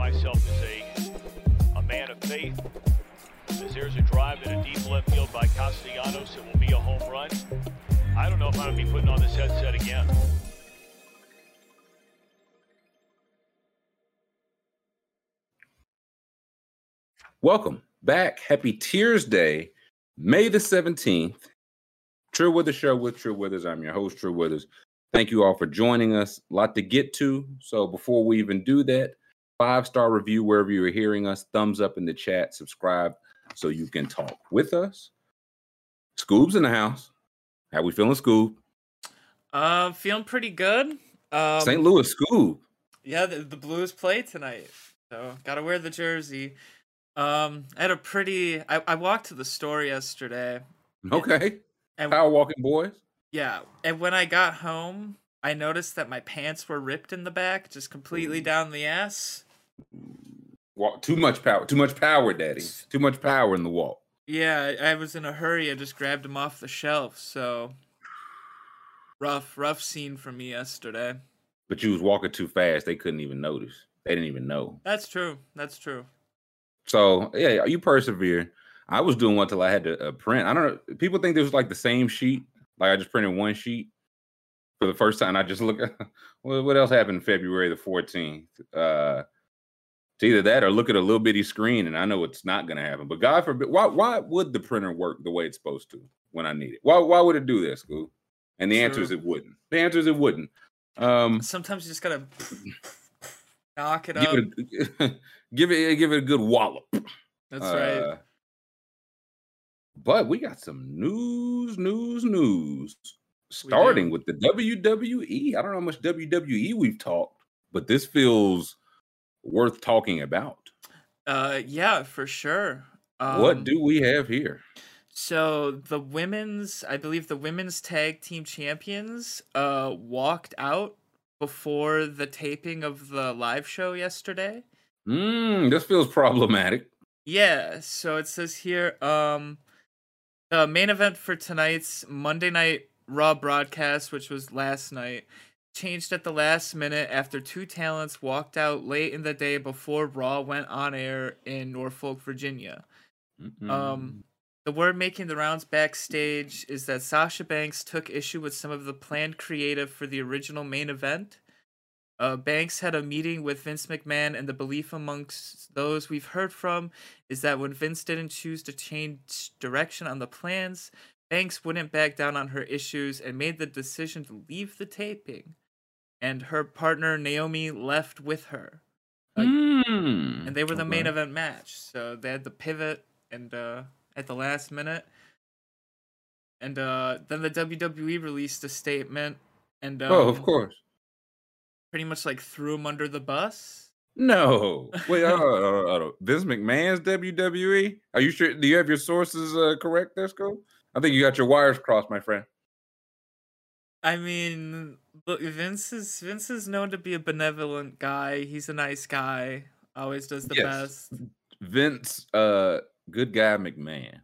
myself as a, a man of faith. As there's a drive in a deep left field by Castellanos, it will be a home run. I don't know if I'm going to be putting on this headset again. Welcome back. Happy Tears Day, May the 17th. True Withers Show with True Withers. I'm your host, True Withers. Thank you all for joining us. A lot to get to. So before we even do that, five star review wherever you are hearing us, thumbs up in the chat, subscribe so you can talk with us. Scoob's in the house. How we feeling, Scoob? Uh, feeling pretty good. Um, St. Louis Scoob. Yeah, the, the Blues play tonight, so gotta wear the jersey. Um, I had a pretty. I, I walked to the store yesterday. Okay. And Power walking boys. yeah, and when I got home, I noticed that my pants were ripped in the back, just completely down the ass. Walk too much power. Too much power, Daddy. Too much power in the walk. Yeah, I was in a hurry. I just grabbed him off the shelf. So rough, rough scene for me yesterday. But you was walking too fast. They couldn't even notice. They didn't even know. That's true. That's true. So yeah, you persevere. I was doing one till I had to uh, print. I don't know. People think this was like the same sheet. Like I just printed one sheet for the first time. I just look. what, what else happened February the fourteenth? Uh, it's either that or look at a little bitty screen, and I know it's not going to happen. But God forbid, why why would the printer work the way it's supposed to when I need it? Why why would it do this, school? And the answer is it wouldn't. The answer is it wouldn't. Um, Sometimes you just gotta knock it give up. it a, give it give it a good wallop. That's right. Uh, But we got some news, news, news. Starting with the WWE. I don't know how much WWE we've talked, but this feels worth talking about. Uh, yeah, for sure. Um, what do we have here? So the women's, I believe the women's tag team champions, uh, walked out before the taping of the live show yesterday. Mm, this feels problematic. Yeah, so it says here, um, the main event for tonight's Monday Night Raw broadcast, which was last night, changed at the last minute after two talents walked out late in the day before Raw went on air in Norfolk, Virginia. Mm-mm. Um, the word making the rounds backstage is that Sasha Banks took issue with some of the planned creative for the original main event. Uh, Banks had a meeting with Vince McMahon, and the belief amongst those we've heard from is that when Vince didn't choose to change direction on the plans, Banks wouldn't back down on her issues and made the decision to leave the taping. And her partner Naomi left with her. like, Mm, and they were the main event match. So they had the pivot and uh at the last minute. And uh then the WWE released a statement and um, oh, of course. pretty much like threw him under the bus. No. Wait, uh, uh, uh, Vince McMahon's WWE? Are you sure? Do you have your sources uh, correct Scope? I think you got your wires crossed, my friend. I mean, look, Vince is Vince is known to be a benevolent guy. He's a nice guy. Always does the Yes. best. Vince, uh, good guy McMahon.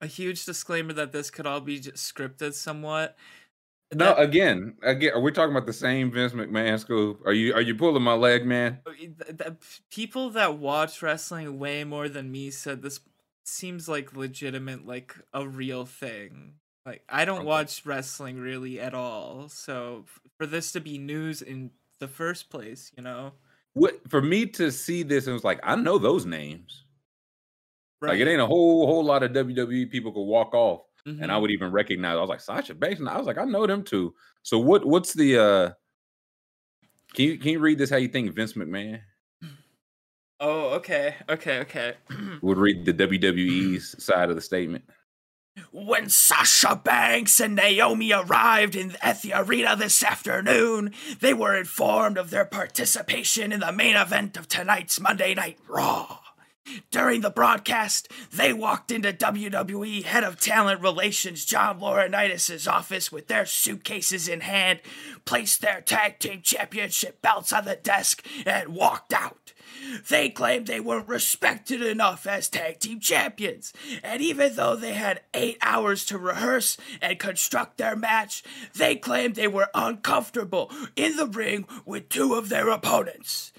A huge disclaimer that this could all be scripted somewhat. No, That- again, again, are we talking about the same Vince McMahon scoop? Are you are you pulling my leg, man? Th- people that watch wrestling way more than me said this seems like legitimate like a real thing like i don't watch wrestling really at all so for this to be news in the first place you know What for me to see this and was like, I know those names. Like it ain't a whole whole lot of WWE people could walk off, and I Mhm. would even recognize. I was like Sasha Banks, and I was like, I know them too. So what what's the uh? Can you can you read this? How you think Vince McMahon oh okay okay okay would read the WWE's side of the statement? When Sasha Banks and Naomi arrived in, at the arena this afternoon, they were informed of their participation in the main event of tonight's Monday Night Raw. During the broadcast, they walked into WWE Head of Talent Relations John Laurinaitis' office with their suitcases in hand, placed their tag team championship belts on the desk, and walked out. They claimed they weren't respected enough as tag team champions, and even though they had eight hours to rehearse and construct their match, they claimed they were uncomfortable in the ring with two of their opponents.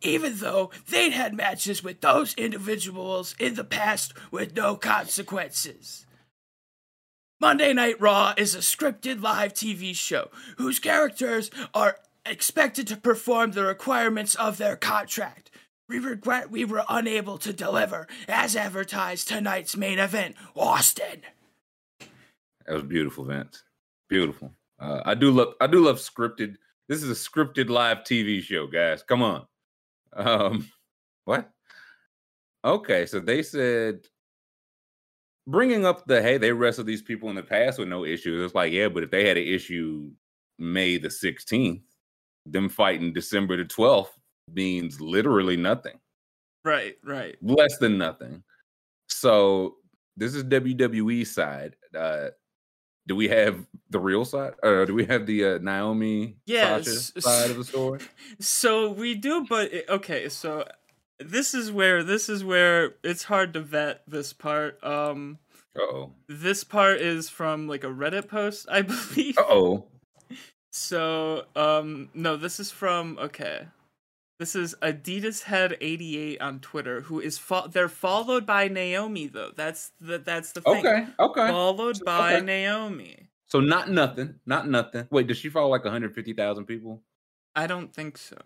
even though they'd had matches with those individuals in the past with no consequences. Monday Night Raw is a scripted live TV show whose characters are expected to perform the requirements of their contract. We regret we were unable to deliver as advertised tonight's main event, Austin. That was beautiful, Vince. Beautiful. Uh, I do love I do love scripted. This is a scripted live TV show, guys. Come on. Um, what? Okay, so they said bringing up the hey, they wrestled these people in the past with no issues. It's like yeah, but if they had an issue May the sixteenth, them fighting December the twelfth means literally nothing, Right, right. less than nothing. So this is WWE side. Uh, do we have the real side, or do we have the uh, Naomi Yes, Sasha side of the story? So we do, but it- okay. So this is where this is where it's hard to vet this part. Um, Uh-oh. this part is from like a Reddit post, I believe. Uh-oh. So, um, no, this is from okay. This is Adidas Head eighty eight on Twitter, who is fo- they're followed by Naomi though. That's the that's the thing. Okay. Okay. Followed by Okay. Naomi. So not nothing. Not nothing. Wait, does she follow like 150,000 people? I don't think so.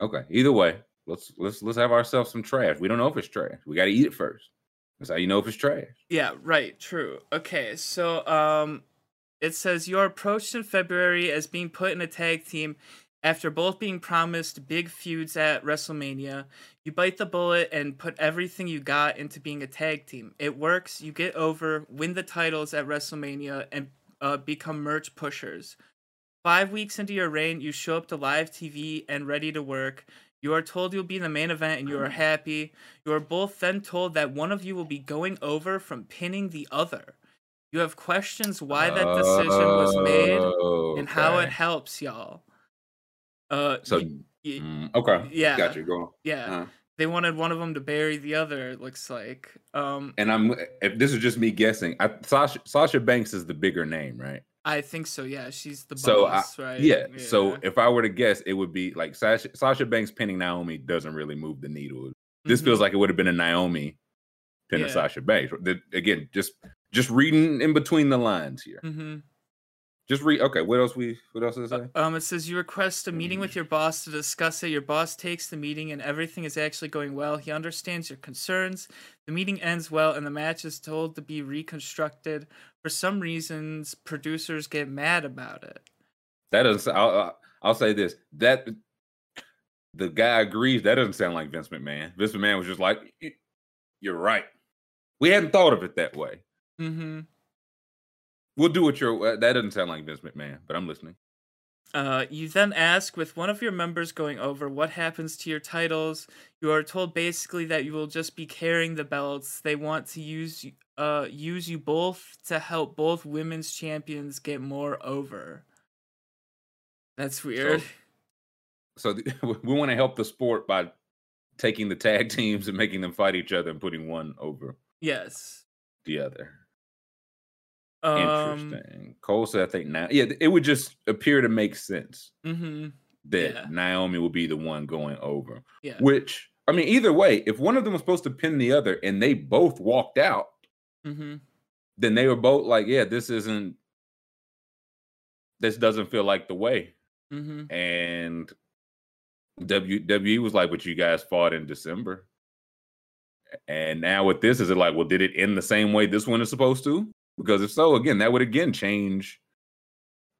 Okay. Either way, let's let's let's have ourselves some trash. We don't know if it's trash. We got to eat it first. That's how you know if it's trash. Yeah, right, true. Okay, so um it says you're approached in February as being put in a tag team after both being promised big feuds at WrestleMania. You bite the bullet and put everything you got into being a tag team. It works, you get over, win the titles at WrestleMania and uh, become merch pushers. 5 weeks into your reign, you show up to live TV and ready to work. You are told you'll be in the main event and you are happy. You are both then told that one of you will be going over from pinning the other. You have questions why that decision was made and how it Oh, helps y'all. Uh, So y- mm, okay. yeah, Gotcha. Go on. yeah. Uh-huh. They wanted one of them to bury the other. It looks like. Um, And I'm if this is just me guessing. I, Sasha Sasha Banks is the bigger name, right? I think so. Yeah, she's the So I, boss, right? yeah, So if I were to guess, it would be like Sasha Sasha Banks pinning Naomi doesn't really move the needle. This Mhm. feels like it would have been a Naomi pinning Yeah. Sasha Banks. The- again, just just reading in between the lines here. hmm Just read. Okay, what else we? What else is it? Um, it says you request a meeting Mm. with your boss to discuss it. Your boss takes the meeting, and everything is actually going well. He understands your concerns. The meeting ends well, and the match is told to be reconstructed. For some reasons, producers get mad about it. That doesn't. I'll, I'll- I'll say this. That the guy agrees. That doesn't sound like Vince McMahon. Vince McMahon was just like, "You're right. We hadn't thought of it that way. Mm-hmm. We'll do what you're." uh, That doesn't sound like Vince McMahon, but I'm listening. Uh, you then ask, with one of your members going over, what happens to your titles. You are told basically that you will just be carrying the belts. They want to use uh use you both to help both women's champions get more over. That's weird. So the, we want to help the sport by taking the tag teams and making them fight each other and putting one over yes. the other. Um, Interesting. Cole said, "I think now, yeah, it would just appear to make sense Mm-hmm. that Yeah. Naomi will be the one going over." Yeah. Which I mean, either way, if one of them was supposed to pin the other and they both walked out, Mm-hmm. then they were both like, "Yeah, this isn't. This doesn't feel like the way." Mm-hmm. And WWE was like, "But you guys fought in December." And now with this, is it like, well, did it end the same way this one is supposed to? Because if so, again, that would again change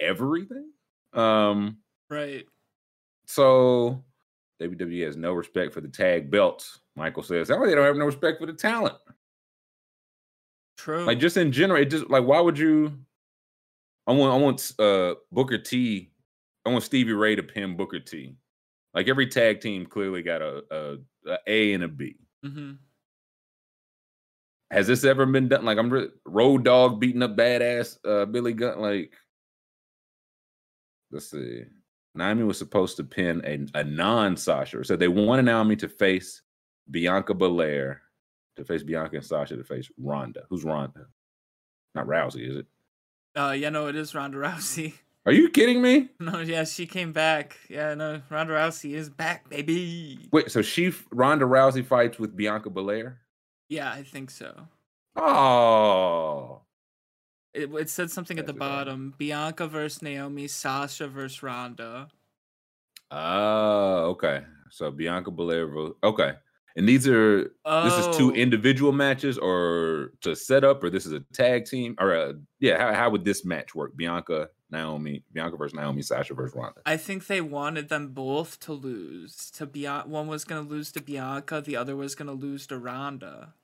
everything. Um, Right. so WWE has no respect for the tag belts. Michael says, "Oh, they don't have no respect for the talent. True. Like just in general, it just like why would you? I want I want uh Booker T. I want Stevie Ray to pin Booker T. Like every tag team clearly got a a, a A and a B. mm-hmm. Has this ever been done? Like I'm re- Road Dog beating up badass uh Billy Gunn. Like let's see. Naomi was supposed to pin a, a non Sasha. So they wanted Naomi to face Bianca Belair, to face Bianca and Sasha to face Ronda. Who's Ronda? Not Rousey, is it? Uh, yeah, no, it is Ronda Rousey. Are you kidding me? No, yeah, she came back. Yeah, no, Ronda Rousey is back, baby. Wait, so she Ronda Rousey fights with Bianca Belair? Yeah, I think so. Oh, It, it said something at the That's bottom: Bianca versus Naomi, Sasha versus Ronda. oh, okay. So Bianca Belair. Okay, and these are this is two individual matches, or to set up, or this is a tag team, or uh yeah. How how would this match work? Bianca, Naomi, Bianca versus Naomi, Sasha versus Ronda. I think they wanted them both to lose. To Bian- one was gonna lose to Bianca, the other was gonna lose to Ronda.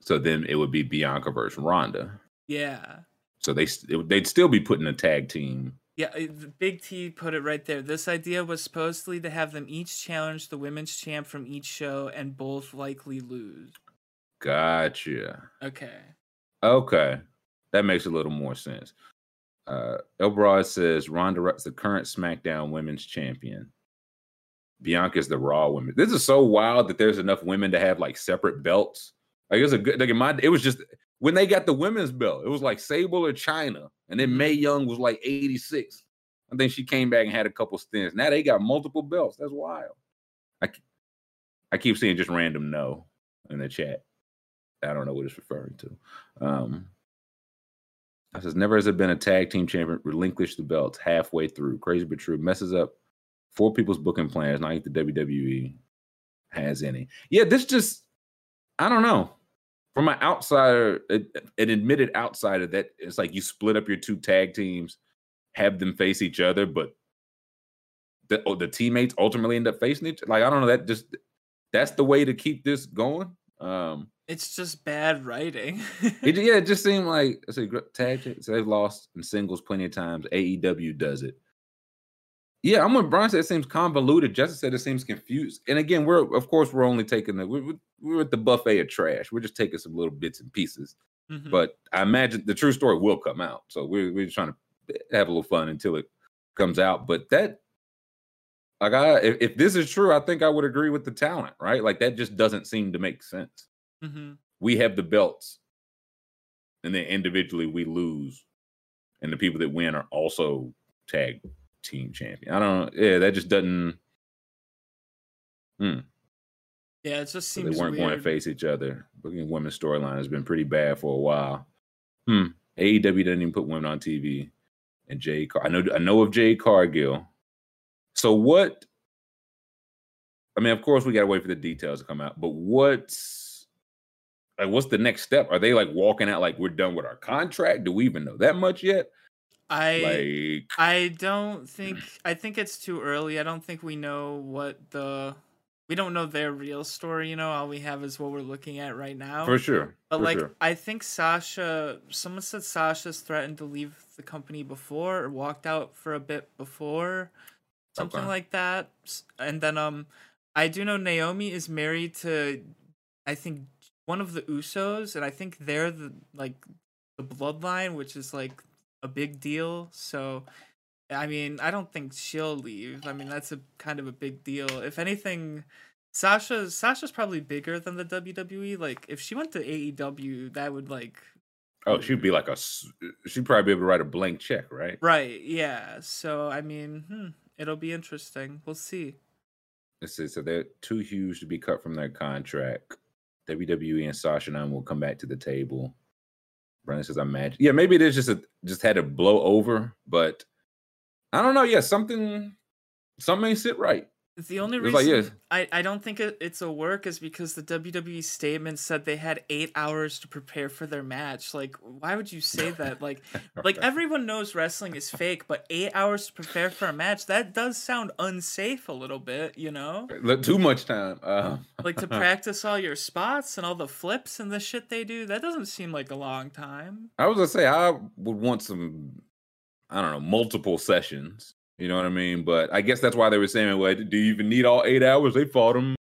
So then it would be Bianca versus Ronda. Yeah, So they s- it would- they'd still be putting a tag team. Yeah. the Big T put it right there. This idea was supposedly to have them each challenge the women's champ from each show, and both likely lose. Gotcha. Okay. Okay, that makes a little more sense. Uh, Elbrod says Ronda Rousey, the current SmackDown Women's Champion. Bianca's the Raw Women. This is so wild that there's enough women to have like separate belts. Like it's a good. Like in my, it was just when they got the women's belt, it was like Sable or Chyna, and then. Mae Young was like 86. I think she came back and had a couple stints. Now they got multiple belts. That's wild. I, I keep seeing just random no in the chat. I don't know what it's referring to. Um, I says, never has there been a tag team champion relinquish the belts halfway through. Crazy but true. Messes up four people's booking plans. Not like the WWE has any. Yeah, this just, I don't know. From an outsider, an admitted outsider, that it's like you split up your two tag teams, have them face each other, but the, oh, the teammates ultimately end up facing each. Like I don't know. That just that's the way to keep this going. Um, It's just bad writing. it, yeah, it just seemed like I say tag. team- So they've lost in singles plenty of times. AEW does it. Yeah, I'm with Brian. Said it seems convoluted. Justin said it seems confused. And again, we're of course we're only taking the we're, we're at the buffet of trash. We're just taking some little bits and pieces. Mhm. But I imagine the true story will come out. So we're we're just trying to have a little fun until it comes out. But that, like, I if, if this is true, I think I would agree with the talent. Right? Like that just doesn't seem to make sense Mhm. we have the belts and then individually we lose and the people that win are also tag team champion. I don't yeah that just doesn't Hmm. Yeah, it just so seems they weren't weird. going to face each other. Booking women's storyline has been pretty bad for a while. Hmm. Aew doesn't even put women on tv and jay Car- i know i know of jade cargill. So what i mean of course we gotta wait for the details to come out but what's like what's the next step? Are they like walking out like we're done with our contract? Do we even know that much yet I like I don't think I think it's too early. I don't think we know what the we don't know their real story, you know. All we have is what we're looking at right now. for sure But for like sure. I think Sasha someone said Sasha's threatened to leave the company before or walked out for a bit before. Something Okay. like that. And then um I do know Naomi is married to I think one of the Usos and I think they're the like the bloodline, which is like a big deal. So I mean, I don't think she'll leave. I mean, that's a kind of a big deal. If anything, Sasha's Sasha's probably bigger than the WWE. Like, if she went to AEW, that would like oh she'd be like a. she'd probably be able to write a blank check right right, yeah. So I mean, hmm, it'll be interesting. We'll see. Let's see. So they're too huge to be cut from their contract. WWE and Sasha and I will come back to the table. Brandon says, "I imagine, yeah, maybe it is just a just had to blow over, but I don't know. Yeah, something something ain't sit right. The only was like, reason yeah. I, I don't think it, it's a work is because the WWE statement said they had eight hours to prepare for their match. Like, why would you say that? Like, like everyone knows wrestling is fake, but eight hours to prepare for a match that does sound unsafe a little bit, you know? Too much time. Uh, Like to practice all your spots and all the flips and the shit they do. That doesn't seem like a long time. I was gonna say I would want some, I don't know, multiple sessions. You know what I mean? But I guess that's why they were saying, "Well, do you even need all eight hours?" They fought them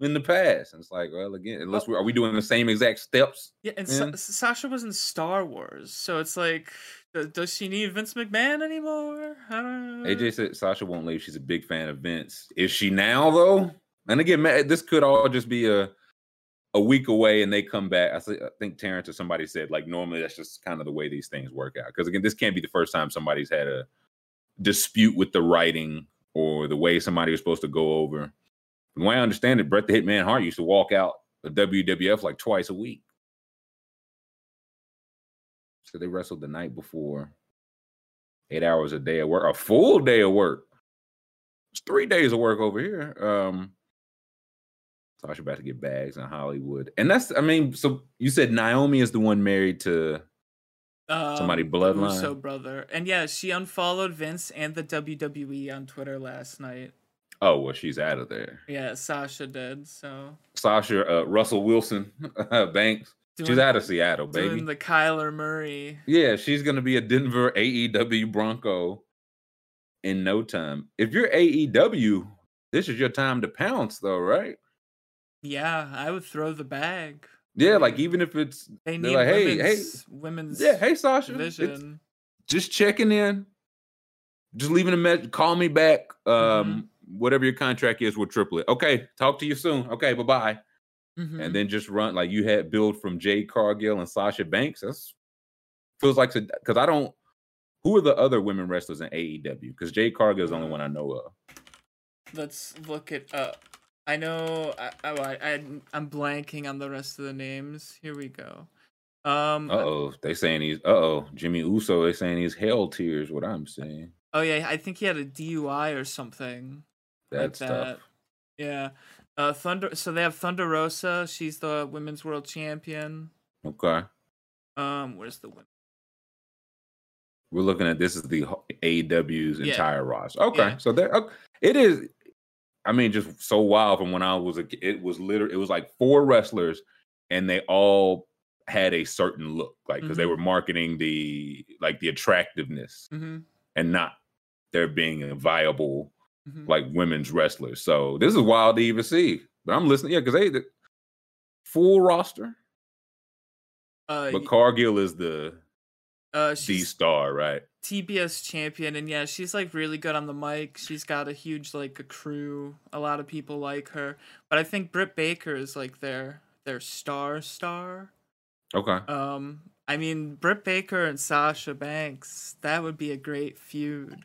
in the past. And it's like, well, again, unless we are we doing the same exact steps? Yeah, and Sa- Sasha was in Star Wars, so it's like, does she need Vince McMahon anymore? I don't know. AJ said Sasha won't leave. She's a big fan of Vince. Is she now though? And again, this could all just be a a week away and they come back. I, I think Terrence or somebody said like normally that's just kind of the way these things work out. Because again, this can't be the first time somebody's had a dispute with the writing or the way somebody was supposed to go over. From the way I understand it, Bret the Hitman Hart used to walk out the WWF like twice a week. So they wrestled the night before, eight hours a day of work, a full day of work. It's three days of work over here. Um, Sasha about to get bags in Hollywood, and that's I mean, so you said Naomi is the one married to somebody Um, bloodline. Uso brother, and yeah, she unfollowed Vince and the WWE on Twitter last night. Oh well, she's out of there. Yeah, Sasha did. So Sasha uh, Russell Wilson Banks, she's out of Seattle, doing baby. the Kyler Murray. Yeah, she's gonna be a Denver AEW Bronco in no time. If you're AEW, this is your time to pounce, though, right? Yeah, I would throw the bag. Yeah, like even if it's They need like, hey, hey, women's, yeah, hey Sasha, division. just checking in, just leaving a message. Call me back. Um, Mm-hmm. whatever your contract is with Triplet. Okay, talk to you soon. Okay, bye bye. Mhm. And then just run like you had build from Jade Cargill and Sasha Banks. That's feels like because I don't. Who are the other women wrestlers in AEW? Because Jade Cargill is the only one I know of. Let's look it up. I know. I, I, I I'm blanking on the rest of the names. Here we go. Um. Uh oh, they saying he's. Uh oh, Jimmy Uso. They saying he's hell tears. What I'm saying. Oh yeah, I think he had a DUI or something. like that. tough. Yeah. Uh, Thunder. So they have Thunder Rosa. She's the women's world champion. Okay, Um, where's the women? we're looking at this is the AEW's Yeah. entire roster. Okay, Yeah. so there okay. it is. I mean, just so wild from when I was a. It was literally. It was like four wrestlers, and they all had a certain look, like because they Mhm. were marketing the like the attractiveness Mm-hmm. and not there being a viable hmm like women's wrestlers. So this is wild to even see. But I'm listening, yeah, because they the full roster. Uh, But Cargill is the uh, the star, right? TBS champion, and yeah, she's like really good on the mic. She's got a huge like a crew. A lot of people like her, but I think Britt Baker is like their their star star. Okay. Um, I mean Britt Baker and Sasha Banks. That would be a great feud.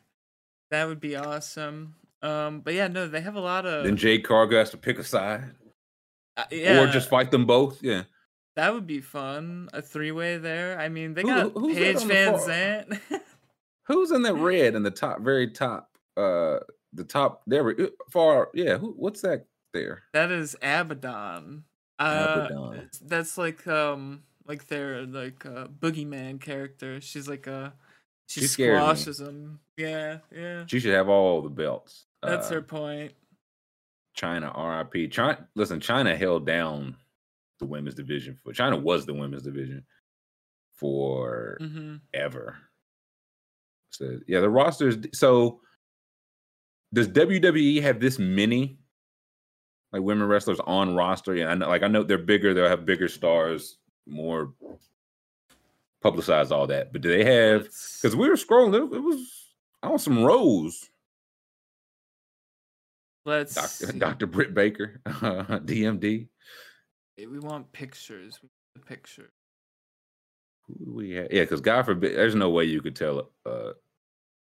That would be awesome. Um, but yeah, no, they have a lot of then Jade Cargill has to pick a side, uh, yeah, or just fight them both. Yeah. That would be fun. A three way there. I mean, they got that Paige VanZant. Who's in that red in the top, very top, uh, the top there? uh, Far, yeah. Who? What's that there? That is Abaddon. Uh, Abaddon. That's like um like their like uh, boogeyman character. She's like a she, She squashes him. Yeah, yeah. She should have all the belts. That's Uh, her point. Chyna RIP. Chyna listen, Chyna held down the women's division for Chyna was the women's division for hmm ever. So yeah, the rosters so does WWE have this many like women wrestlers on roster? Yeah, I know like I know they're bigger, they'll have bigger stars, more publicize all that. But do they have because we were scrolling, it, it was on some rows. let's Dr. Dr. Britt Baker, DMD. We want pictures. We the picture. Who we have? Yeah, because God forbid, there's no way you could tell uh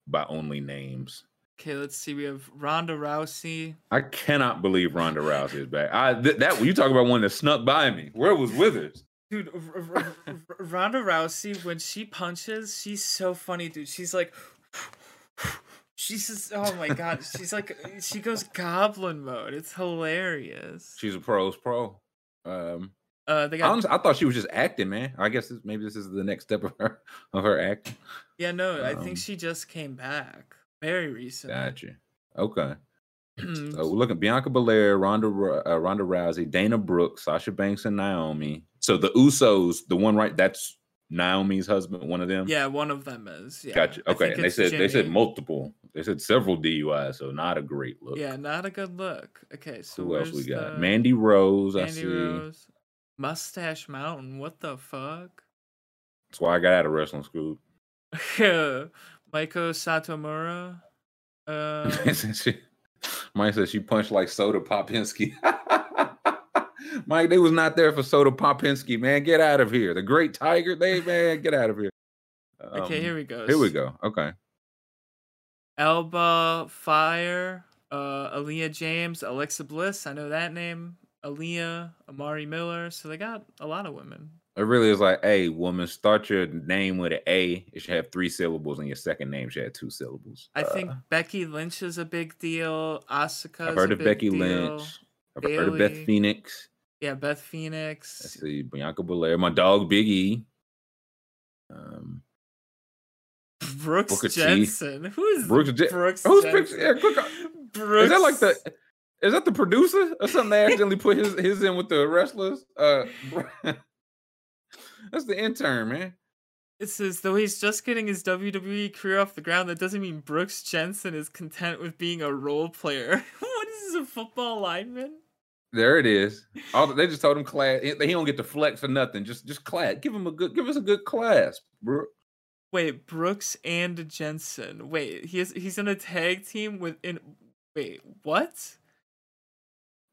by only names. Okay, let's see. We have Ronda Rousey. I cannot believe Ronda Rousey is back. I th- that you talk about one that snuck by me. Where was Withers? Dude, R- R- R- Ronda Rousey, when she punches, she's so funny, dude. She's like, she's just, oh my god, she's like, she goes goblin mode. It's hilarious. She's a pro's pro. Um, Uh, they got, honestly, I thought she was just acting, man. I guess this, maybe this is the next step of her of her acting. yeah, no, I um, think she just came back very recently. Gotcha. Okay. So we're looking Bianca Belair, Ronda uh, Ronda Rousey, Dana Brooke, Sasha Banks, and Naomi. So the Usos, the one right, that's Naomi's husband, one of them. yeah, one of them is. Yeah. Gotcha. Okay. And they said they said multiple. They said several DUIs, so not a great look. Yeah, not a good look. Okay, so Who else we got? the- Mandy Rose. I see. Rose. Mustache Mountain. What the fuck? That's why I got out of wrestling school. Meiko Satomura. Uh, she, Mike said she punched like Soda Popinski. Mike, they was not there for Soda Popinski, man. Get out of here. The Great Tiger, they man, get out of here. okay, Um, here we go. Here we go. Okay. Alba Fyre, uh, Aliyah James, Alexa Bliss. I know that name. Aliyah, Amari Miller. So they got a lot of women. It really is like, hey, woman, start your name with an A. It should have three syllables, and your second name should have two syllables. I think Uh, Becky Lynch is a big deal. Asuka. I've heard of Becky deal. Lynch. I've heard of Beth Phoenix. Yeah, Beth Phoenix. see, Bianca Belair, my dog Big E. Um, Brooks Booker T. Jensen. Who is Brooks Je- Brooks who's Jensen? Brooks- yeah, Brooks. Is that like the? Is that the producer or something? They accidentally put his his in with the wrestlers. Uh, that's the intern, man. It says though he's just getting his WWE career off the ground, that doesn't mean Brooks Jensen is content with being a role player. what is this, a football lineman? There it is. All they just told him class. He he don't get to flex or nothing. Just just class. Give him a good. Give us a good class, bro. Wait, Brooks and Jensen. Wait, he's he's in a tag team with in. Wait, what?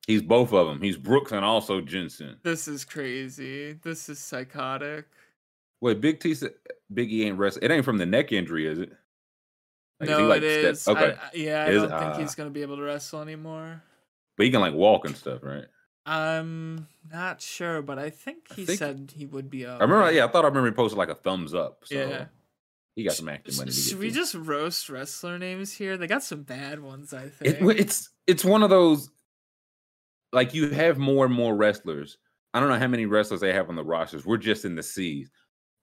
He's both of them. He's Brooks and also Jensen. This is crazy. This is psychotic. Wait, Big T said Big E ain't wrestling. It ain't from the neck injury, is it? Like, no, like, it is. Okay, I- yeah, I Is- don't think ah. he's gonna be able to wrestle anymore. but he can like walk and stuff, right? I'm not sure, but I think I he think- said he would be up. I remember. Yeah, I thought I remember he posted like a thumbs up. So Yeah. He got some acting money. To Should we just roast wrestler names here? They got some bad ones, I think. It, it's it's one of those like you have more and more wrestlers. I don't know how many wrestlers they have on the rosters. We're just in the C's.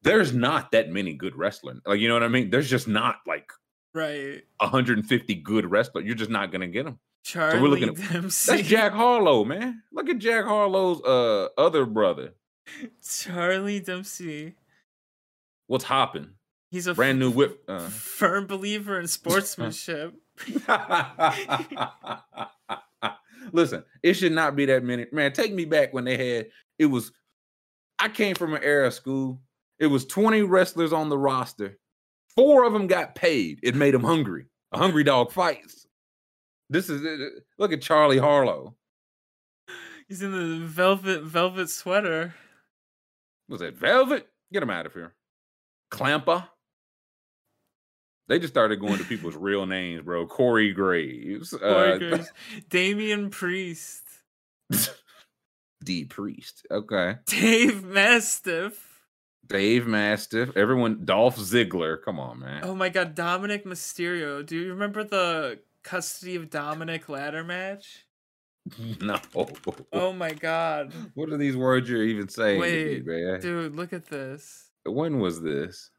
There's not that many good wrestlers. Like you know what I mean? There's just not like right. 150 good wrestlers. You're just not gonna get them. Charlie we're looking at- Dempsey. That's Jack Harlow, man. Look at Jack Harlow's uh other brother. Charlie Dempsey. What's hopping? He's a Brand new whip. Uh. firm believer in sportsmanship. Listen, it should not be that many. Man, take me back when they had it was. I came from an era of school. It was 20 wrestlers on the roster. Four of them got paid. It made them hungry. A hungry dog fights. This is it. Look at Charlie Harlow. He's in the velvet velvet sweater. Was that Velvet? Get him out of here. Clamper. They just started going to people's real names, bro. Corey Graves. Corey uh, Graves. Damian Priest. D Priest. Okay. Dave Mastiff. Dave Mastiff. Everyone. Dolph Ziggler. Come on, man. Oh my god, Dominik Mysterio. Do you remember the custody of Dominik ladder match? No. Oh my god. What are these words you're even saying? me, Wait, man? Dude, look at this. When was this?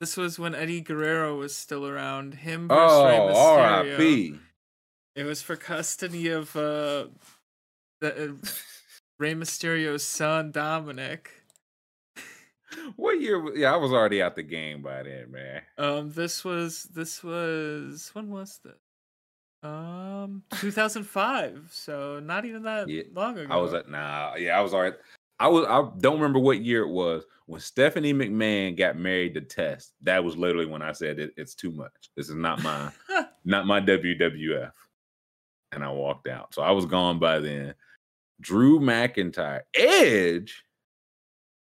This was when Eddie Guerrero was still around. Him versus Rey Oh, Mysterio. R.I.P. It was for custody of uh, the, uh Rey Mysterio's son Dominik. What year? Yeah, I was already out the game by then, man. Um, this was this was when was this? Um, 2005. So not even that Yeah, long ago. I was at nah. Yeah, I was alright. I was. I don't remember what year it was when Stephanie McMahon got married to Test. That was literally when I said it, it's too much. This is not my not my WWF, and I walked out. So I was gone by then. Drew McIntyre, Edge.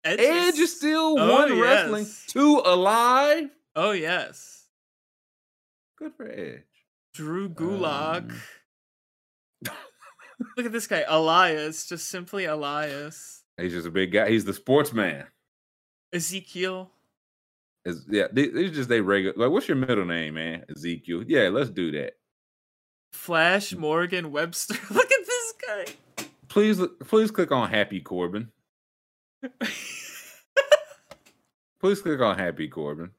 Edge, Edge is still Oh, one wrestling, two alive. Oh yes, Good for Edge. Drew Gulak. Um, Look at this guy, Elias. Just simply Elias. He's just a big guy. He's the sportsman. Ezekiel. Is yeah, they- these just they regular. Like, what's your middle name, man? Ezekiel. Yeah, let's do that. Flash. Morgan Webster. Look at this guy. Please, please click on Happy Corbin. Please click on Happy Corbin.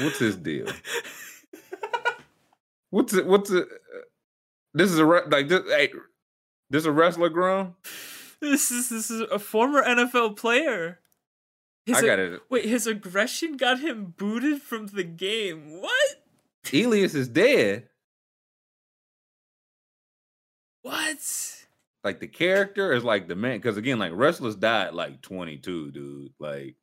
What's his deal? What's it? What's it? This is a like this. Hey, this is a wrestler grown. This is this is a former NFL player. His I ag- got it. Wait, his aggression got him booted from the game. What? Elias is dead. What? Like the character is like the man. Because again, like wrestlers died like 22, dude. Like,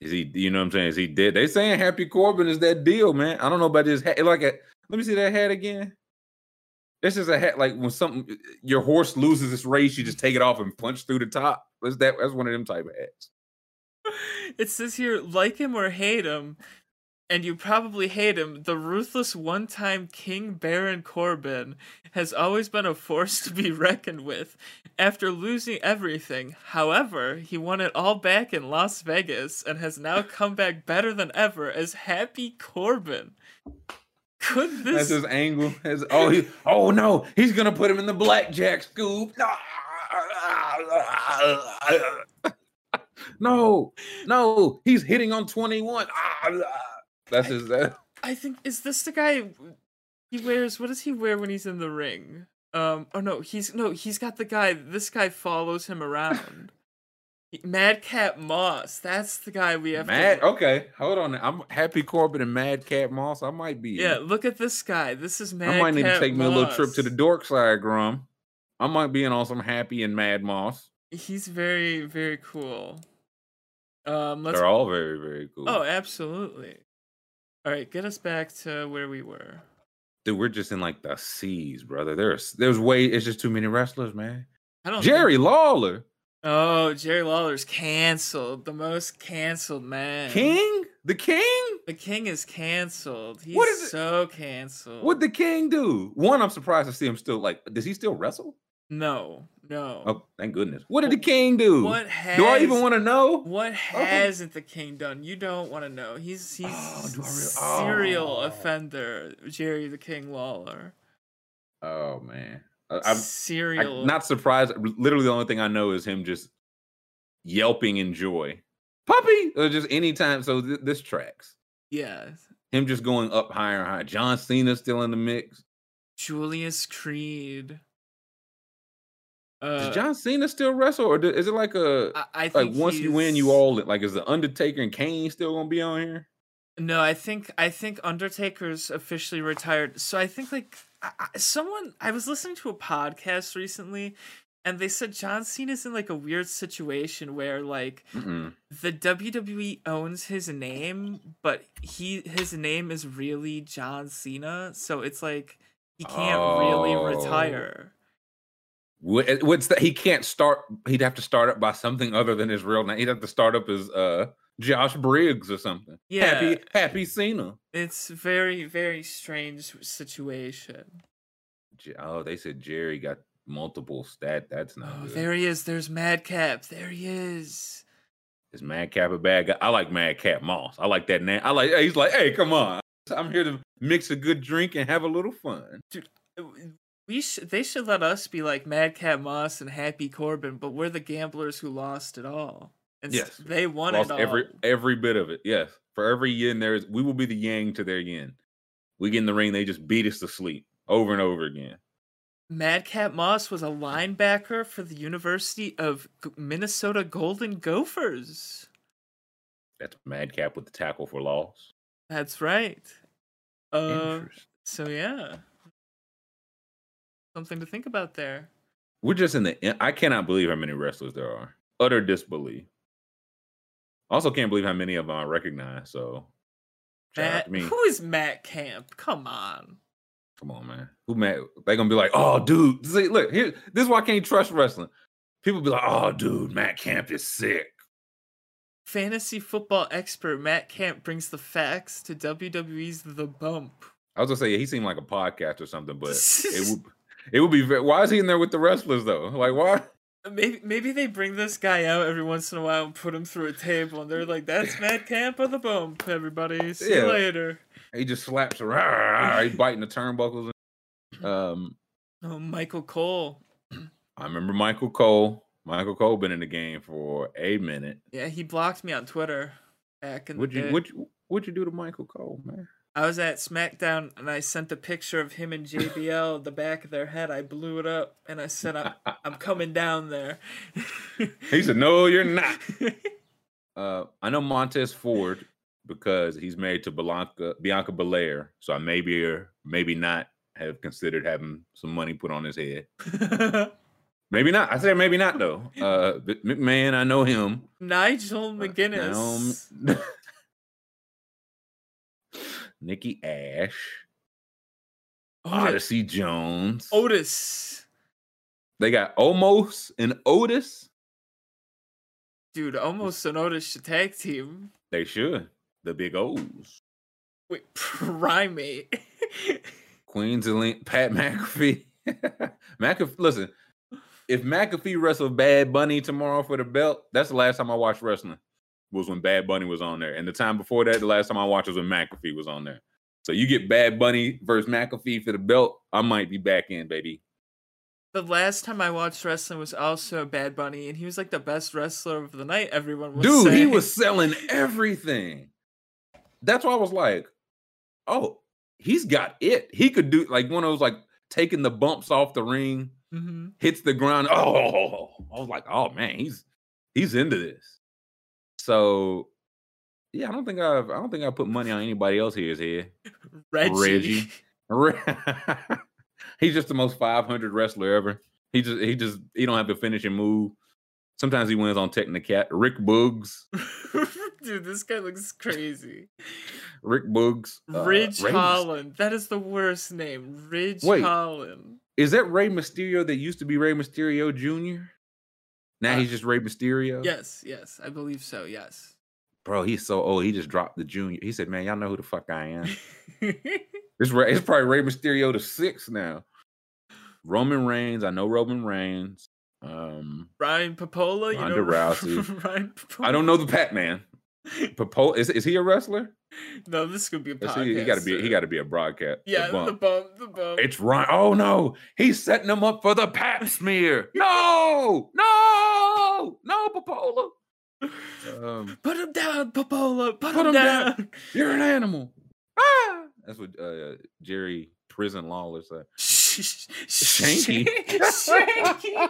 is he? You know what I'm saying? Is he dead? They saying Happy Corbin is that deal, man. I don't know about this hat. Like, a, let me see that hat again. This is a hat like when something your horse loses its race, you just take it off and punch through the top. That's that. That's one of them type of hats. It says here, like him or hate him, and you probably hate him, the ruthless one time King Baron Corbin has always been a force to be reckoned with. After losing everything, however, he won it all back in Las Vegas and has now come back better than ever as Happy Corbin. Could That's his angle. Oh, he, oh no, he's gonna put him in the blackjack scoop. No, no, he's hitting on twenty one. That's his. That, I think is this the guy he wears what does he wear when he's in the ring? Um oh no, he's no, he's got the guy this guy follows him around. Madcap Moss, that's the guy we have Mad. Okay, hold on. I'm Happy Corbin and Madcap Moss. I might be. Yeah, look at this guy. This is Madcap I might need to take me a little trip to the Moss. dork side, Grum. I might be in on some Happy and Mad Moss. He's very, very cool. Um let's They're all very, very cool. Oh, absolutely. Alright, get us back to where we were. Dude, we're just in like the seas, brother. There's there's way. It's just too many wrestlers, man. I don't Jerry think- Lawler, Oh, Jerry Lawler's canceled. The most canceled man. King, the King. The king is canceled. He's What is it- so canceled. What did the King do? One, I'm surprised to see him still. Like, does he still wrestle? No, no. Oh, thank goodness. What did the King do? What has do I even want to know? What oh. hasn't the king done? You don't want to know. He's he's Oh, really- serial Oh. offender, Jerry the King Lawler. Oh man, I'm serial. I, not surprised. Literally, the only thing I know is him just yelping in joy. Puppy, or just anytime. So th- this tracks. yeah. Him just going up higher and higher. John Cena still in the mix. Julius Creed. Does Uh, John Cena still wrestle, or do- is it like a I, I like think once you win, you all like is the Undertaker and Kane still gonna be on here? No, I think I think Undertaker's officially retired. So I think like I, someone I was listening to a podcast recently, and they said John Cena's in like a weird situation where like Mm-mm. the WWE owns his name, but he his name is really John Cena, so it's like he can't really Oh. retire. What, what's that? He can't start. He'd have to start up by something other than his real name. He'd have to start up as uh Josh Briggs or something. Yeah. Happy Happy Cena. It's very very strange situation. Oh, they said Jerry got multiple stat. That's not Oh, good. there he is. There's Madcap. There he is. Is Madcap a bad guy? I like Madcap Moss. I like that name. I like. He's like, hey, come on. I'm here to mix a good drink and have a little fun. Uh, we sh- they should let us be like Madcap Moss and Happy Corbin, but we're the gamblers who lost it all. And Yes. they won Lost it all. every every bit of it. Yes, for every yin there is, we will be the yang to their yin. We get in the ring, they just beat us to sleep over and over again. Madcap Moss was a linebacker for the University of Minnesota Golden Gophers. That's Madcap with the tackle for loss. That's right. Uh, so yeah, something to think about there. We're just in the. I cannot believe how many wrestlers there are. Utter disbelief. Also, can't believe how many of them I recognize. So, Matt, who is Matt Camp? Come on. Come on, man. Who Matt? They gonna be like, oh, dude. See, look here. This is why I can't trust wrestling. People be like, oh, dude, Matt Camp is sick. Fantasy football expert Matt Camp brings the facts to WWE's The Bump. I was gonna say he seemed like a podcast or something, but it would it would be. Why is he in there with the wrestlers though? Like why? Maybe maybe they bring this guy out every once in a while and put him through a table, and they're like, "That's Mad Camp of the Bump, everybody. See Yeah. you later." He just slaps around. He's biting the turnbuckles. Um, Oh, Michael Cole. I remember Michael Cole. Michael Cole been in the game for a minute. Yeah, he blocked me on Twitter back in What'd the you day. what you what'd you do to Michael Cole, man? I was at SmackDown and I sent a picture of him and JBL, the back of their head. I blew it up and I said, "I'm, I'm coming down there." He said, "No, you're not." Uh, I know Montez Ford because he's married to Bianca Bianca Belair, so I maybe or maybe not have considered having some money put on his head. Maybe not. I said maybe not though. Uh, McMahon, I know him. Nigel Uh, McGuinness. Naomi- Nikki Ash. Oh, Otis. Odyssey Jones. Otis. They got Omos and Otis. Dude, Omos and Otis should tag team. They should. The big O's. Wait, primate. Queens and Link, Pat McAfee. McAfee, listen, if McAfee wrestled Bad Bunny tomorrow for the belt, that's the last time I watched wrestling. Was when Bad Bunny was on there, and the time before that, the last time I watched was when McAfee was on there. So you get Bad Bunny versus McAfee for the belt, I might be back in, baby. the last time I watched wrestling was also Bad Bunny, and he was like the best wrestler of the night. Everyone was Dude, he was selling everything. That's why I was like, oh, he's got it. He could do like one of those like taking the bumps off the ring, Mhm. hits the ground. Oh, I was like, oh man, he's he's into this. So yeah, I don't think I've I don't think I put money on anybody else here's here. Reggie. Reggie. he's just the most 500 wrestler ever. He just he just he don't have to finish a move. Sometimes he wins on Technicat. Rick Boogs. Dude, this guy looks crazy. Rick Boogs. uh, Ridge Mys- Holland. That is the worst name. Ridge Wait. Holland. Is that Rey Mysterio that used to be Rey Mysterio Jr.? Now Uh, he's just Rey Mysterio. Yes, yes, I believe so. Yes. Bro, he's so old. He just dropped the junior. He said, "Man, y'all know who the fuck I am." It's Rey, it's probably Rey Mysterio the six now. Roman Reigns. I know Roman Reigns. Um, Ryan Popola, you know Rousey. Ryan Popola. I don't know the Pac Man. Popo is is he a wrestler? No, this could be a podcast. he, he got to be. He got to be a broadcast. Yeah, the bump. bump, the bump. It's Ryan. Oh no, he's setting him up for the Pap smear. No, no, no, Popola. Um, Put him down, Popola. Put, Put him, him down. down. you're an animal. Ah, that's what uh, Jerry Prison Lawler said. Shanky. Shanky.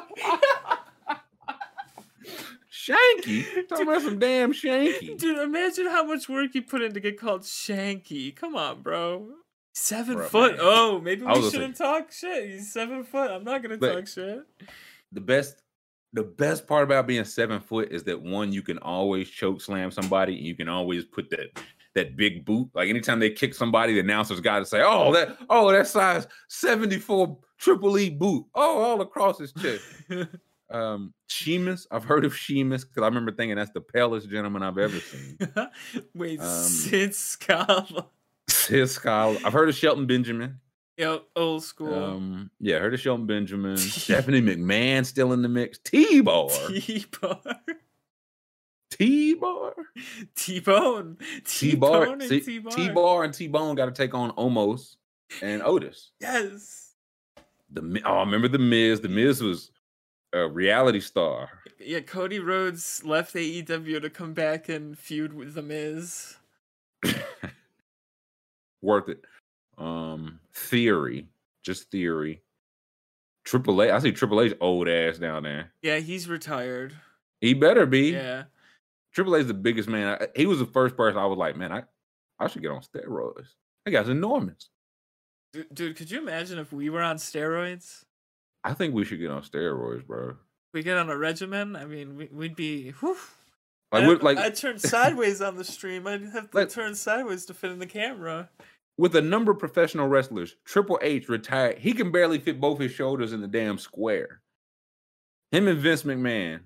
Shanky. Talking about some damn Shanky. Dude, imagine how much work you put in to get called Shanky. Come on, bro. Seven Bruh, foot. man. Oh, maybe we shouldn't talk shit. He's seven foot. I'm not gonna talk shit. The best, the best part about being seven foot is that one, you can always choke slam somebody. And you can always put that that big boot. Like anytime they kick somebody, the announcers got to say, "Oh, that, oh, that size seventy four triple E boot. Oh, all across his chest." um Sheamus. I've heard of Sheamus because I remember thinking that's the palest gentleman I've ever seen. Wait, Um, Sid Scala. His skull. I've heard of Shelton Benjamin. Yo, old school. Um, yeah, heard of Shelton Benjamin. Stephanie McMahon still in the mix. T Bar. T-Bar. T Bar. T Bar. T-Bone and T-Bar. T Bar and T Bone got to take on Omos and Otis. Yes. The oh, I remember the Miz. The Miz was a reality star. Yeah, Cody Rhodes left AEW to come back and feud with The Miz. Worth it. Um, theory, just theory. Triple A. I see Triple H old ass down there. Yeah, he's retired. He better be. Yeah. Triple H is the biggest man. I- He was the first person I was like, man, I, I should get on steroids. That guy's enormous. Du- Dude, could you imagine if we were on steroids? I think we should get on steroids, bro. We get on a regimen? I mean, we, we'd be. Whew. Like, I'd, like I'd turn sideways on the stream. I'd have to Like- turn sideways to fit in the camera. With a number of professional wrestlers, Triple H retired. He can barely fit both his shoulders in the damn square. Him and Vince McMahon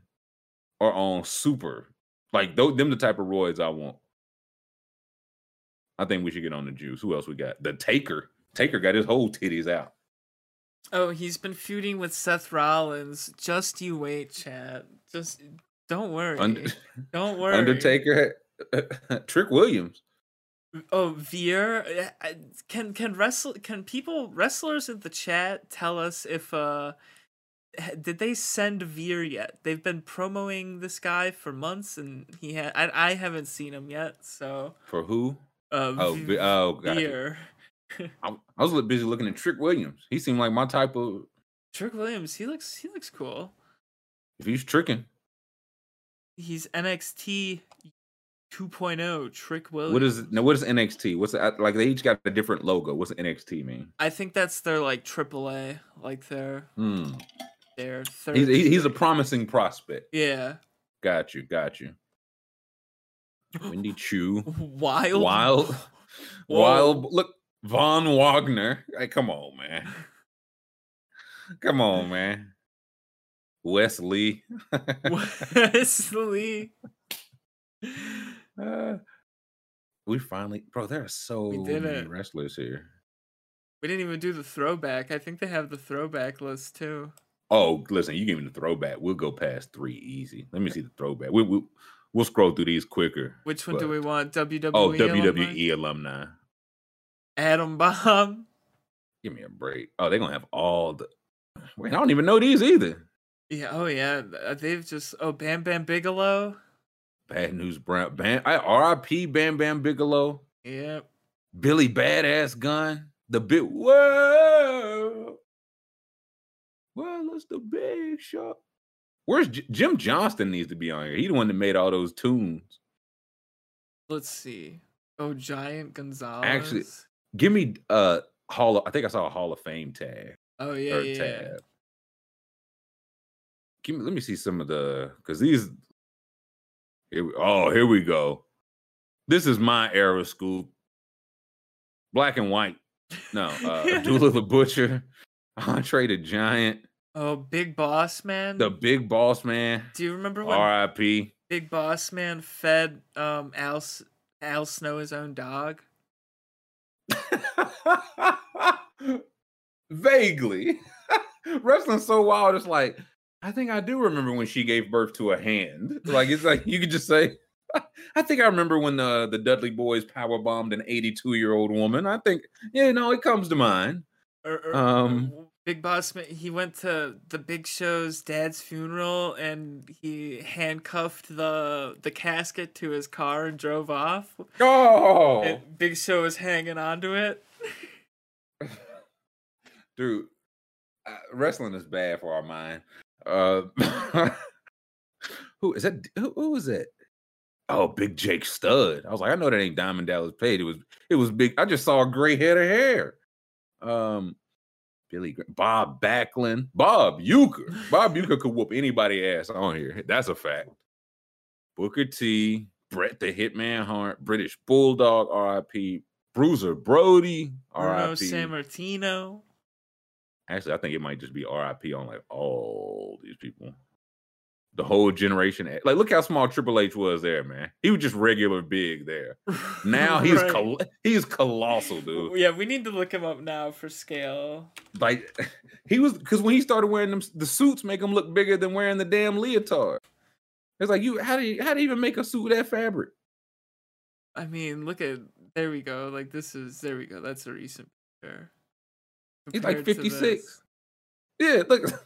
are on super. Like those, them the type of roids I want. I think we should get on the juice. Who else we got? The Taker. Taker got his whole titties out. Oh, he's been feuding with Seth Rollins. Just you wait, chat. Just don't worry. Under- don't worry. Undertaker, Trick Williams. Oh, Veer, uh, can can wrestle can people wrestlers in the chat tell us if uh did they send Veer yet? They've been promoting this guy for months, and he had I, I haven't seen him yet. So For who? uh, Oh, V- oh, gotcha. Veer, I, I was a little busy looking at Trick Williams. He seemed like my type of. Trick Williams, he looks he looks cool. If he's tricking, He's NXT 2.0 oh, Trick Williams. what is now? What is NXT? What's the, like? They each got a different logo. What's NXT mean? I think that's their like AAA, like their Hmm. their third. He's he's a promising prospect. yeah. Got you. Got you. Wendy Choo. Wild. Wild. Whoa. Wild. Look, Von Wagner. Hey, come on, man. Come on, man. Wes Lee. Wesley. Uh, we finally, bro. There are so many wrestlers here. We didn't even do the throwback. I think they have the throwback list too. Oh, listen, you give me the throwback. We'll go past three easy. Let me see the throwback. We, we, we'll scroll through these quicker. Which one do we want? WWE. Oh, alumni? WWE alumni. Adam Bomb. Give me a break. Oh, they're gonna have all the. Wait, I don't even know these either. Yeah. Oh yeah. uh, They've just. Oh, Bam Bam Bigelow. Bad News Brown. Bam, I, R.I.P. Bam Bam Bigelow. Yep. Billy Badass Gunn. The big whoa. Well, it's the big shot. Where's J- Jim Johnston needs to be on here? He the one that made all those tunes. Let's see. Oh, Giant Gonzalez. Actually, give me uh Hall. Of, I think I saw a Hall of Fame tag Oh yeah. yeah. tab. Give me. Let me see some of the because these. Here we, oh, here we go. This is my era school. Black and white. No, uh, Abdullah the Butcher, Andre the Giant, Oh, Big Boss Man. the Big Boss Man, Do you remember when R.I.P. Big Boss Man fed um Al Al Snow his own dog? Vaguely, wrestling's so wild. It's like I think I do remember when she gave birth to a hand. Like it's like you could just say. I think I remember when the the Dudley Boyz power bombed an 82 year old woman. I think yeah, no, it comes to mind. Or, or- Um, Big Boss He went to the Big Show's dad's funeral and he handcuffed the the casket to his car and drove off. Oh, And Big Show was hanging onto it. dude, uh, wrestling is bad for our mind. Uh, who is that? Who, who was it? Oh, Big Jake Studd. I was like, I know that ain't Diamond Dallas Page. It was, it was big. I just saw a gray head of hair. Um, Billy, Bob Backlund, Bob Uecker. Bob Uecker could whoop anybody ass on here. That's a fact. Booker T, Bret the Hitman Hart, British Bulldog, R.I.P. Bruiser Brody, Bruno R.I.P. San Martino. Actually, I think it might just be RIP on like all these people. The whole generation. eh, Like, look how small Triple H was there, man. He was just regular big there. Now he's Right. col- he's colossal, dude. Yeah, we need to look him up now for scale. Like, he was because when he started wearing them, the suits make him look bigger than wearing the damn leotard. It's like you, how do you, how do you even make a suit with that fabric? I mean, look at there we go. Like this is there we go. That's a recent picture. He's like 56. Yeah, look.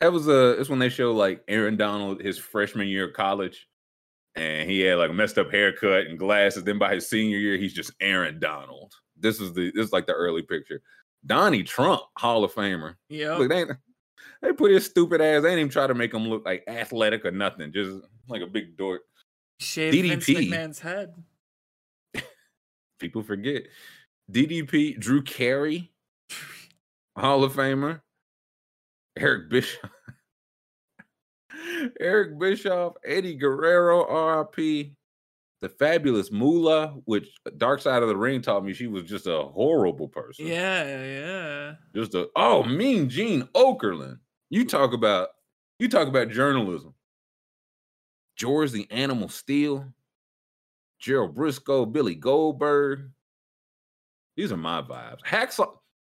That was uh it's when they show like Aaron Donald his freshman year of college. And he had like a messed up haircut and glasses. Then by his senior year, he's just Aaron Donald. This is the this is like the early picture. Donnie Trump, Hall of Famer. Yeah, Look, they they put his stupid ass. They ain't even try to make him look like athletic or nothing. Just like a big dork. Vince DDP. McMahon's head. People forget. DDP, Drew Carey, Hall of Famer, Eric Bischoff, Eric Bischoff, Eddie Guerrero, RIP, the fabulous Moolah, which Dark Side of the Ring taught me she was just a horrible person. Yeah, yeah. Just a oh, Mean Gene Okerlund. You talk about you talk about journalism. George the Animal Steele, Gerald Brisco, Billy Goldberg. These are my vibes. Hacksaw.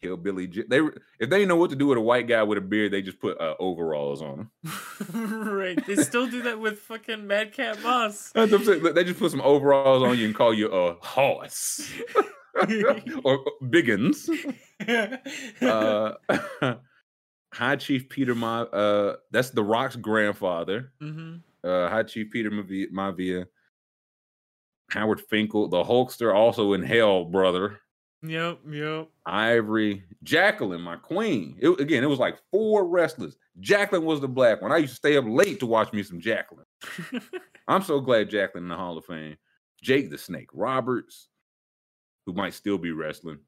Hillbilly. J- They if they didn't know what to do with a white guy with a beard, they just put uh, overalls on him. right. They still do that with fucking Madcap Moss. That's what I'm saying. They just put some overalls on you and call you a horse or Biggins. Uh, High Chief Peter Ma, uh, that's The Rock's grandfather. hmm uh, High Chief Peter Mavi- Maivia, Howard Finkel, the Hulkster, also in Hell, brother. Yep, yep. Ivory, Jacqueline, my queen. It, again, it was like four wrestlers. Jacqueline was the black one. I used to stay up late to watch me some Jacqueline. I'm so glad Jacqueline in the Hall of Fame. Jake the Snake Roberts, who might still be wrestling.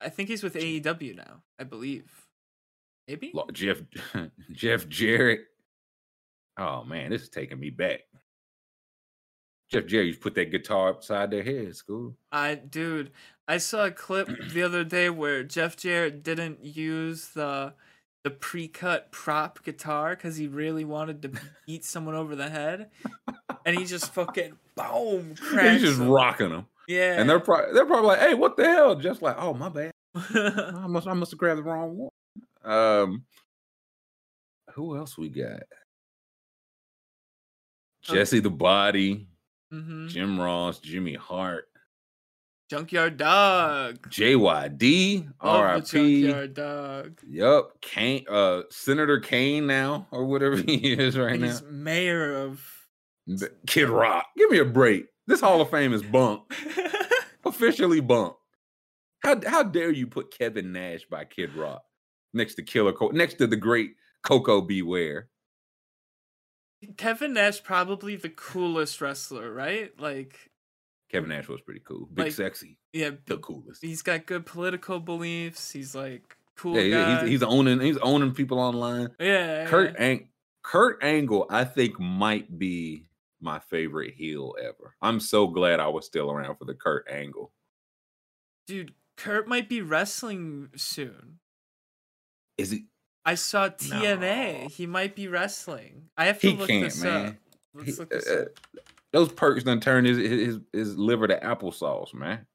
I think he's with AEW now. I believe. Maybe. Jeff Jeff Jarrett. Oh man, this is taking me back. Jeff Jarrett used to put that guitar upside their head. School. I dude, I saw a clip the other day where Jeff Jarrett didn't use the the pre-cut prop guitar because he really wanted to beat someone over the head, and he just fucking boom cracks. He's just him. rocking them, Yeah, and they're probably they're probably like, "Hey, what the hell?" Just like, "Oh my bad, I must I must have grabbed the wrong one." Um, who else we got? Jesse the Body, hmm Jim Ross, Jimmy Hart, Junkyard Dog. JYD, RIP, Junkyard Dog. Yup, Kane, uh, Senator Kane now or whatever he is right now. He's mayor of. Kid Rock, give me a break. This Hall of Fame is bunk, officially bunk. How how dare you put Kevin Nash by Kid Rock next to Killer Co- next to the great Koko B. Ware? Kevin Nash probably the coolest wrestler, right? Like, Kevin Nash was pretty cool, big Like, sexy, yeah, the coolest. he's got good political beliefs. He's like cool Yeah, he's, he's owning he's owning people online. yeah, Kurt yeah. Ang- Kurt Angle, I think, might be my favorite heel ever. I'm so glad I was still around for the Kurt Angle. dude, Kurt might be wrestling soon. Is he? I saw TNA. No. He might be wrestling. I have to He look this man. up. Let's He- look this uh, up. those perks done turned his, his his liver to applesauce, man.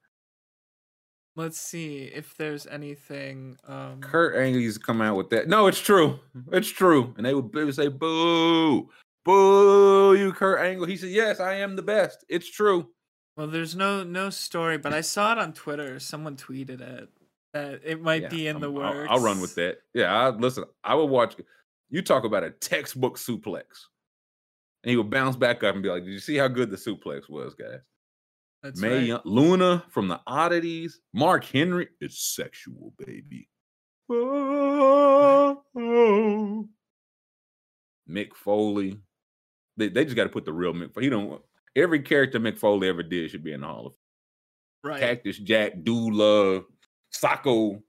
Let's see if there's anything. Um, Kurt Angle used to come out with that. No, it's true. It's true. And they would, they would say, "Boo, boo, you Kurt Angle." He said, "Yes, I am the best. It's true." well, there's no no story, but I saw it on Twitter. Someone tweeted it it might Yeah, be in the I'm- works. I'll, I'll run with that. Yeah, I listen. I would watch. You talk about a textbook suplex, and he would bounce back up and be like, "Did you see how good the suplex was, guys?" That's Mae right. Young- Luna from the Oddities, Mark Henry. It's sexual, baby. Oh. Mick Foley. They, they just got to put the real Mick. He don't. Every character Mick Foley ever did should be in the Hall of Fame. Right. Cactus Jack, Dude Love, Sacco,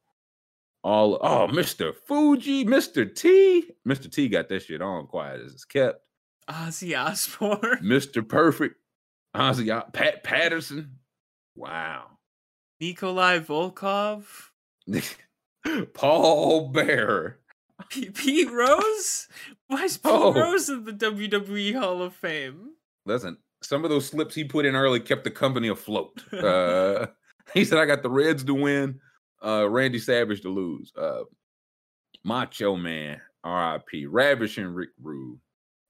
all oh, Mr. Fuji, Mr. T. Mr. T got that shit on quiet as it's kept. Ozzy Osbourne. Mr. Perfect, Ozzy, O- Pat Patterson. Wow. Nikolai Volkov. Paul Bear. P- Pete Rose? Why is Pete Oh. Rose in the WWE Hall of Fame? Listen, some of those slips he put in early kept the company afloat. Uh, he said, I got the Reds to win, uh, Randy Savage to lose. Uh, Macho Man, RIP. Ravishing Rick Rude.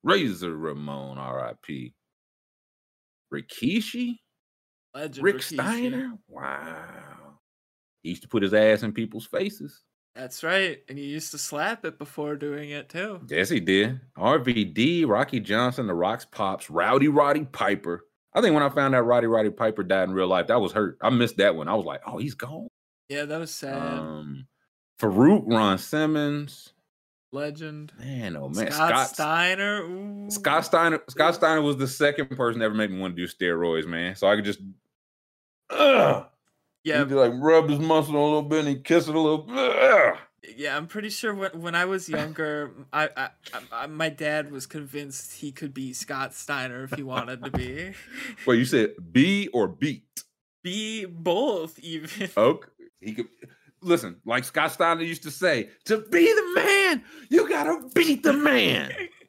Razor Ramon, RIP. Rikishi? Legend Rick Rikishi. Steiner? Wow. He used to put his ass in people's faces. That's right. And he used to slap it before doing it too. Yes, he did. RVD, Rocky Johnson, The Rocks Pops, Rowdy Roddy Piper. I think when I found out Roddy Roddy Piper died in real life, that was hurt. I missed that one. I was like, oh, he's gone. Yeah, that was sad. Um, Farooq, Ron Simmons. Legend. Man, oh man, Scott, Scott, Steiner. Ooh. Scott Steiner. Scott Steiner was the second person to ever make me want to do steroids, man. So I could just, ugh. Yeah, He'd be like rub his muscle a little bit and he kiss it a little. Ugh. yeah. I'm pretty sure when, when I was younger, I, I, I, my dad was convinced he could be Scott Steiner if he wanted to be. Wait, you said B or beat? Be both even. Okay. He could listen, like Scott Steiner used to say, to be the man, you gotta beat the man.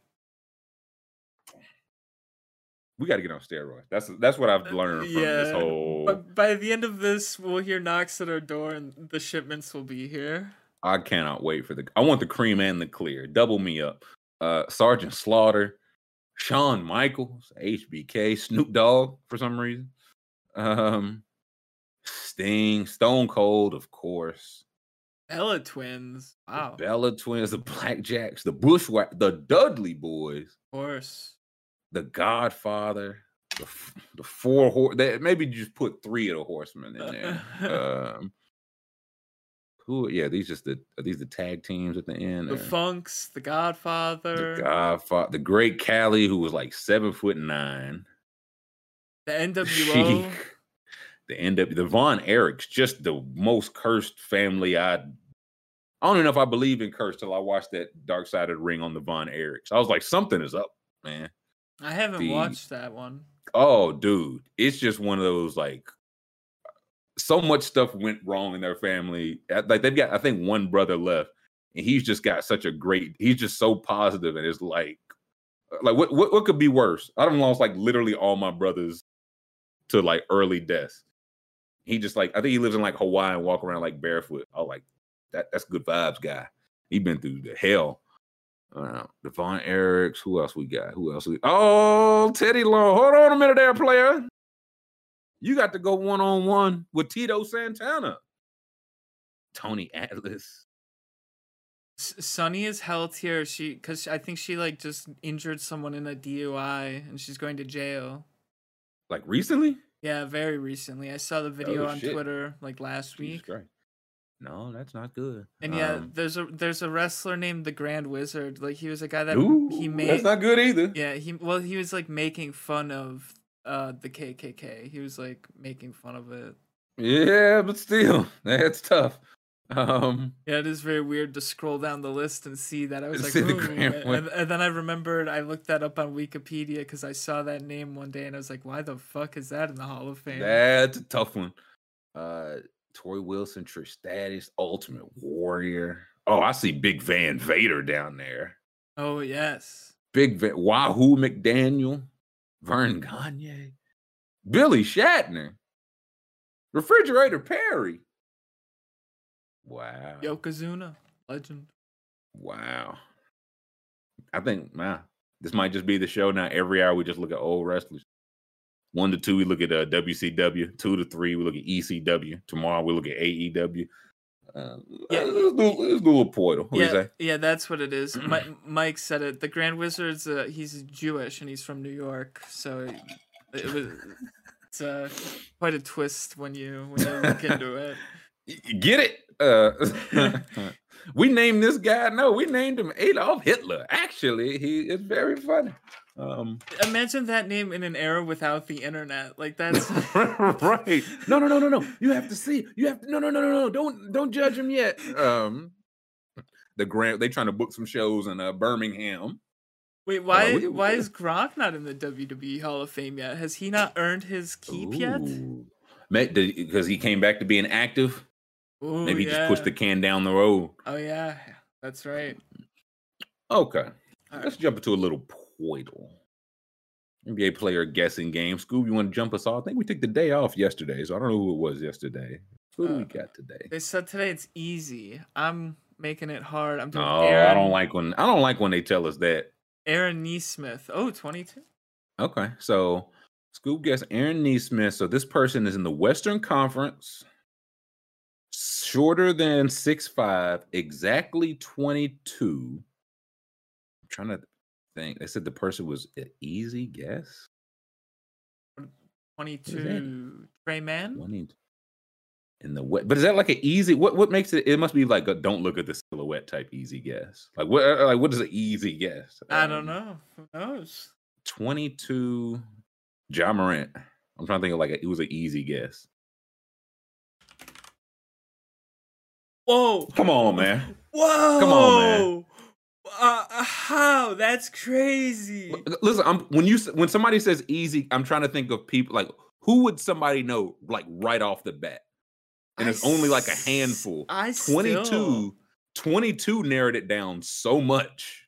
we gotta get on steroids. That's that's what I've learned from this whole But by the end of this, we'll hear knocks at our door and the shipments will be here. I cannot wait for the I want the cream and the clear. Double me up. Uh Sergeant Slaughter, Shawn Michaels, HBK, Snoop Dogg for some reason. Um Sting, Stone Cold, of course. Bella twins. the Wow. Of Bella Twins, the Blackjacks, the Bushwhack, the Dudley Boyz, Of course. the Godfather. the, the four horse. That maybe just put three of the horsemen in there. um, who? Yeah, these just the are these the tag teams at the end. The or- Funks, The Godfather, the Godfather, the Great Khali, who was like seven foot nine. the The NWO. Sheik, the NW, the Von Erichs, just the most cursed family. I, I don't even know if I believe in curse till I watched that Dark Side of the Ring on the Von Erichs. I was like, something is up, man. I haven't the- watched that one. Oh, dude, it's just one of those like so much stuff went wrong in their family. Like they've got, I think, one brother left, and he's just got such a great. He's just so positive, and it's like, like what what what could be worse? I don't lost like literally all my brothers to like early death. He just like I think he lives in like Hawaii and walk around like barefoot. Oh, like that. That's good vibes, guy. He been through the hell. Uh, the Von Erichs. Who else we got? Who else? We, oh, Teddy Long. Hold on a minute, there, player. You got to go one on one with Tito Santana. Tony Atlas. S- Sunny is held here. She because I think she like just injured someone in a DUI and she's going to jail. Like recently? Yeah, very recently. I saw the video Oh, on shit. Twitter like last Jesus week. Christ. No, that's not good. And yeah, Um, there's a there's a wrestler named the Grand Wizard. Like he was a guy that ooh, he made. that's not good either. Yeah, he well he was like making fun of uh the KKK. He was like making fun of it. Yeah, but still, that's tough. Um, Yeah, it is very weird to scroll down the list and see that. I was like, and, and then I remembered I looked that up on Wikipedia because I saw that name one day and I was like, why the fuck is that in the Hall of Fame? that's a tough one. Uh, Torrie Wilson, Trish Stratus, Ultimate Warrior. Oh, I see Big Van Vader down there. Oh yes. Big Van, Wahoo McDaniel, Verne Gagne, Billy Shatner, Refrigerator Perry. Wow. Yokozuna, legend. Wow. I think, man, this might just be the show now. Every hour we just look at old wrestlers. One to two, we look at uh, WCW. Two to three, we look at ECW. Tomorrow, we look at AEW. Uh, Yeah. let's, do, let's do a little portal. What yeah, yeah, that's what it is. Mi- Mike said it. The Grand Wizard's uh, he's Jewish and he's from New York, so it, it was it's uh, quite a twist when you when you look into it. Get it? Uh, we named this guy. No, we named him Adolf Hitler. Actually, he is very funny. Um, Imagine that name in an era without the internet. Like that's right. No, no, no, no, no. You have to see. You have to. No, no, no, no, no. Don't don't judge him yet. Um, the grant. They trying to book some shows in uh, Birmingham. Wait, why we- why is Gronk not in the WWE Hall of Fame yet? Has he not earned his keep yet? Because he came back to being active. Ooh, Maybe he just pushed the can down the road. Oh yeah, that's right. Okay. All Let's jump into a little Poeltl. NBA player guessing game. Scoob, you want to jump us off? I think we took the day off yesterday, so I don't know who it was yesterday. Who do we Uh, got today? They said today it's easy. I'm making it hard. I'm doing No, Aaron, I don't like when I don't like when they tell us that. Aaron Nesmith. Oh, 22. Okay, so Scoop guess Aaron Nesmith. So this person is in the Western Conference, shorter than six five, exactly twenty two. I'm trying to think. They said the person was an easy guess. 22. Trey Man? Twenty in the wet, but is that like an easy? What what makes it? It must be like a don't look at the silhouette type easy guess. Like what? uh, Like what is an easy guess? I don't Um, know. Who knows? 22 Ja Morant. I'm trying to think of like a, it was an easy guess. Whoa. Come on, man. Whoa. Come on, man. Uh, uh, how? That's crazy. Listen, I'm when you when somebody says easy, I'm trying to think of people like who would somebody know like right off the bat? And I it's only like a handful. I 22 still- 22 narrowed it down so much.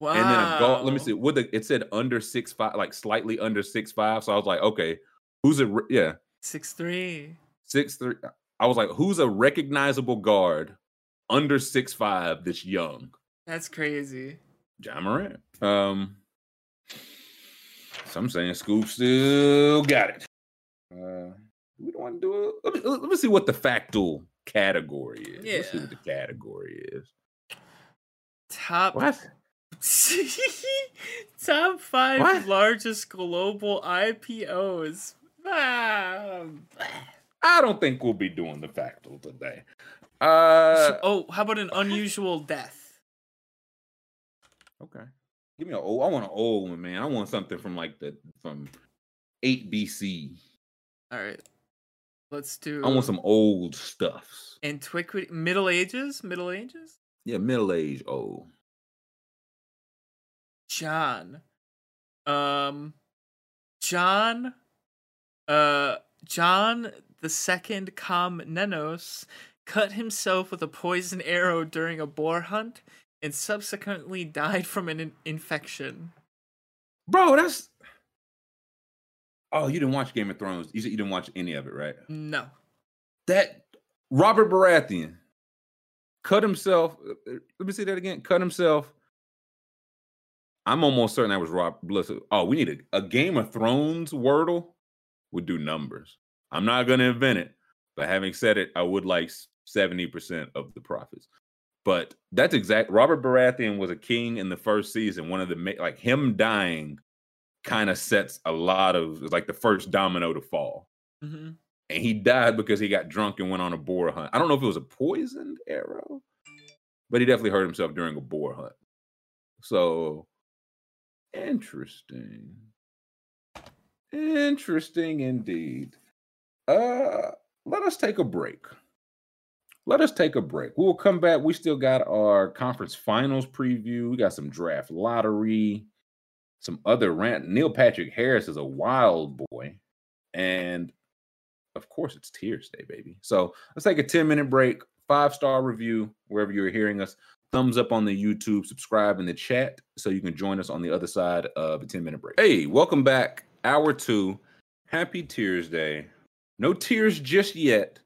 Wow. And then a golf, let me see. What the it said under six five, like slightly under six five. So I was like, okay, who's it? yeah, Six three. six three. I was like, who's a recognizable guard under six five that's young? That's crazy. Ja Morant. Um, so I'm saying Scoop still got it. Uh, we don't want to do it. Let me, let me see what the factual category is. Let's see what the category is. Top What? Top five What? largest global IPOs. Ah. I don't think we'll be doing the factual today. Uh, oh, how about an unusual death? okay. Give me an old. I want an old one, man. I want something from like the from eight BC. All right, let's do. I want some old stuffs. antiquity, Middle Ages, Middle Ages. Yeah, middle age old. John, um, John, uh, John the Second Komnenos cut himself with a poison arrow during a boar hunt and subsequently died from an in- infection. Bro, that's. Oh, you didn't watch Game of Thrones. You said you didn't watch any of it, right? No. That Robert Baratheon cut himself. uh, Let me say that again. Cut himself. I'm almost certain that was Rob. Oh, we need a, a Game of Thrones Wordle would do numbers. I'm not going to invent it, but having said it, I would like 70% of the profits. But that's exact. Robert Baratheon was a king in the first season. One of the like him dying kind of sets a lot of like the first domino to fall hmm and he died because he got drunk and went on a boar hunt. I don't know if it was a poisoned arrow, but he definitely hurt himself during a boar hunt. So interesting. Interesting indeed. Uh let us take a break. Let us take a break. We'll come back. We still got our conference finals preview. We got some draft lottery, some other rant. Neil Patrick Harris is a wild boy. And of course it's Tears Day, baby. So let's take a 10 minute break, five star review wherever you're hearing us. Thumbs up on the YouTube, subscribe in the chat so you can join us on the other side of a 10 minute break. Hey, welcome back. Hour two. Happy Tears Day. No tears just yet.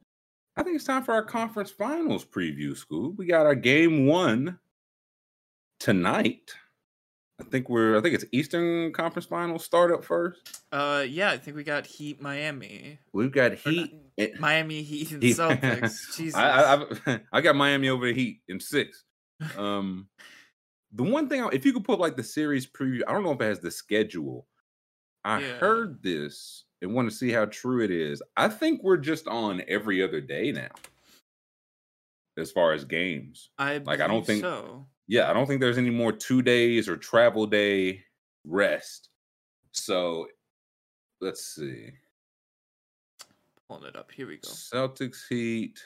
I think it's time for our conference finals preview, school. We got our game one tonight. I think we're I think it's Eastern Conference Finals start up first. Uh, yeah, I think we got Heat Miami. We've got Or not- Heat. Miami Heat and Heat. Celtics. Jesus. I, I, I've- got Miami over the Heat in six. Um, the one thing, if you could put like the series preview, I don't know if it has the schedule. I Yeah. heard this and want to see how true it is. I think we're just on every other day now, as far as games. I like, I don't think- so. Yeah, I don't think there's any more two days or travel day rest. So let's see. Pulling it up. Here we go. Celtics Heat.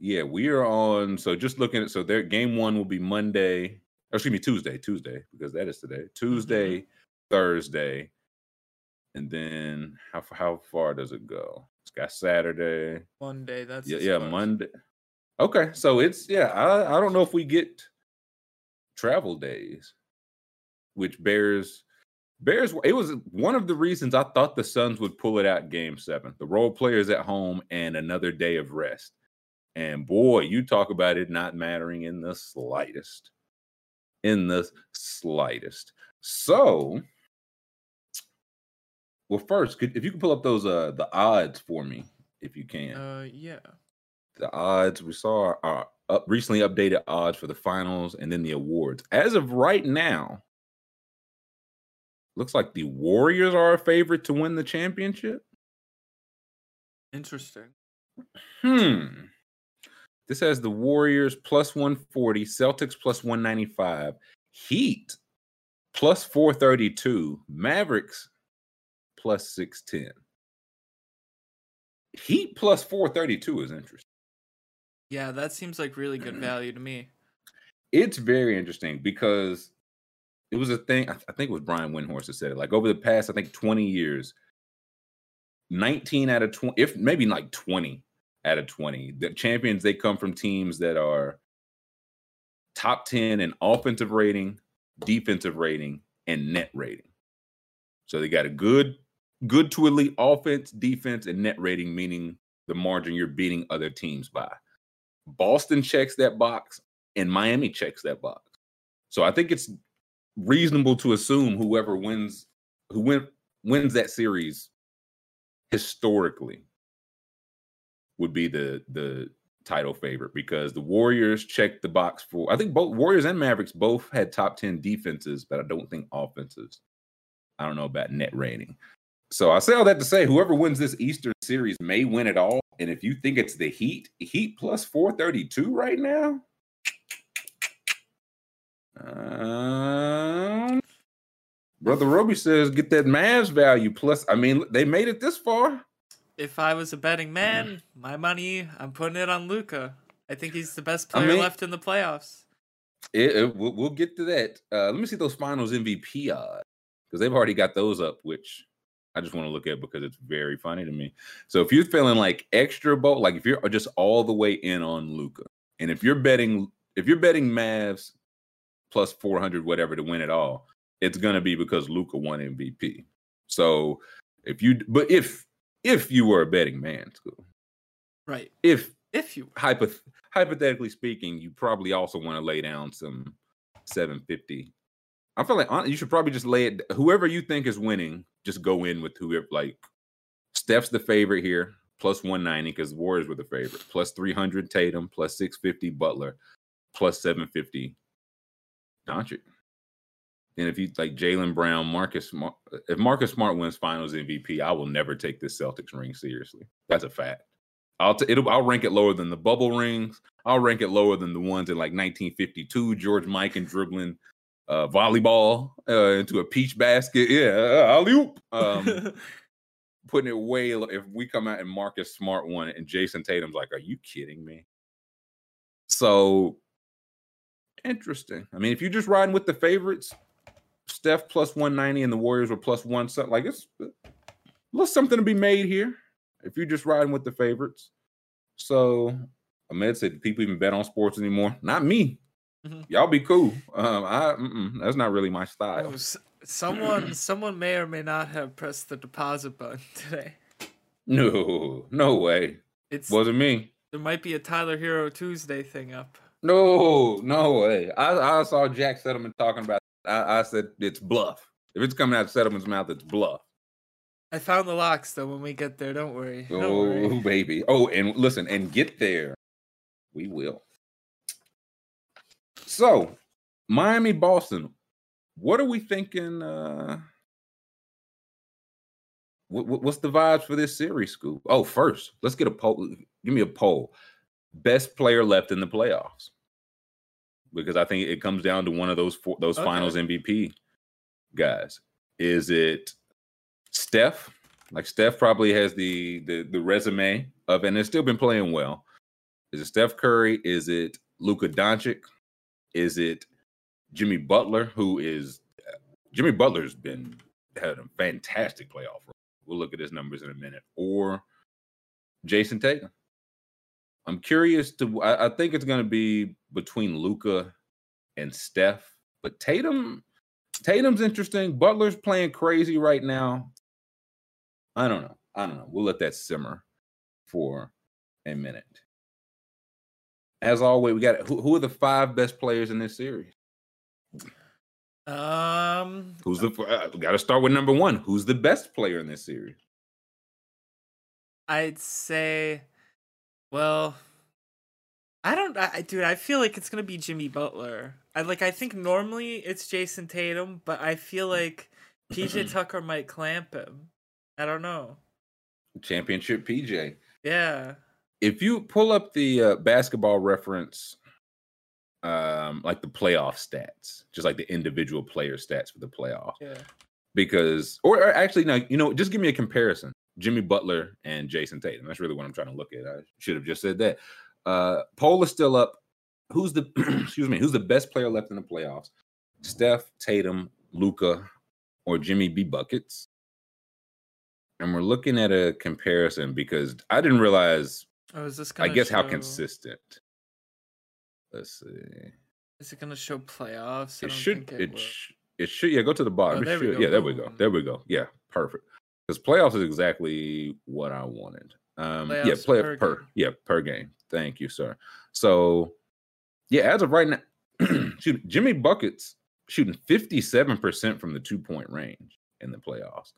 Yeah, we are on. So just looking at so their game one will be Monday. Oh, excuse me, Tuesday, Tuesday, because that is today. Mm-hmm. Tuesday, Thursday, and then how how far does it go? It's got Saturday. Monday. That's Yeah, yeah, Monday. Okay, so it's yeah. I I don't know if we get travel days, which bears bears. It was one of the reasons I thought the Suns would pull it out game seven. The role players at home and another day of rest. And boy, you talk about it not mattering in the slightest. In the slightest. So, well, first, could, if you could pull up those uh the odds for me, if you can Uh, yeah. the odds we saw are up recently updated odds for the finals and then the awards as of right now looks like the warriors are a favorite to win the championship Interesting. hmm this has the warriors plus 140 celtics plus 195 heat plus 432 mavericks plus 610 heat plus 432 is interesting Yeah, that seems like really good value to me. it's very interesting because it was a thing. I, th- I think it was Brian Windhorst that said it. Like over the past, I think twenty years, nineteen out of twenty, if maybe like twenty out of twenty, the champions they come from teams that are top ten in offensive rating, defensive rating, and net rating. So they got a good, good to elite offense, defense, and net rating, meaning the margin you're beating other teams by. Boston checks that box and Miami checks that box. So I think it's reasonable to assume whoever wins who win, wins that series historically would be the the title favorite because the Warriors checked the box for I think both Warriors and Mavericks both had top 10 defenses, but I don't think offenses. I don't know about net rating. So I say all that to say whoever wins this Eastern series may win it all. And if you think it's the Heat, Heat plus 432 right now. Um, Brother Roby says get that Mavs value plus. I mean, they made it this far. If I was a betting man, my money, I'm putting it on Luka. I think he's the best I player mean- left in the playoffs. It, it- we'll, we'll get to that. Uh, let me see those finals MVP odds because they've already got those up, which I just want to look at because it's very funny to me. So if you're feeling like extra bold, like if you're just all the way in on Luka, and if you're betting, if you're betting Mavs plus 400, whatever to win it all, it's gonna be because Luka won MVP. So if you, but if if you were a betting man, school, Right. if If you hypoth- hypothetically speaking, you probably also want to lay down some 750. I feel like you should probably just lay it. Whoever you think is winning, just go in with whoever. Like Steph's the favorite here, plus 190 because Warriors were the favorite, plus 300 Tatum, plus 650 Butler, plus 750 Doncic. And if you like Jaylen Brown, Marcus, if Marcus Smart wins Finals MVP, I will never take this Celtics ring seriously. That's a fact. I'll t- it'll, I'll rank it lower than the bubble rings. I'll rank it lower than the ones in like 1952, George Mikan dribbling uh, volleyball uh, into a peach basket. Yeah, alley oop. Um, putting it way. If we come out and Marcus Smart won it, and Jayson Tatum's like, "Are you kidding me?" So interesting. I mean, if you're just riding with the favorites, Steph plus 190 and the Warriors were plus one, something like it's a little something to be made here. If you're just riding with the favorites, so Ahmed said, "People even bet on sports anymore?" Not me. Mhm. Y'all be cool. Um, I mm-mm, that's not really my style. Oh, someone someone may or may not have pressed the deposit button today. No, no way. It Wasn't me. there might be a Tyler Herro Tuesday thing up. No, no way. I, I saw Jack Settleman talking about. I, I said it's bluff. If it's coming out of Settleman's mouth, it's bluff. I found the locks though when we get there. Don't worry. Don't Oh, worry. baby. Oh, and listen, and get there. We will. So, Miami, Boston. What are we thinking? Uh, what, what- what's the vibes for this series, Scoop? Oh, first, let's get a poll. Give me a poll. Best player left in the playoffs, because I think it comes down to one of those four, those Okay. Finals MVP guys. Is it Steph? Like Steph probably has the the the resume of, and has still been playing well. Is it Steph Curry? Is it Luka Doncic? Is it Jimmy Butler, who is Jimmy Butler's been had a fantastic playoff run. We'll look at his numbers in a minute. Or Jayson Tatum. I'm curious to. I, I think it's going to be between Luka and Steph, but Tatum, Tatum's interesting. Butler's playing crazy right now. I don't know. I don't know. We'll let that simmer for a minute. As always, we got who, who are the five best players in this series? Um, Who's the? Uh, got to start with number one. Who's the best player in this series? I'd say, well, I don't, I, I- dude. I feel like it's gonna be Jimmy Butler. I like. I think normally it's Jayson Tatum, but I feel like PJ Tucker might clamp him. I don't know. Championship PJ. Yeah. If you pull up the uh, basketball reference, um, like the playoff stats, just like the individual player stats for the playoffs, Yeah. because or, or actually now, you know just give me a comparison jimmy butler and jayson tatum. That's really what i'm trying to look at. I should have just said that. Uh poll is still up. Who's the excuse me who's the best player left in the playoffs? Steph tatum luka or jimmy b. Buckets? And we're looking at a comparison because i didn't realize Oh, is this i guess how consistent? Let's see. Is it gonna show playoffs? It should it, will. sh- it should yeah go to the bottom. Oh, It should- yeah there we go. There we go. Yeah perfect. Because playoffs is exactly what i wanted. Um yeah Playoffs play per per, game. yeah per game. Thank you sir. So yeah as of right now shoot, jimmy buckets shooting 57% from the two point range in the playoffs.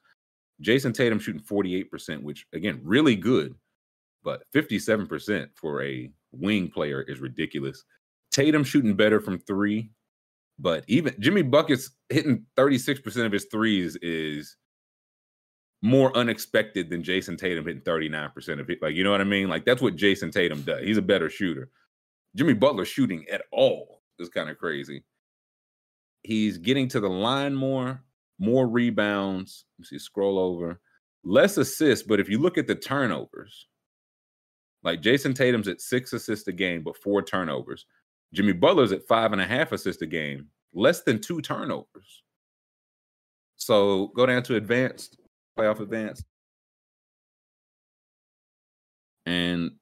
Jayson tatum shooting 48% which again really good but 57% for a wing player is ridiculous. Tatum shooting better from three, but even Jimmy Buckets hitting 36% of his threes is more unexpected than Jayson Tatum hitting 39% of it. Like, you know what I mean? Like, that's what Jayson Tatum does. He's a better shooter. Jimmy Butler shooting at all is kind of crazy. He's getting to the line more, more rebounds. Let's see, scroll over, less assists. But if you look at the turnovers, like Jayson Tatum's at six assists a game, but four turnovers. Jimmy Butler's at five and a half assists a game, less than two turnovers. So go down to advanced, playoff advanced. And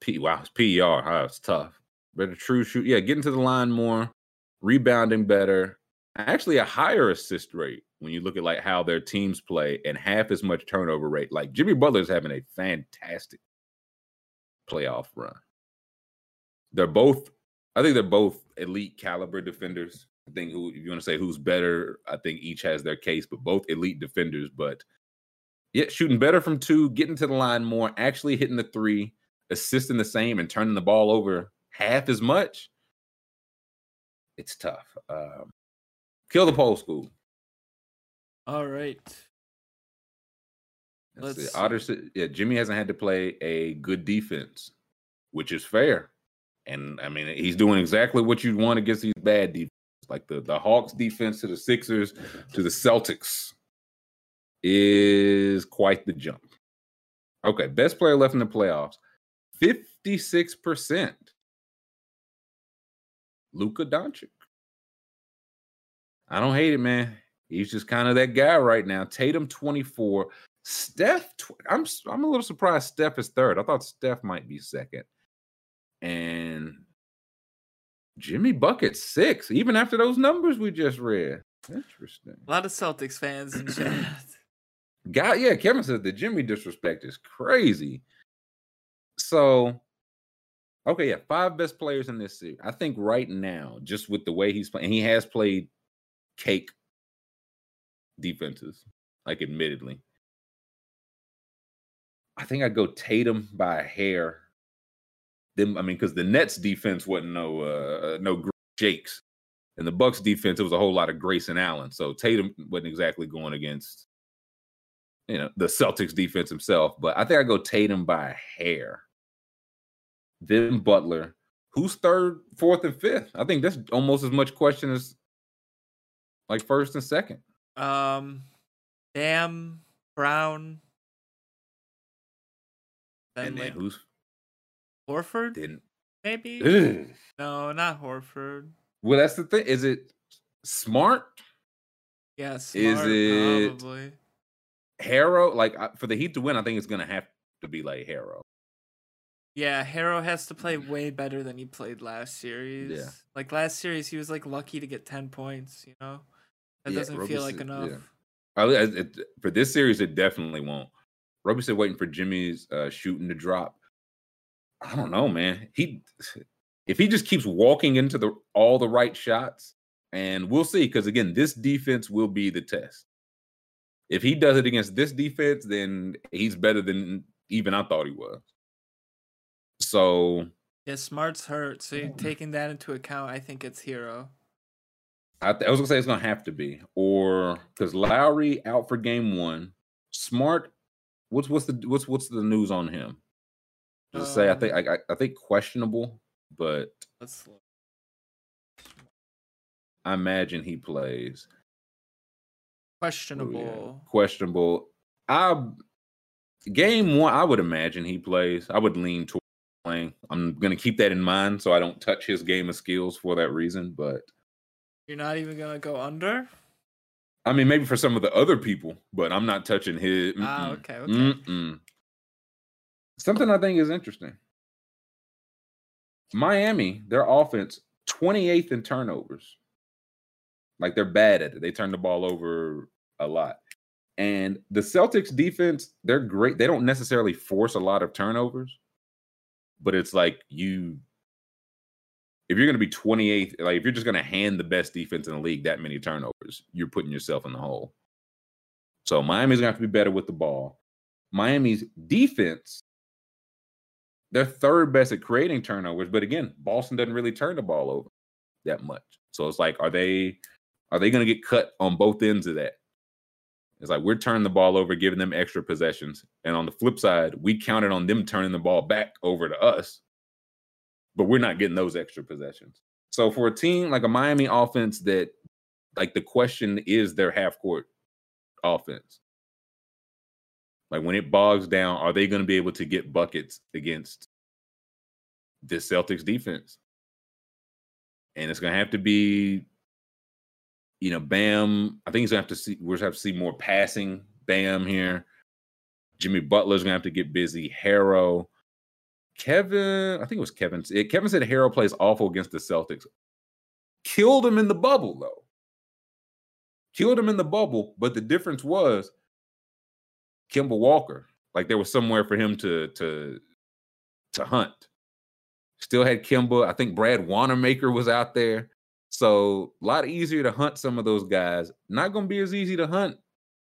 P wow, it's PER. Oh, it's tough. Better true shoot. Yeah, getting to the line more, rebounding better. Actually, a higher assist rate when you look at like how their teams play and half as much turnover rate. Like Jimmy Butler's having a fantastic playoff run. They're both, I think they're both elite caliber defenders. I think who, if you want to say who's better, I think each has their case, but both elite defenders. But yeah, shooting better from two, getting to the line more, actually hitting the three, assisting the same, and turning the ball over half as much. It's tough. Um, kill the poll school. All right. Let's see. Otter, yeah, Jimmy hasn't had to play a good defense, which is fair. And I mean, he's doing exactly what you'd want against these bad defenses, like the the Hawks defense to the Sixers to the Celtics is quite the jump. Okay, best player left in the playoffs, fifty six percent. Luka Doncic. I don't hate it, man. He's just kind of that guy right now. Tatum 24, Steph, I'm I'm a little surprised Steph is third. I thought Steph might be second, and Jimmy Bucket six. Even after those numbers we just read, interesting. A lot of Celtics fans in chat. Guy, yeah, Kevin said the Jimmy disrespect is crazy. So, okay, yeah, five best players in this series. I think right now, just with the way he's playing, he has played cake defenses, like admittedly. I think I'd go Tatum by a hair. Then I mean, because the Nets defense wasn't no uh no Jakes, and the Bucks defense it was a whole lot of Grayson Allen. So Tatum wasn't exactly going against you know the Celtics defense himself. But I think I go Tatum by a hair. Then Butler, who's third, fourth, and fifth. I think that's almost as much question as like first and second. Um, Bam, Brown, and then like who's Horford, didn't? maybe? Ugh. No, not Horford. Well, that's the thing. Is it smart? Yeah, smart, Is it- probably. Herro, like uh, for the Heat to win, I think it's gonna have to be like Herro. Yeah, Herro has to play way better than he played last series. Yeah. Like last series, he was like lucky to get ten points. You know, that Yeah, doesn't feel like enough. yeah. I, I- it, for this series, it definitely won't. Roby said waiting for Jimmy's uh, shooting to drop. I don't know, man. He if he just keeps walking into the all the right shots, and we'll see. Because again, this defense will be the test. If he does it against this defense, then he's better than even I thought he was. So Yeah, Smart's hurt, so Mm. you taking that into account, I think it's Herro. I, th- I was gonna say it's gonna have to be, or because Lowry out for game one. Smart, what's what's the what's what's the news on him? Just say I think um, I, I I think questionable, but. I imagine he plays. Oh, yeah, questionable. Questionable. I game one, I would imagine he plays. I would lean toward playing. I'm gonna keep that in mind so I don't touch his game of skills for that reason. But You're not even gonna go under. I mean, maybe for some of the other people, but I'm not touching his. Ah, mm-mm. okay, okay. Mm-mm. Something I think is interesting. Miami, their offense, 28th in turnovers. Like they're bad at it. They turn the ball over a lot. And the Celtics defense, they're great. They don't necessarily force a lot of turnovers, but it's like you, if you're going to be 28th, like if you're just going to hand the best defense in the league that many turnovers, you're putting yourself in the hole. So Miami's going to have to be better with the ball. Miami's defense they're third best at creating turnovers, but again, Boston doesn't really turn the ball over that much. So it's like, are they are they going to get cut on both ends of that? It's like we're turning the ball over, giving them extra possessions, and on the flip side, we counted on them turning the ball back over to us, but we're not getting those extra possessions. So for a team like a Miami offense that, like, the question is their half court offense. Like when it bogs down, are they going to be able to get buckets against this Celtics defense? And it's going to have to be, you know, Bam. I think he's going to have to see. We're going to have to see more passing. Bam here. Jimmy Butler's going to have to get busy. Herro. Kevin, I think it was Kevin. Kevin said Herro plays awful against the Celtics. Killed him in the bubble, though. Killed him in the bubble, but the difference was Kemba Walker. Like there was somewhere for him to to to hunt. Still had Kemba. I think Brad Wanamaker was out there. So a lot easier to hunt some of those guys. Not gonna be as easy to hunt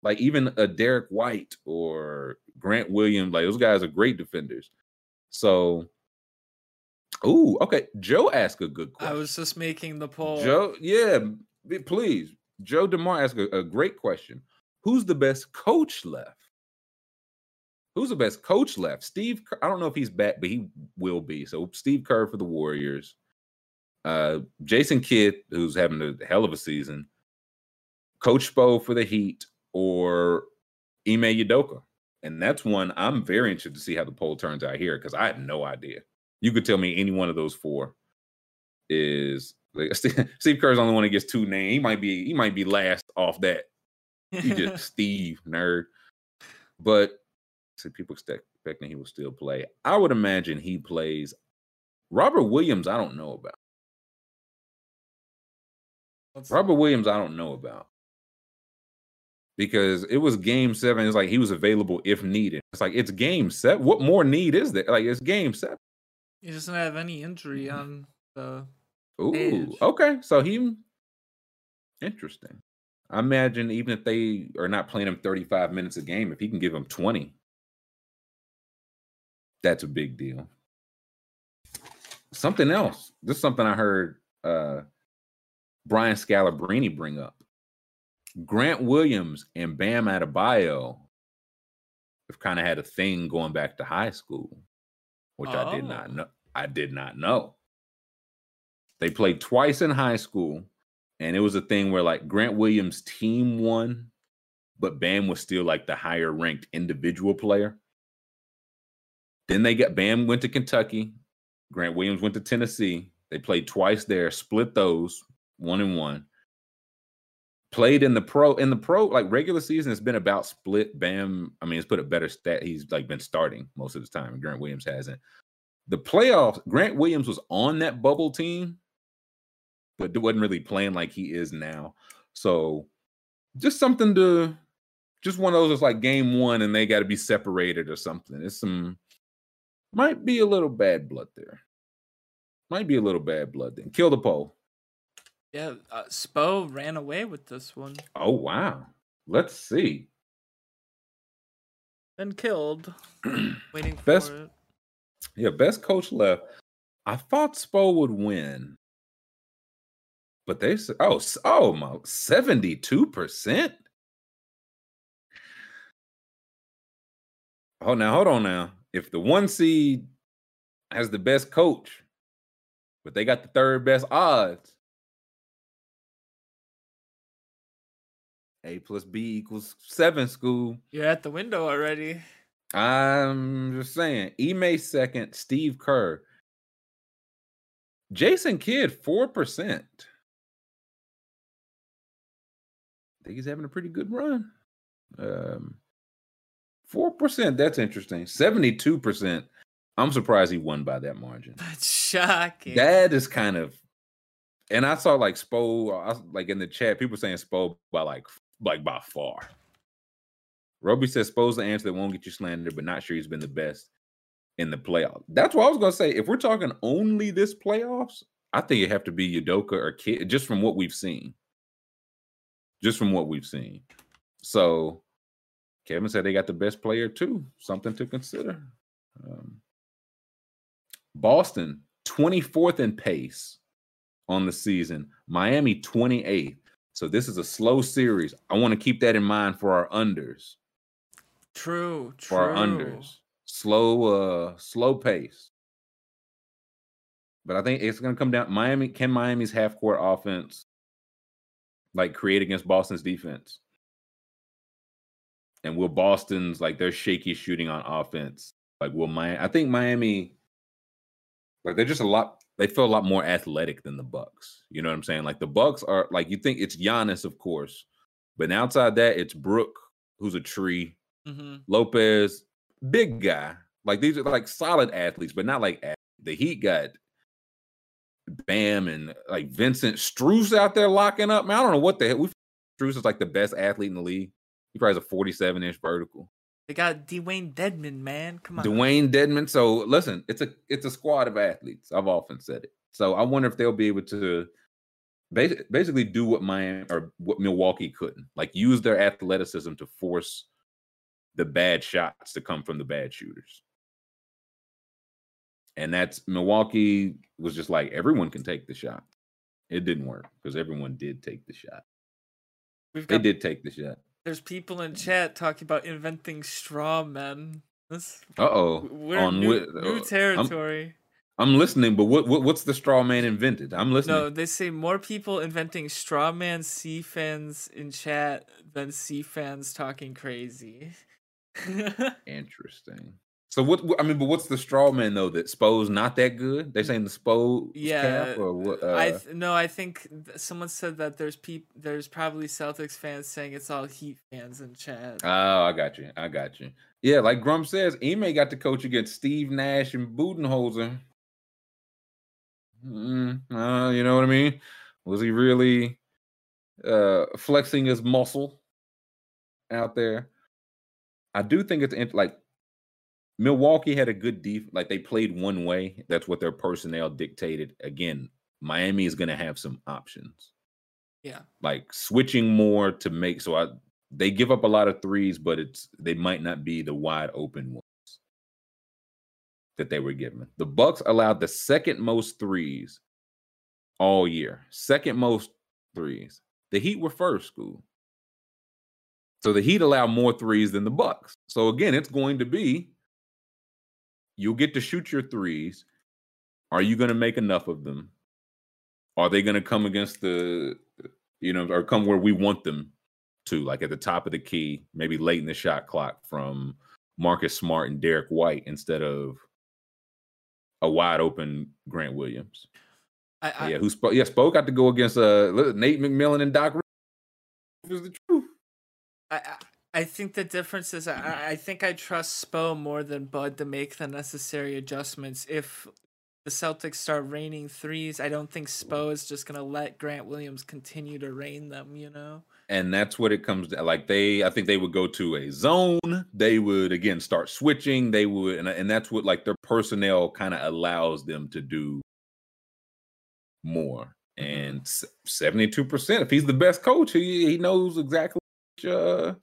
like even a Derrick White or Grant Williams. Like those guys are great defenders. So Ooh, okay. Joe asked a good question. I was just making the poll. Joe, yeah, please. Joe DeMar asked a, a great question. Who's the best coach left? Who's the best coach left? Steve. I don't know if he's back, but he will be. So Steve Kerr for the Warriors. Uh, Jason Kidd, who's having a hell of a season. Coach Spo for the Heat or Ime Udoka. And that's one I'm very interested to see how the poll turns out here because I have no idea. You could tell me any one of those four is like, Steve Kerr's the only one that gets two names. He might be he might be last off that. He just Steve nerd. But so people expecting he will still play. I would imagine he plays. Robert Williams, I don't know about. What's Robert Williams, I don't know about. Because it was game seven. It's like he was available if needed. It's like it's game seven. What more need is there? Like it's game seven. He doesn't have any injury on the. Ooh, okay. So he interesting. I imagine even if they are not playing him 35 minutes a game, if he can give him 20, that's a big deal. Something else. This is something I heard uh, Brian Scalabrine bring up. Grant Williams and Bam Adebayo have kind of had a thing going back to high school, which oh. I did not oh. know. I did not know. They played twice in high school, and it was a thing where like Grant Williams' team won, but Bam was still like the higher ranked individual player. Then they got Bam went to Kentucky. Grant Williams went to Tennessee. They played twice there, split those one and one. Played in the pro in the pro like regular season. It's been about split. Bam. I mean, it's put a better stat. He's like been starting most of the time. Grant Williams hasn't. The playoffs. Grant Williams was on that bubble team, but wasn't really playing like he is now. So, just something to, just one of those. It's like game one, and they got to be separated or something. It's some might be a little bad blood there. Might be a little bad blood then. Kill the poll. Yeah, uh, Spo ran away with this one. Oh wow. Let's see. Been killed. waiting best, for it. Yeah, best coach left. I thought Spo would win. But they said, oh, oh my 72%. Oh, now hold on now if the one seed has the best coach, but they got the third best odds, A plus B equals seven school. You're at the window already. I'm just saying. Ime second, Steve Kerr. Jason Kidd, 4%. I think he's having a pretty good run. Um, Four percent. That's interesting. Seventy-two percent. I'm surprised he won by that margin. That's shocking. That is kind of. And I saw like Spo, I, like in the chat, people saying Spo by like like by far. Roby says Spo's the answer that won't get you slandered, but not sure he's been the best in the playoffs. That's what I was gonna say. If we're talking only this playoffs, I think it have to be Udoka or Kidd, just from what we've seen. Just from what we've seen. So Kevin said they got the best player too. Something to consider. Um, Boston 24th in pace on the season. Miami 28th. So this is a slow series. I want to keep that in mind for our unders. True, true. For our unders. Slow, uh, slow pace. But I think it's gonna come down. Miami can Miami's half court offense like create against Boston's defense? And will Boston's like their shaky shooting on offense? Like will Miami I think Miami like they're just a lot they feel a lot more athletic than the Bucks. You know what I'm saying? Like the Bucks are like you think it's Giannis, of course, but outside that, it's Brook, who's a tree, hmm Lopez, big guy. Like these are like solid athletes, but not like the Heat got Bam and like Vincent Strus out there locking up. Man, I don't know what the hell. We Strus is like the best athlete in the league. He probably has a 47 inch vertical. They got Dewayne Dedmon, man. Come on. Dewayne Dedmon. So listen, it's a it's a squad of athletes. I've often said it. So I wonder if they'll be able to basically do what Miami or what Milwaukee couldn't, like use their athleticism to force the bad shots to come from the bad shooters. And that's Milwaukee was just like everyone can take the shot. It didn't work because everyone did take the shot. We've They did take the shot. There's people in chat talking about inventing straw men. Uh oh. we're On new, wi- new uh, I'm- territory. I'm listening, but what, what what's the straw man invented? I'm listening. No, they say more people inventing straw man C fans in chat than C fans talking crazy. Interesting. So what? I mean, but what's the straw man though? That Spo's not that good. They saying the Spo Yeah, cap or what? Uh, I th- no, I think th- someone said that there's peop- there's probably Celtics fans saying it's all Heat fans in chat. oh, I got you. I got you. Yeah, like Grum says, Ime got to coach against Steve Nash and Budenholzer. Mm, uh, you know what I mean? Was he really uh flexing his muscle out there? I do think it's like Milwaukee had a good def like they played one way. That's what their personnel dictated. Again, Miami is going to have some options. Yeah. Like switching more to make so I they give up a lot of threes, but it's they might not be the wide open ones that they were given. The Bucks allowed the second most threes all year. Second most threes. The Heat were first school. So the Heat allowed more threes than the Bucks. So again, it's going to be you'll get to shoot your threes. Are you going to make enough of them? Are they going to come against the you know or come where we want them to like at the top of the key, maybe late in the shot clock from Marcus Smart and Derrick White instead of a wide open Grant Williams. I, I, yeah, who spoke? Yeah, spoke got to go against uh Nate McMillan and Doc. Rivers. Is the truth. I, I- think the difference is I, I think I trust Spo more than Bud to make the necessary adjustments. If the Celtics start raining threes, I don't think Spo is just gonna let Grant Williams continue to rain them. You know. and that's what it comes to. Like they, I think they would go to a zone. They would again start switching. They would, and, and that's what like their personnel kind of allows them to do more. And seventy-two percent, if he's the best coach, he he knows exactly which, uh,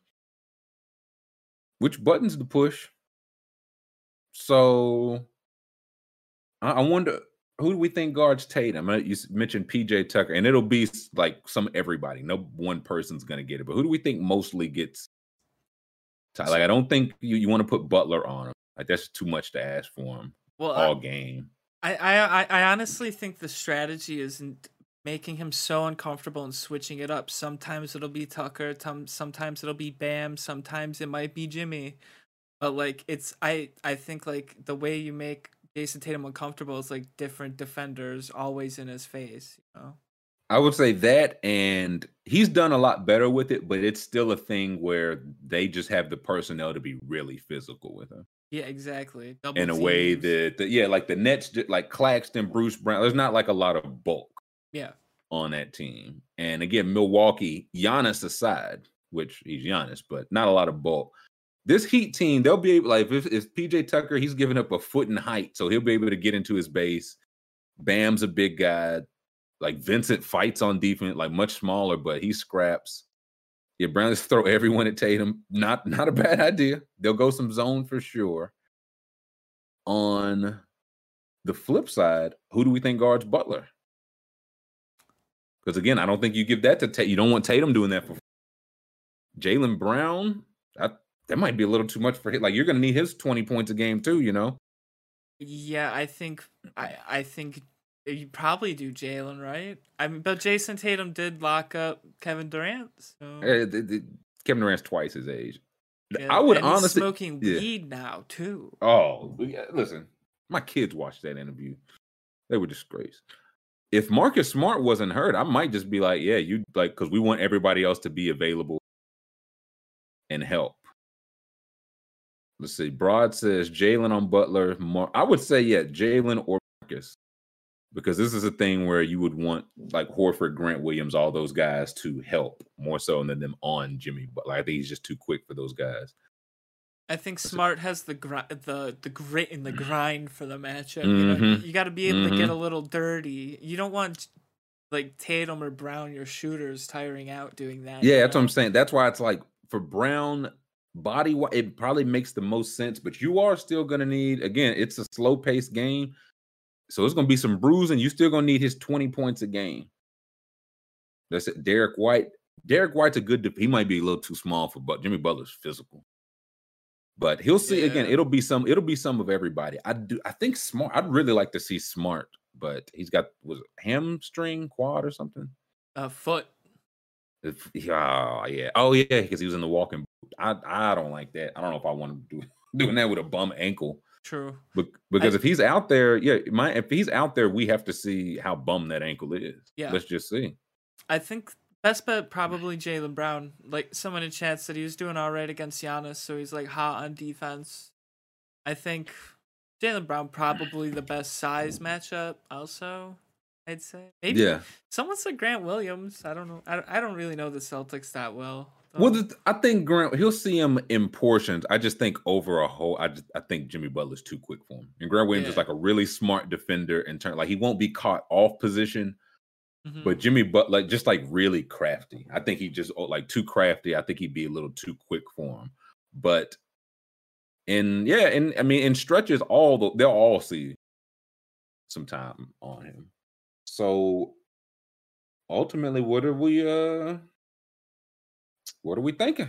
which buttons to push. So I, I wonder who do we think guards Tatum? You mentioned PJ Tucker, and it'll be like some everybody. No one person's gonna get it, but who do we think mostly gets? Ty- Like I don't think you, you want to put Butler on him. Like that's too much to ask for him Well, I- all game. I, I I- I honestly think the strategy isn't making him so uncomfortable and switching it up. Sometimes it'll be Tucker, tom- sometimes it'll be Bam, sometimes it might be Jimmy. But like it's I I think like the way you make Jayson Tatum uncomfortable is like different defenders always in his face, you know. I would say that, and he's done a lot better with it, but it's still a thing where they just have the personnel to be really physical with him. Yeah, exactly. Double in a way that, that yeah, like the Nets, like Claxton, Bruce Brown. There's not like a lot of bulk Yeah. on that team. And again, Milwaukee, Giannis aside, which he's Giannis, but not a lot of bulk. This Heat team, they'll be able like if, if PJ Tucker, he's giving up a foot in height, so he'll be able to get into his base. Bam's a big guy. Like Vincent fights on defense, like much smaller, but he scraps. Yeah, Brown throw everyone at Tatum. Not not a bad idea. They'll go some zone for sure. On the flip side, who do we think guards Butler? Because again, I don't think you give that to Tatum. You don't want Tatum doing that for Jaylen Brown. That that might be a little too much for him. Like you're going to need his 20 points a game too. You know. Yeah, I think I I think you probably do Jaylen right? I mean, but Jayson Tatum did lock up Kevin Durant. So Eh, the- the- Kevin Durant's twice his age. yeah, I would honestly. smoking yeah. weed now too. Oh, yeah, listen, my kids watched that interview. They were disgraced. If Marcus Smart wasn't hurt, I might just be like, yeah, you like, because we want everybody else to be available and help. Let's see. Broad says Jaylen on Butler. Mar- I would say, yeah, Jaylen or Marcus, because this is a thing where you would want like Horford, Grant Williams, all those guys to help more so than them on Jimmy. But like, I think he's just too quick for those guys. I think it. Smart has the gri- the the grit and the mm-hmm. grind for the matchup. You know, mm-hmm. you got to be able to get a mm-hmm. little dirty. You don't want like Tatum or Brown, your shooters, tiring out doing that. Yeah, that's what? I'm saying. That's why it's like for Brown body, it probably makes the most sense. But you are still gonna need again. It's a slow paced game, so it's gonna be some bruising. You're still gonna need his 20 points a game. That's it. Derrick White. Derrick White's a good. He might be a little too small for, but Jimmy Butler's physical. But he'll see again. It'll be some. It'll be some of everybody. I do. I think Smart. I'd really like to see Smart, but he's got was it hamstring quad or something. A foot. If, yeah, yeah. Oh, yeah, because he was in the walking boot. I, I don't like that. I don't know if I want to do doing that with a bum ankle. True. But because if he's out there, yeah, my if he's out there, we have to see how bum that ankle is. Yeah. Let's just see. I think best bet probably Jaylen Brown. Like someone in chat said he was doing all right against Giannis, so he's like hot on defense. I think Jaylen Brown probably the best size matchup. Also, I'd say maybe Yeah. someone said Grant Williams. I don't know. I, I don't really know the Celtics that well. Well, the, I think Grant he'll see him in portions. I just think over a whole, I just I think Jimmy Butler's too quick for him. And Grant Williams is like a really smart defender in turn. Like he won't be caught off position. Mhm. But Jimmy But like just like really crafty. I think he just oh, like too crafty. I think he'd be a little too quick for him. But and yeah, and I mean in stretches, all the they'll all see some time on him. So ultimately, what are we uh what are we thinking?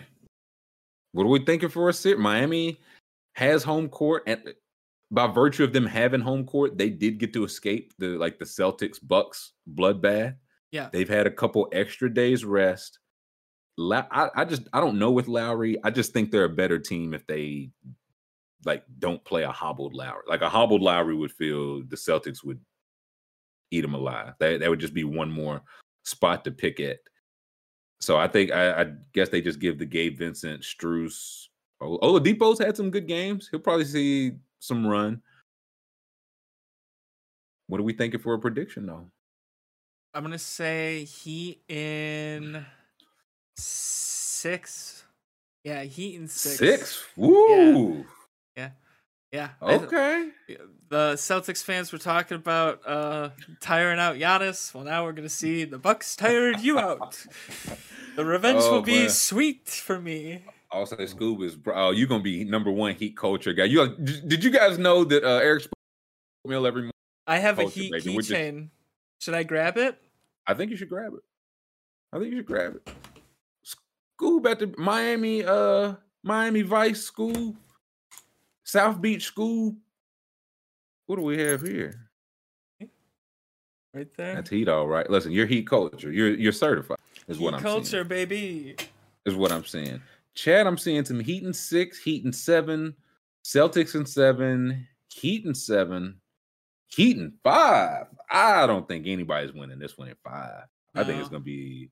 What are we thinking for a sit? Miami has home court and by virtue of them having home court, they did get to escape the like the Celtics Bucks bloodbath. Yeah. They've had a couple extra days rest. La- I, I just I don't know with Lowry. I just think they're a better team if they like don't play a hobbled Lowry. Like a hobbled Lowry would feel the Celtics would eat him alive. That that would just be one more spot to pick at. So I think I, I guess they just give the Gabe Vincent, Strus, Ol- Oladipo's had some good games. He'll probably see some run. What are we thinking for a prediction though? I'm gonna say Heat in six. Yeah, Heat in six. Six? Woo! Yeah. yeah. th- Okay. the Celtics fans were talking about uh tiring out Giannis. Well, now we're gonna see the Bucks tired you out. The revenge Oh, will be man. sweet for me. Also, Scoob is bro. Oh, you're gonna be number one heat culture guy. You did did you guys know that uh, Eric meal every morning? I have a Heat. Just- keychain. Should I grab it? I think you should grab it. I think you should grab it. Scoob at the Miami, uh, Miami Vice School, South Beach School. What do we have here? Right there. That's heat, all right. Listen, you're heat culture. You're you're certified. Is what Heat I'm culture, saying. baby. Is what I'm saying. Chad, I'm seeing some Heat and six, Heat and seven, Celtics and seven, Heat and seven, Heat and five. I don't think anybody's winning this one in five. I think it's gonna be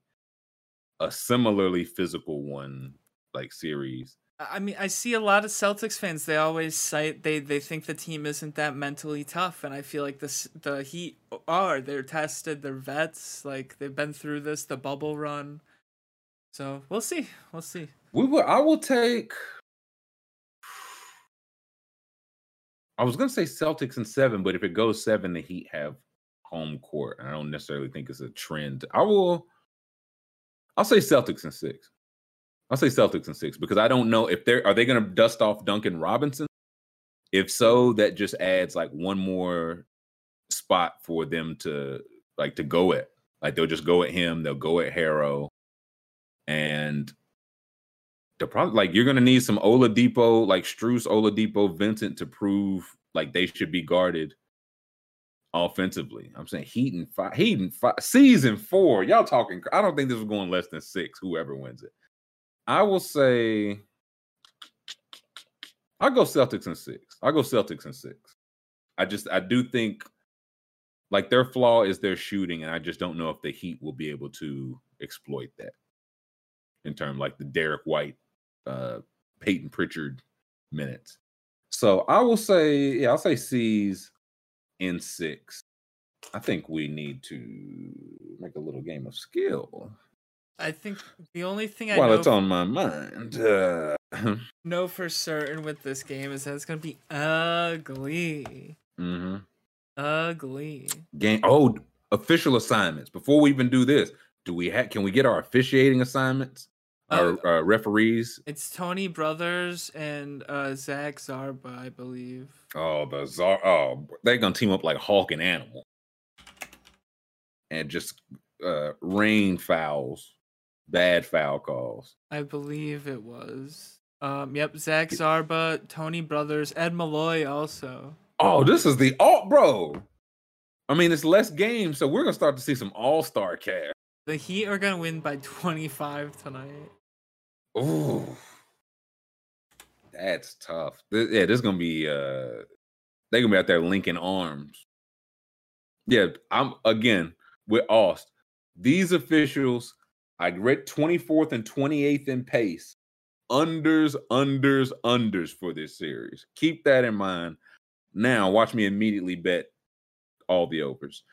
a similarly physical one, like series. I mean, I see a lot of Celtics fans. They always cite they they think the team isn't that mentally tough, and I feel like this the Heat are. They're tested. They're vets. Like they've been through this, the bubble run. So we'll see. We'll see. We will. I will take. I was gonna say Celtics and seven, but if it goes seven, the Heat have home court, and I don't necessarily think it's a trend. I will. I'll say Celtics and six. I'll say Celtics and six because I don't know if they're are they gonna dust off Duncan Robinson. If so, that just adds like one more spot for them to like to go at. Like they'll just go at him, they'll go at Herro, and they'll probably like you're gonna need some Oladipo, like Strus, Oladipo, Vincent to prove like they should be guarded offensively. I'm saying Heat and five, Heat and five, season four. Y'all talking? I don't think this is going less than six. Whoever wins it, I will say. I'll go Celtics and six. I'll go Celtics and six. I just I do think like their flaw is their shooting, and I just don't know if the Heat will be able to exploit that in terms like the Derrick White, uh, Payton Pritchard minutes. So I will say, yeah, I'll say C's in six. I think we need to make a little game of skill. I think the only thing I While know, it's on my mind, uh, know for certain with this game is that it's gonna be ugly, Mm-hmm. ugly. game. Oh, official assignments. Before we even do this, do we have? Can we get our officiating assignments? Uh, Our uh, referees. It's Tony Brothers and uh, Zach Zarba, I believe. Oh, the czar. Oh, they're gonna team up like Hawk and Animal, and just uh rain fouls, bad foul calls. I believe it was. Um, yep, Zach Zarba, Tony Brothers, Ed Malloy also. Oh, this is the alt, bro. I mean, it's less games, so we're gonna start to see some all star cast. The Heat are gonna win by 25 tonight. Ooh, that's tough. Th- yeah, this is gonna be. uh They're gonna be out there linking arms. Yeah, I'm again with Aust. These officials, I read 24th and 28th in pace. Unders, unders, unders for this series. Keep that in mind. Now, watch me immediately bet all the overs.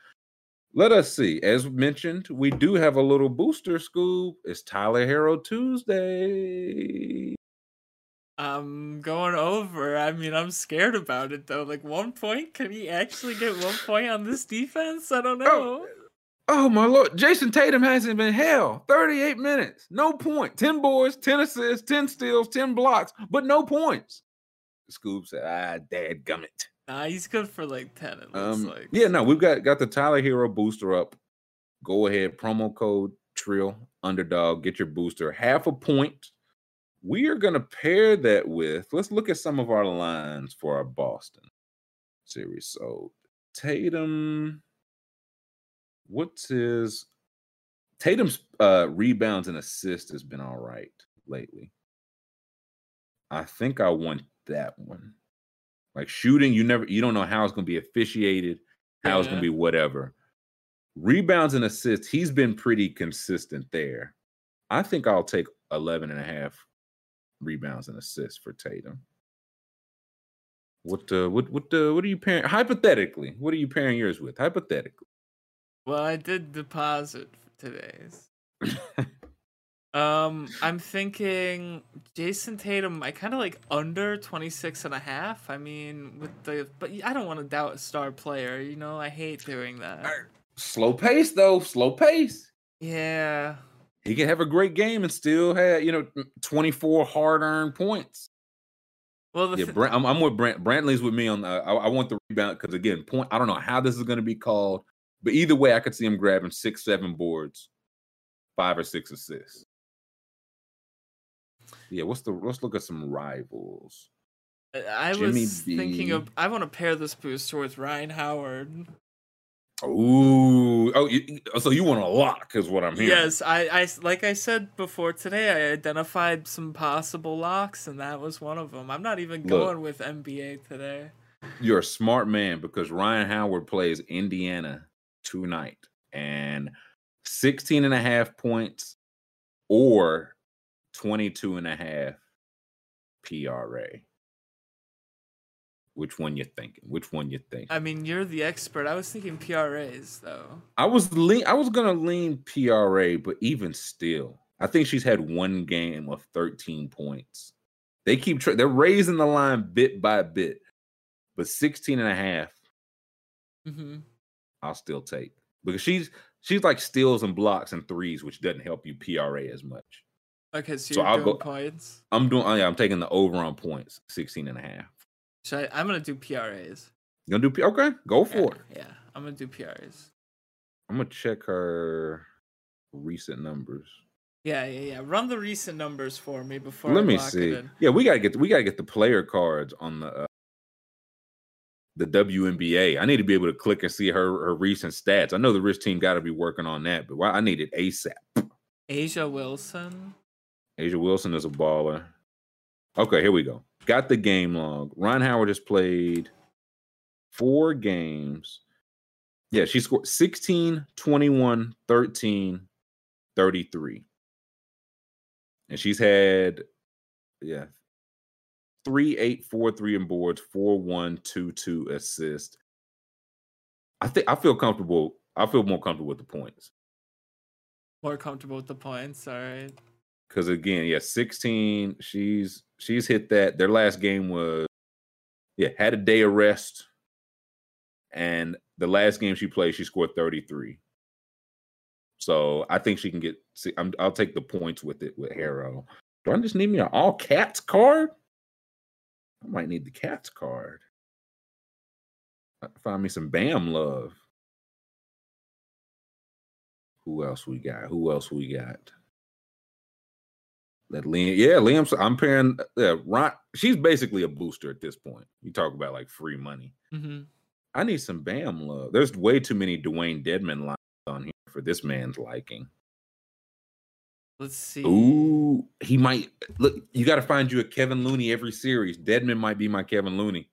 Let us see. As mentioned, we do have a little booster scoop. It's Tyler Herro Tuesday. I'm going over. I mean, I'm scared about it though. Like one point, can he actually get one point on this defense? I don't know. Oh my lord, Jayson Tatum hasn't been hell. 38 minutes, no point. 10 boards, 10 assists, 10 steals, 10 blocks, but no points. Scoop said, ah, dad gummit. Nah, he's good for like ten. It looks Um, like. yeah, no, we've got got the Tyler Herro booster up. Go ahead, promo code Trill Underdog, get your booster half a point. We are gonna pair that with. Let's look at some of our lines for our Boston series. So Tatum, what's his Tatum's uh rebounds and assists has been all right lately. I think I want that one. Like shooting, you never you don't know how it's gonna be officiated, how it's gonna be whatever. Rebounds and assists, he's been pretty consistent there. I think I'll take 11 and a half rebounds and assists for Tatum. What uh what what uh, what are you pairing hypothetically? What are you pairing yours with? Hypothetically. Well, I did deposit for today's. Um, I'm thinking Jayson Tatum. I kind of like under 26 and a half. I mean, with the but I don't want to doubt a star player. You know, I hate doing that. Slow pace though, slow pace. Yeah. He can have a great game and still have, you know, 24 hard-earned points. Well, the Yeah, Brent, I'm, I'm with Brent. Brantley's with me on. Uh, I, I want the rebound because again, point. I don't know how this is going to be called, but either way, I could see him grabbing six, seven boards, five or six assists. Yeah, what's the? Let's look at some rivals. Uh, I Jimmy was thinking of. I want to pair this booster with Rhyne Howard. Ooh, oh, you, oh, so you want a lock is what I'm hearing. Yes, I, I like I said before today. I identified some possible locks, and that was one of them. I'm not even Look. going with NBA today. you're a smart man because Rhyne Howard plays Indiana tonight and 16 and a half points or 22 and a half PRA. Which one you thinking? Which one you think? I mean, you're the expert. I was thinking PRAs though. I was lean I was gonna lean PRA, but even still, I think she's had one game of 13 points. They keep tra- they're raising the line bit by bit, but 16 and a half hmm I'll still take because she's she's like steals and blocks and threes, which doesn't help you PRA as much. Okay, so So you're I'll go- points. I'm doing oh yeah, I'm taking the over on points, 16 and a half. Should I, I'm gonna do PRAs. You gonna do P- okay, go for yeah, it. Yeah, I'm gonna do PRAs. I'm gonna check her recent numbers. Yeah, yeah, yeah. Run the recent numbers for me before. Let I me lock it see. in. Yeah, we gotta get we gotta get the player cards on the uh, the WNBA. I need to be able to click and see her her recent stats. I know the rich team got to be working on that, but why I need it ASAP. A'ja Wilson. A'ja Wilson is a baller. Okay, here we go. Got the game log. Rhyne Howard has played four games. Yeah, she scored 16, 21, 13, 33. And she's had, yeah, three, eight, four, three in boards, four, one, two, two assists. I think I feel comfortable. I feel more comfortable with the points. More comfortable with the points. All right. Because again, yeah, 16. She's she's hit that. Their last game was yeah, had a day of rest. And the last game she played, she scored 33. So I think she can get see, I'm, I'll take the points with it with Herro. Do I just need me an all cats card? I might need the cats card. Uh, Find me some Bam love. Who else we got? Who else we got? Let Liam, yeah, Liam. I'm pairing. Yeah, Rhyne. She's basically a booster at this point. You talk about like free money. Mm-hmm. I need some Bam love. There's way too many Dewayne Dedmon lines on here for this man's liking. Let's see. Ooh, he might look. You got to find you a Kevin Looney every series. Dedmon might be my Kevin Looney.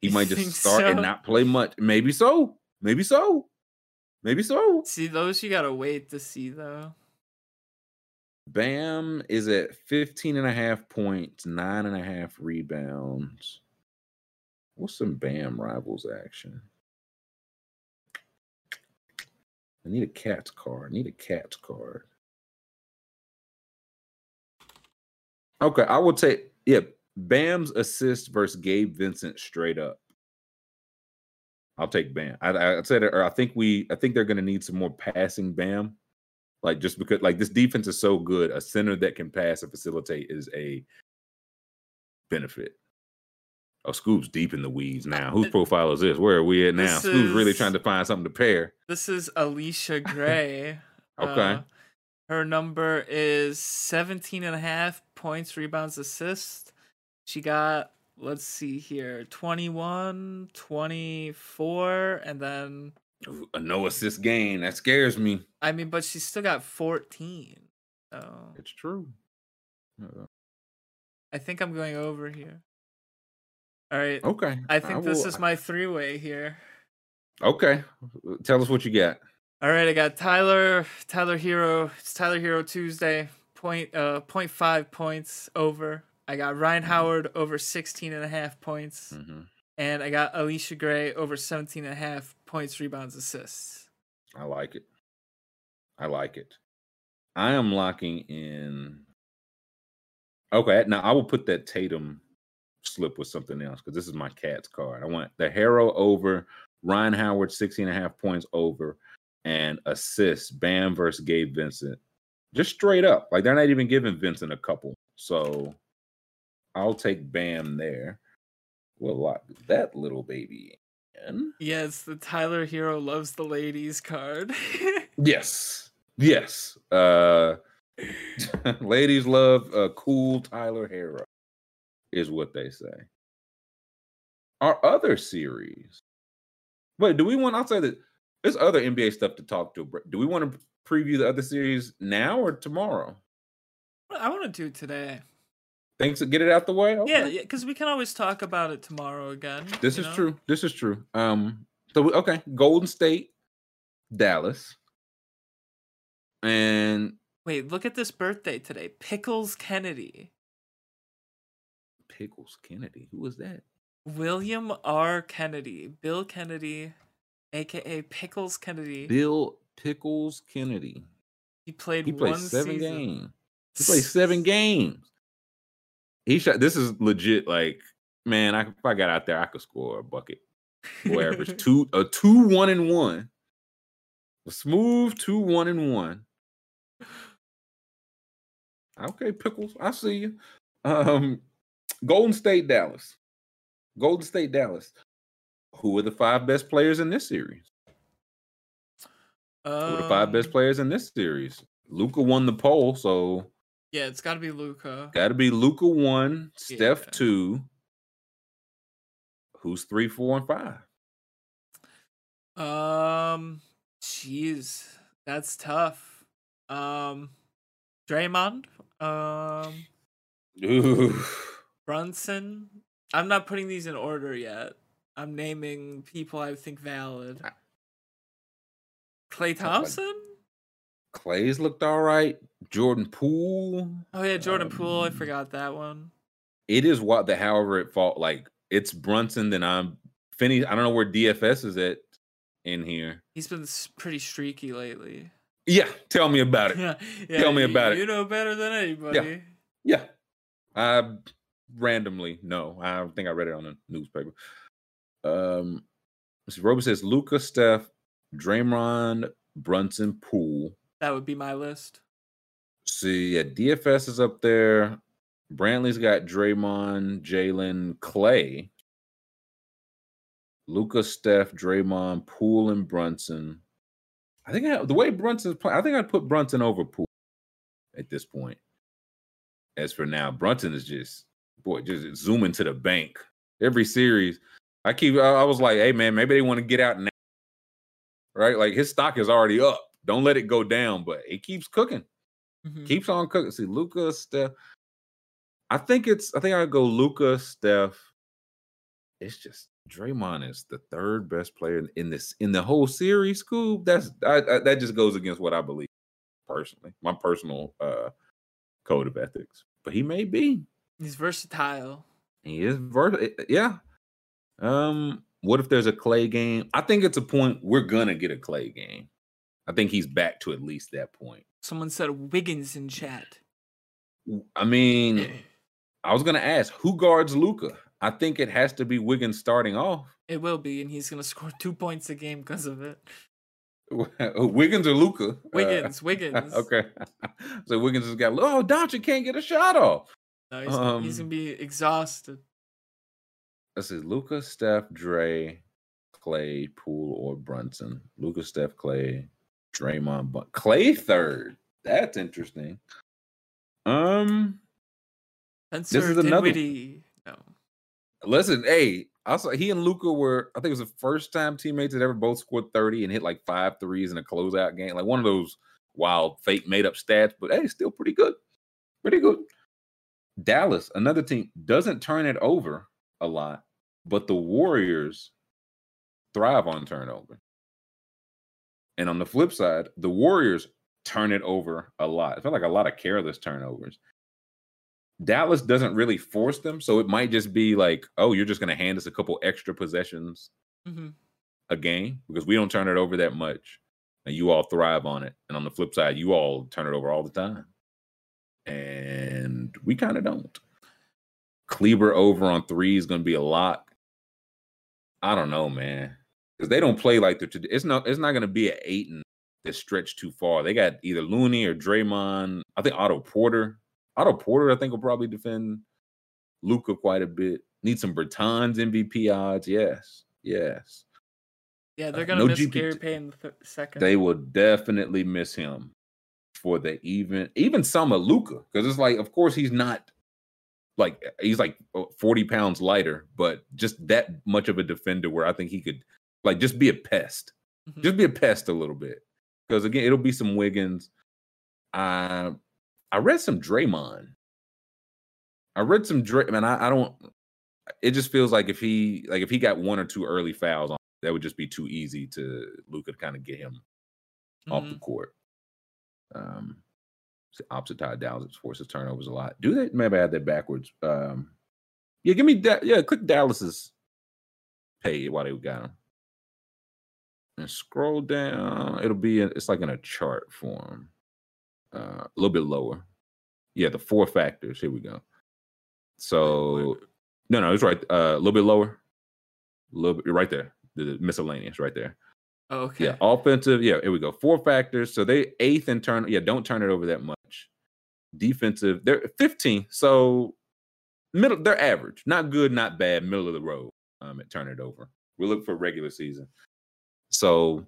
He You might just start and not play much. Maybe so. Maybe so. Maybe so. See those you gotta wait to see though. Bam is at 15 and a half points, nine and a half rebounds. What's some Bam rivals action? I need a cat's card. I need a cat's card. Okay, I will take yeah, Bam's assist versus Gabe Vincent straight up. I'll take Bam. I, I said or I think we I think they're gonna need some more passing Bam. Like just because like this defense is so good, a center that can pass and facilitate is a benefit. Oh, Scoop's deep in the weeds now. Whose profile is this? Where are we at now? This Scoop's really trying to find something to pair. This is Alicia Gray. Okay. Uh, her number is 17 and a half points, rebounds, assists. She got, let's see here, 21, 24, and then, A no assist game. That scares me. I mean, but she still got 14. So It's true. Uh, I think I'm going over here. All right. Okay. I think this will- is my three way here. Okay. Tell us what you got. All right, I got Tyler, Tyler Herro. It's Tyler Herro Tuesday. Point uh point five points over. I got Rhyne Howard over 16 and a half points. Mhm. And I got Allisha Gray over 17 and a half points, rebounds, assists. I like it. I like it. I am locking in. Okay, now I will put that Tatum slip with something else because this is my cat's card. I want the Herro over, Rhyne Howard 16 and a half points over, and assists Bam versus Gabe Vincent. Just straight up. Like they're not even giving Vincent a couple. So I'll take Bam there. We'll lock that little baby in. Yes, the Tyler Herro loves the ladies card. Yes. Yes. Uh ladies love a cool Tyler Herro is what they say. Our other series. Wait, do we want I'll say that there's other NBA stuff to talk to. Do we want to preview the other series now or tomorrow? I want to do it today. Thanks to get it out the way. Yeah, Okay. yeah, because we can always talk about it tomorrow again. This is know? true. This is true. Um so we- okay, Golden State, Dallas. And Wait, look at this birthday today. Pickles Kennedy. Pickles Kennedy. Who was that? William R. Kennedy. Bill Kennedy, aka Pickles Kennedy. Bill Pickles Kennedy. he played He played one seven season. games. He played seven games. He shot. This is legit. Like, man, I, if I got out there, I could score a bucket. Boy, average two, a two, one, and one. A smooth two, one, and one. Okay, pickles. I see you. Um, Golden State, Dallas. Golden State, Dallas. Who are the five best players in this series? Who are the five best Um, players in this series? Luka won the poll, so Yeah, it's got to be Luka. got to be Luka one, Steph Yeah. two. Who's three, four, and five? Um, jeez, that's tough. Um, Draymond. Um, Ooh. Brunson. I'm not putting these in order yet. I'm naming people I think valid. Klay Thompson. Klay's looked all right. Jordan Poole. Oh yeah, Jordan Poole. I um, forgot that one. It is what the however it fall like it's Brunson. Then I'm Finney. I don't know where DFS is at in here. He's been pretty streaky lately. Yeah, tell me about it. yeah, Tell me you- about it. You know better than anybody. Yeah. yeah. I randomly no. I think I read it on the newspaper. Um so Robert says Luka, Steph, Draymond, Brunson, Poole. That would be my list. See, yeah, DFS is up there. Brantley's got Draymond, Jalen, Klay, Luka, Steph, Draymond, Poole, and Brunson. I think I, the way Brunson's playing, I think I'd put Brunson over Poole at this point. As for now, Brunson is just boy, just zooming to the bank every series. I keep, I, I was like, hey man, maybe they want to get out now, right? Like his stock is already up. Don't let it go down, but it keeps cooking Mhm. keeps on cooking. See, Luka, Steph. I think it's. I think I'd go Luka, Steph. It's just Draymond is the third best player in- in this in the whole series. Scoob. That's I, I, that just goes against what I believe personally, my personal uh code of ethics. But he may be. He's versatile. He is ver- Yeah. Um. What if there's a Klay game? I think it's a point we're gonna get a Klay game. I think he's back to at least that point. Someone said Wiggins in chat. I mean, I was gonna ask who guards Luka. I think it has to be Wiggins starting off. It will be, and he's gonna score two points a game because of it. Wiggins or Luka? Wiggins, Wiggins. okay. so Wiggins has got. Oh, Doncic can't get a shot off. No, he's, gonna- he's Um, gonna be exhausted. This is Luka, Steph, Dre, Klay, Poole, or Brunson. Luka, Steph, Klay, Draymond, but Klay third. That's interesting. Um, Spencer is another- Dinwiddie. No. Listen, hey, also he and Luka were, I think it was the first time teammates that ever both scored 30 and hit like five threes in a closeout game. Like one of those wild, fake, made up stats, but hey, still pretty good. Pretty good. Dallas, another team, doesn't turn it over a lot, but the Warriors thrive on turnover. And on the flip side, the Warriors turn it over a lot. I feel like a lot of careless turnovers. Dallas doesn't really force them, so it might just be like, oh, you're just going to hand us a couple extra possessions hmm a game because we don't turn it over that much, and you all thrive on it. And on the flip side, you all turn it over all the time, and we kind of don't. Kleber over on three is going to be a lot. I don't know, man, because they don't play like the. It's not. It's not going to be an eight and that stretch too far. They got either Looney or Draymond. I think Otto Porter. Otto Porter, I think, will probably defend Luka quite a bit. Need some Bertans MVP odds. Yes, yes. Yeah, they're Uh, gonna no miss GPT Gary Payton the th- second. They will definitely miss him for the even even some of Luka because it's like, of course, he's not like he's like uh, forty pounds lighter, but just that much of a defender where I think he could like just be a pest, Mhm. just be a pest a little bit. Because again, it'll be some Wiggins. I I read some Draymond. I read some Dray. Man, I, I don't. It just feels like if he like if he got one or two early fouls on, that would just be too easy to Luka to kind of get him off the Mhm. court. Um, opposite side Dallas forces turnovers a lot. Do they? Maybe I had that backwards. Um, yeah, give me that. Yeah, click Dallas's pay while they got him. And scroll down. It'll be. In, it's like in a chart form. Uh, a little bit lower. Yeah, the four factors. Here we go. So no, no, it's right. Uh, a little bit lower. A little bit right there. The, miscellaneous right there. Oh, okay. Yeah, offensive. Yeah, here we go. Four factors. So they eighth in turn. Yeah, don't turn it over that much. Defensive, they're 15. So middle, they're average. Not good, not bad, middle of the road. Um, at turn it over. We look for regular season. So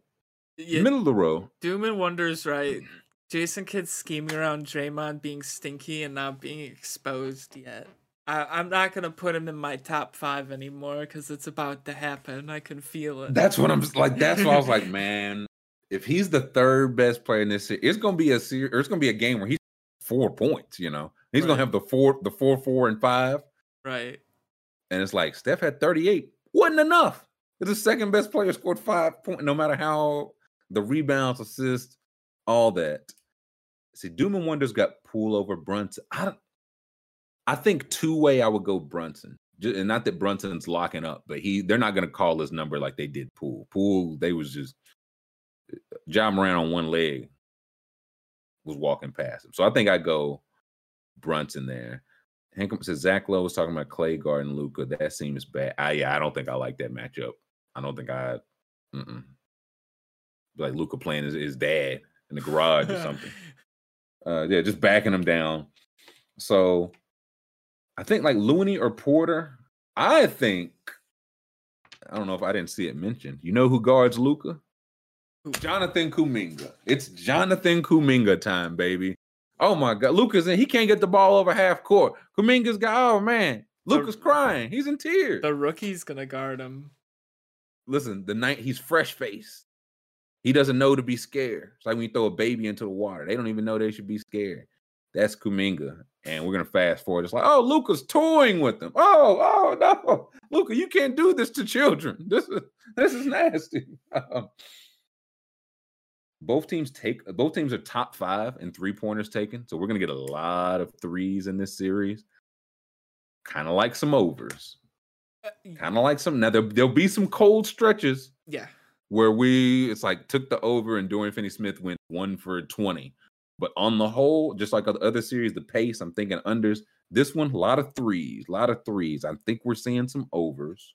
Yeah, Middle of the row. Doom and Wonder's right. Jason Kidd's scheming around Draymond being stinky and not being exposed yet. I, I'm not gonna put him in my top five anymore because it's about to happen. I can feel it. That's what I'm like. That's why I was like, man, if he's the third best player in this it's gonna be a series. It's gonna be a game where he's four points. You know, he's Right. gonna have the four, the four, four, and five, right. and it's like Steph had 38, wasn't enough. The second best player scored five points, no matter how the rebounds, assists, all that. See, Doom and Wonder's got Poole over Brunson. I. I think two way I would go Brunson. Ju- And not that Brunson's locking up, but he they're not gonna call his number like they did Poole. Poole, they was just Ja Morant on one leg was walking past him. So I think I go Brunson there. Hank says Zach Lowe was talking about Klay Garden Luka. That seems bad. I yeah, I don't think I like that matchup. I don't think I mm-mm. like Luka playing his, his dad in the garage or something. Uh, yeah, just backing him down. So I think like Looney or Porter. I think I don't know if I didn't see it mentioned. You know who guards Luka? Jonathan Kuminga. It's Jonathan Kuminga time, baby. Oh my God, Luka's in. He can't get the ball over half court. Kuminga's got. Oh man, Luka's crying. He's in tears. The rookie's gonna guard him. Listen, the night he's fresh faced. He doesn't know to be scared. It's like when you throw a baby into the water. They don't even know they should be scared. That's Kuminga. And we're gonna fast forward. It's like, oh, Luka's toying with them. Oh, oh no. Luka, you can't do this to children. This is this is nasty. Um, both teams take both teams are top five in three pointers taken. So we're gonna get a lot of threes in this series. Kind of like some overs. Kind of like some now there, there'll be some cold stretches Yeah. where we it's like took the over and Dorian Finney Smith went one for 20. But on the whole, just like the other series, the pace, I'm thinking unders. This one, a lot of threes, a lot of threes. I think we're seeing some overs.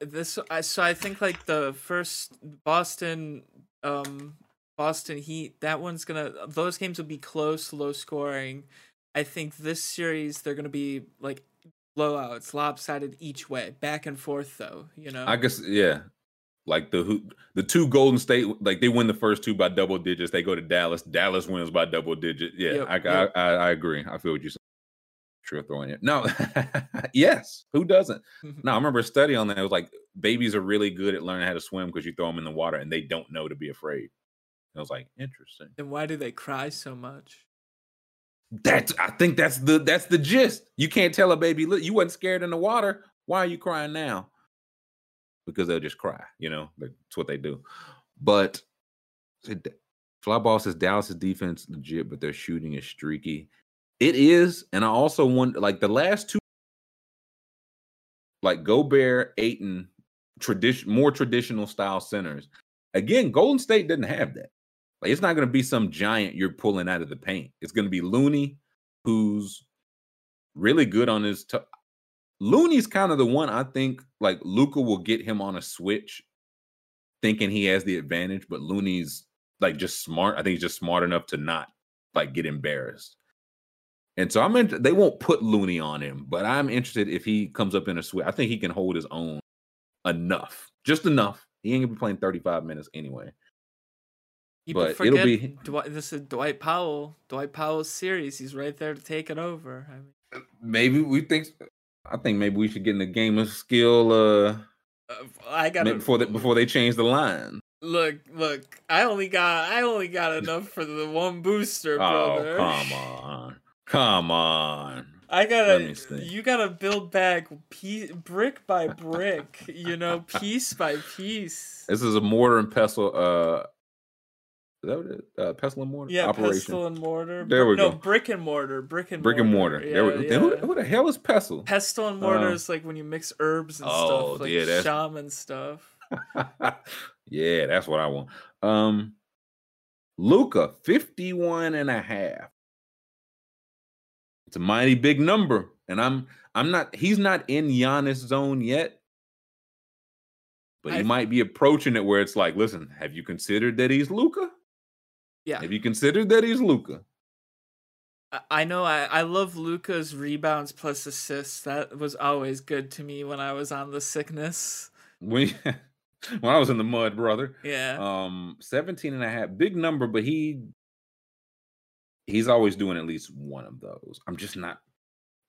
this I so I think like the first Boston um Boston Heat that one's gonna those games will be close low scoring I think this series they're gonna be like blowouts lopsided each way back and forth though you know I guess, yeah. Like the who the two Golden State, like they win the first two by double digits. They go to Dallas. Dallas wins by double digits. Yeah, Yep, I, yep. I, I I agree. I feel what you said. Sure, throwing it. No, yes. Who doesn't? No, I remember a study on that. It was like babies are really good at learning how to swim because you throw them in the water and they don't know to be afraid. And I was like, interesting. then why do they cry so much That's I think that's the that's the gist. You can't tell a baby, look, you wasn't scared in the water. Why are you crying now? Because they'll just cry, you know. That's what they do. But Flyball says Dallas's defense legit, but their shooting is streaky. It is, and I also want like the last two, like Gobert, Ayton, tradition more traditional style centers. Again, Golden State didn't have that. Like it's not going to be some giant you're pulling out of the paint. It's going to be Looney, who's really good on his. T- Looney's kind of the one I think like Luka will get him on a switch, thinking he has the advantage, but Looney's like just smart. I think he's just smart enough to not like get embarrassed. And so I'm in, they won't put Looney on him, but I'm interested if he comes up in a switch. I think he can hold his own enough, just enough. He ain't gonna be playing 35 minutes anyway. People But it'll forget be- Dwight, this is Dwight Powell Dwight Powell's series he's right there to take it over I mean maybe we think I think maybe we should get in the game of skill uh uh, I got before they before they change the line. Look, look, I only got I only got enough for the one booster, Oh, come on. Come on. I gotta you gotta build back piece, brick by brick, you know, piece by piece. This is a mortar and pestle uh is that what it is? Uh, pestle and mortar Yeah, operation. pestle and mortar. There we no, go. brick and mortar, brick and Brick and mortar. Yeah, there we, yeah. who, who the hell is pestle? Pestle and mortar Uh, is like when you mix herbs and oh, stuff, like yeah, that's- shaman stuff. yeah, that's what I want. Um Luka, 51 and a half. It's a mighty big number. And I'm I'm not he's not in Giannis zone yet. But he I- might be approaching it where it's like, listen, have you considered that he's Luka? Yeah. Have you considered that he's Luka? I- know I, I love Luka's rebounds plus assists. That was always good to me when I was on the sickness. When when I was in the mud, brother. Yeah. Um, 17 and a half, big number, but he he's always doing at least one of those. I'm just not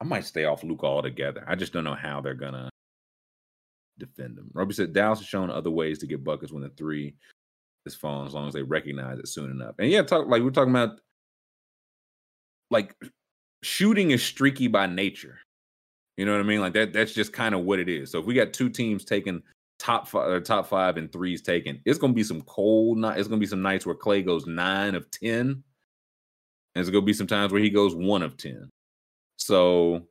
I might stay off Luka altogether. I just don't know how they're gonna defend him. Robbie said Dallas has shown other ways to get buckets when the three is falling as long as they recognize it soon enough. And yeah, talk like we're talking about like shooting is streaky by nature. You know what I mean? Like that that's just kind of what it is. So if we got two teams taking top five or uh, top five and threes taken, it's gonna be some cold night. It's gonna be some nights where Klay goes nine of ten. And it's gonna be some times where he goes one of ten. So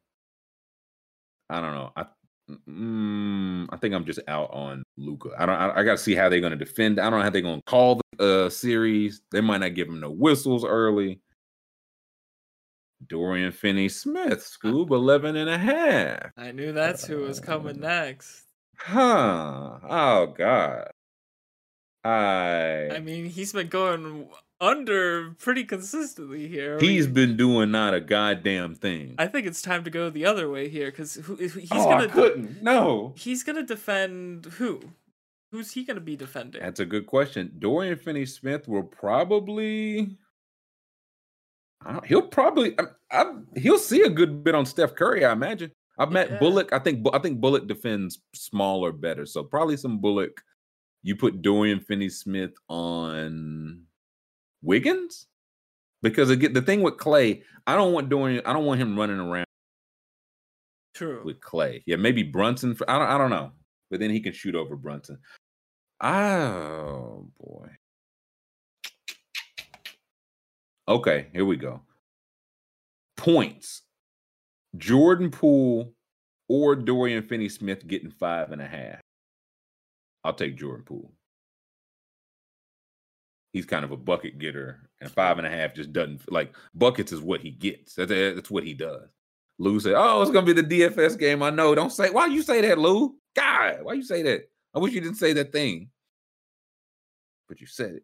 I don't know. I mm, I think I'm just out on Luka. I don't. I, I got to see how they're going to defend. I don't know how they're going to call the uh, series. They might not give him no whistles early. Dorian Finney Smith, Scoob 11 and a half. I knew that's who was coming next. Huh. Oh, God. I. I mean, he's been going under pretty consistently here. He's been doing not a goddamn thing. I think it's time to go the other way here because he's oh, gonna. I couldn't. No. He's gonna defend who? Who's he gonna be defending? That's a good question. Dorian Finney Smith will probably. he'll probably. I, I, he'll see a good bit on Steph Curry. I imagine. I've met Yeah. Bullock. I think. I think Bullock defends smaller better. So probably some Bullock. You put Dorian Finney Smith on Wiggins because again, the thing with Klay, I don't want doing. I don't want him running around True. with Klay. Yeah, maybe Brunson. For, I don't. I don't know. But then he can shoot over Brunson. Oh boy. Okay, here we go. Points. Jordan Poole or Dorian Finney Smith getting five and a half. I'll take Jordan Poole. He's kind of a bucket getter, and five and a half just doesn't like buckets is what he gets. That's, that's what he does. Lou said, "Oh, it's gonna be the DFS game." I know. Don't say. Why you say that, Lou? God, why you say that? I wish you didn't say that thing, but you said it.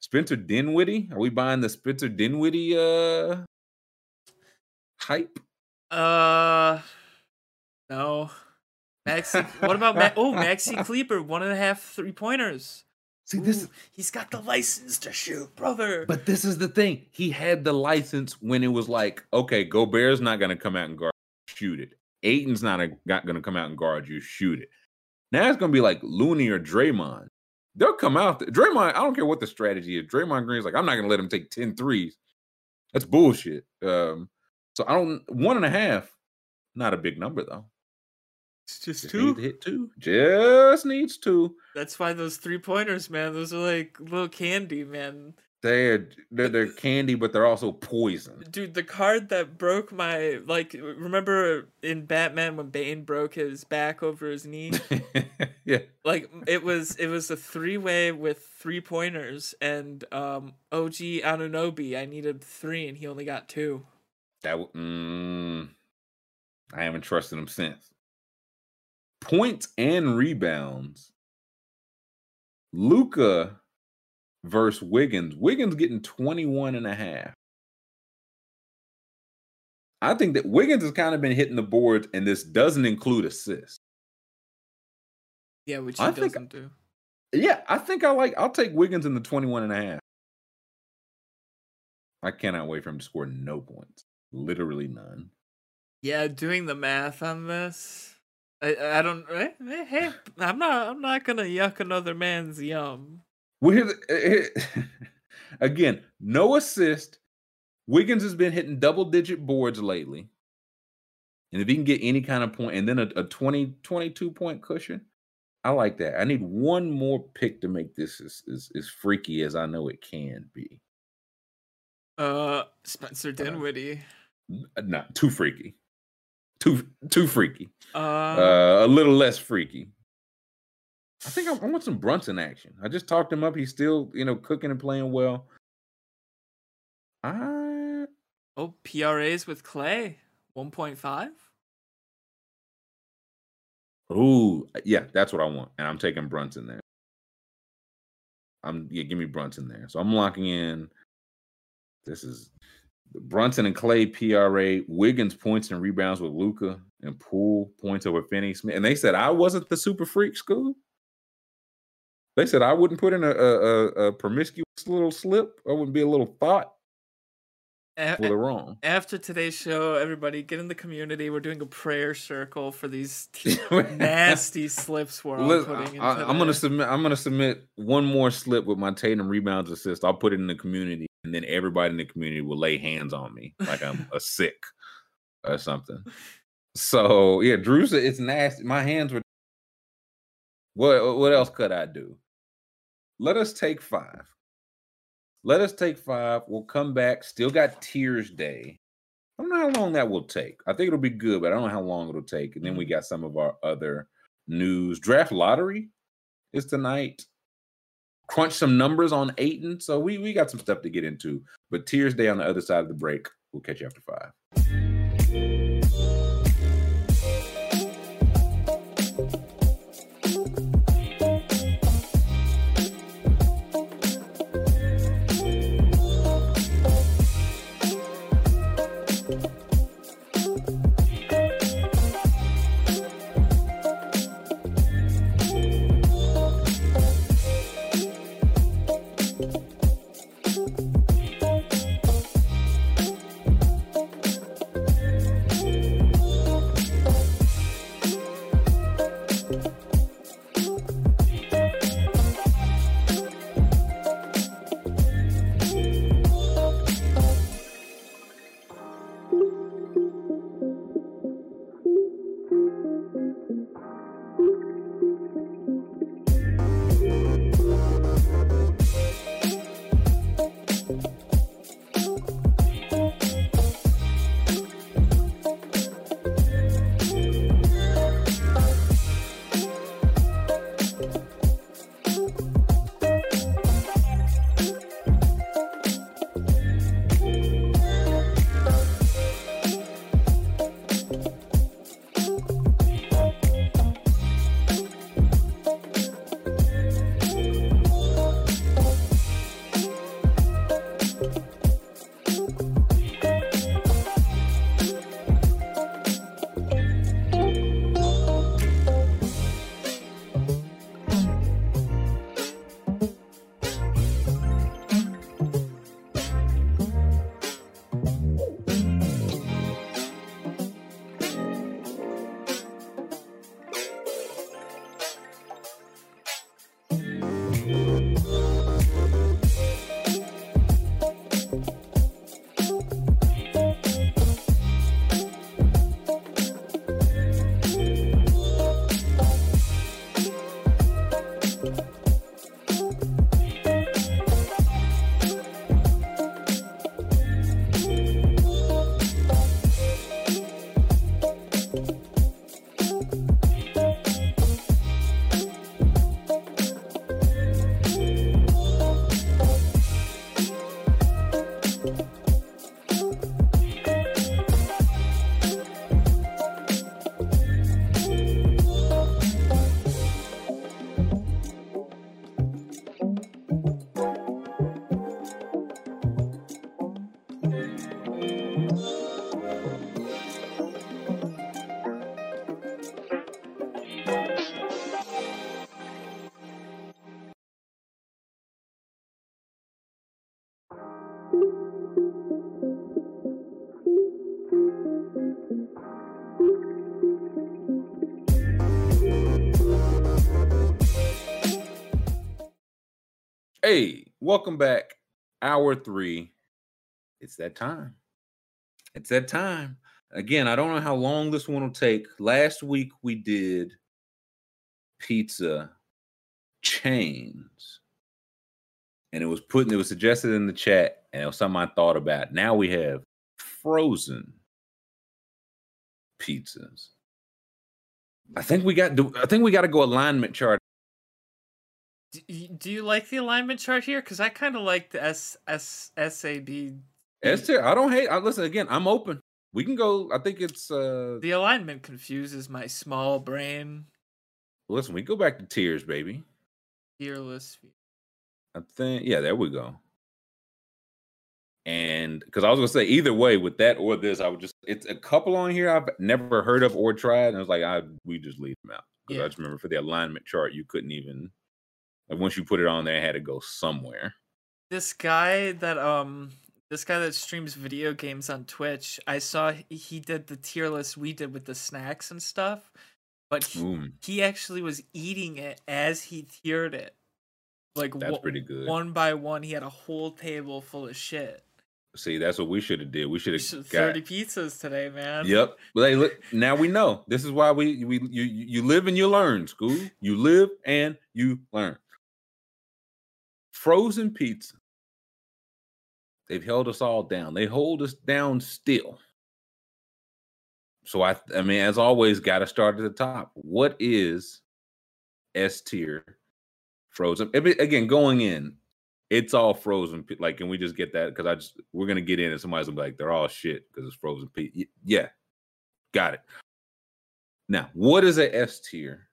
Spencer Dinwiddie. Are we buying the Spencer Dinwiddie uh hype? Uh, no. Maxi. what about Ma- oh Maxi Kleber? One and a half three pointers. See, this he's got the license to shoot, brother. But this is the thing. He had the license when it was like, okay, Gobert's not going to come out and guard, shoot it. Ayton's not, a, not going to come out and guard you, shoot it. Now it's going to be like Looney or Draymond. They'll come out. There. Draymond, I don't care what the strategy is. Draymond Green's like, I'm not going to let him take 10 threes. That's bullshit. Um, so I don't, one and a half, not a big number though. It's just Just two. hit two. Just needs two. That's why those three pointers, man. Those are like little candy, man. They're, they're, they're candy, but they're also poison. Dude, the card that broke my like remember in Batman when Bane broke his back over his knee? yeah. like it was it was a three way with three pointers and um OG Anunoby, I needed three and he only got two. That w- mm, I haven't trusted him since. Points and rebounds. Luka versus Wiggins. Wiggins getting 21 and a half. I think that Wiggins has kind of been hitting the boards, and this doesn't include assists. Yeah, which he I think- doesn't do. Yeah, I think I like I'll take Wiggins in the 21 and a half. I cannot wait for him to score no points. Literally none. Yeah, doing the math on this. I I don't eh, eh, hey, I'm not I'm not gonna yuck another man's yum. Here's, here- again, no assist. Wiggins has been hitting double digit boards lately. And if he can get any kind of point and then a, a 20, 22 point cushion, I like that. I need one more pick to make this as, as, as freaky as I know it can be. Uh Spencer Dinwiddie. N- Not too freaky. Too too freaky. Uh, Uh, a little less freaky. I think I, I want some Brunson action. I just talked him up. He's still, you know, cooking and playing well. I oh PRAs with Klay. 1.5? Ooh, yeah, that's what I want, and I'm taking Brunson there. I'm yeah, give me Brunson there. So I'm locking in. This is Brunson and Klay PRA, Wiggins points and rebounds with Luka, and Poole points over Finney Smith. And they said I wasn't the super freak school. They said I wouldn't put in a, a, a, promiscuous little slip. I wouldn't be a little thought. A- Well, they're wrong. after today's show, everybody get in the community. We're doing a prayer circle for these t- nasty slips we're all putting I, am gonna submit. I'm gonna submit one more slip with my Tatum rebounds assist. I'll put it in the community, and then everybody in the community will lay hands on me like I'm a sick or something. So yeah, Drew said it's nasty. My hands were. What uh, what else could I do? Let us take five. Let us take five. We'll come back. Still got Tiers Day. I don't know how long that will take. I think it'll be good, but I don't know how long it'll take. And then we mm-hmm. got some of our other news. Draft lottery is tonight. Crunch some numbers on Ayton. So we we got some stuff to get into. But Tiers Day on the other side of the break. We'll catch you after five. Hey, welcome back. Hour three. It's that time. It's that time. Again, I don't know how long this one will take. Last week we did pizza chains. And it was put it was suggested in the chat, and it was something I thought about. Now we have frozen pizzas. I think we got I think we got to go alignment chart Do you, do you like the alignment chart here? Because I kind of like the S S S A B. S tier. I don't hate. I listen again. I'm open. We can go. I think it's. uh The alignment confuses my small brain. Listen, we go back to tiers, baby. Fearless. I think. Yeah, there we go. And because I was gonna say either way with that or this, I would just. It's a couple on here I've never heard of or tried, and I was like, I we just leave them out because Yeah. I just remember for the alignment chart you couldn't even Like once you put it on there, it had to go somewhere. This guy that um this guy that streams video games on Twitch, I saw he- did the tier list we did with the snacks and stuff, but he, Mm, he actually was eating it as he tiered it. Like That's one- pretty good. One by one, he had a whole table full of shit. see, that's what we should have did. We should have got. Thirty pizzas today, man. Yep. Well, hey, look. Now we know. This is why we we you you live and you learn. School. You live and you learn. Frozen pizza. They've held us all down. They hold us down still. So I I mean, as always, got to start at the top. What is S tier frozen? Again, going in, it's all frozen. Like, can we just get that? Because I just we're gonna get in and somebody's gonna be like, they're all shit because it's frozen pizza. Yeah, got it. Now, what is a S tier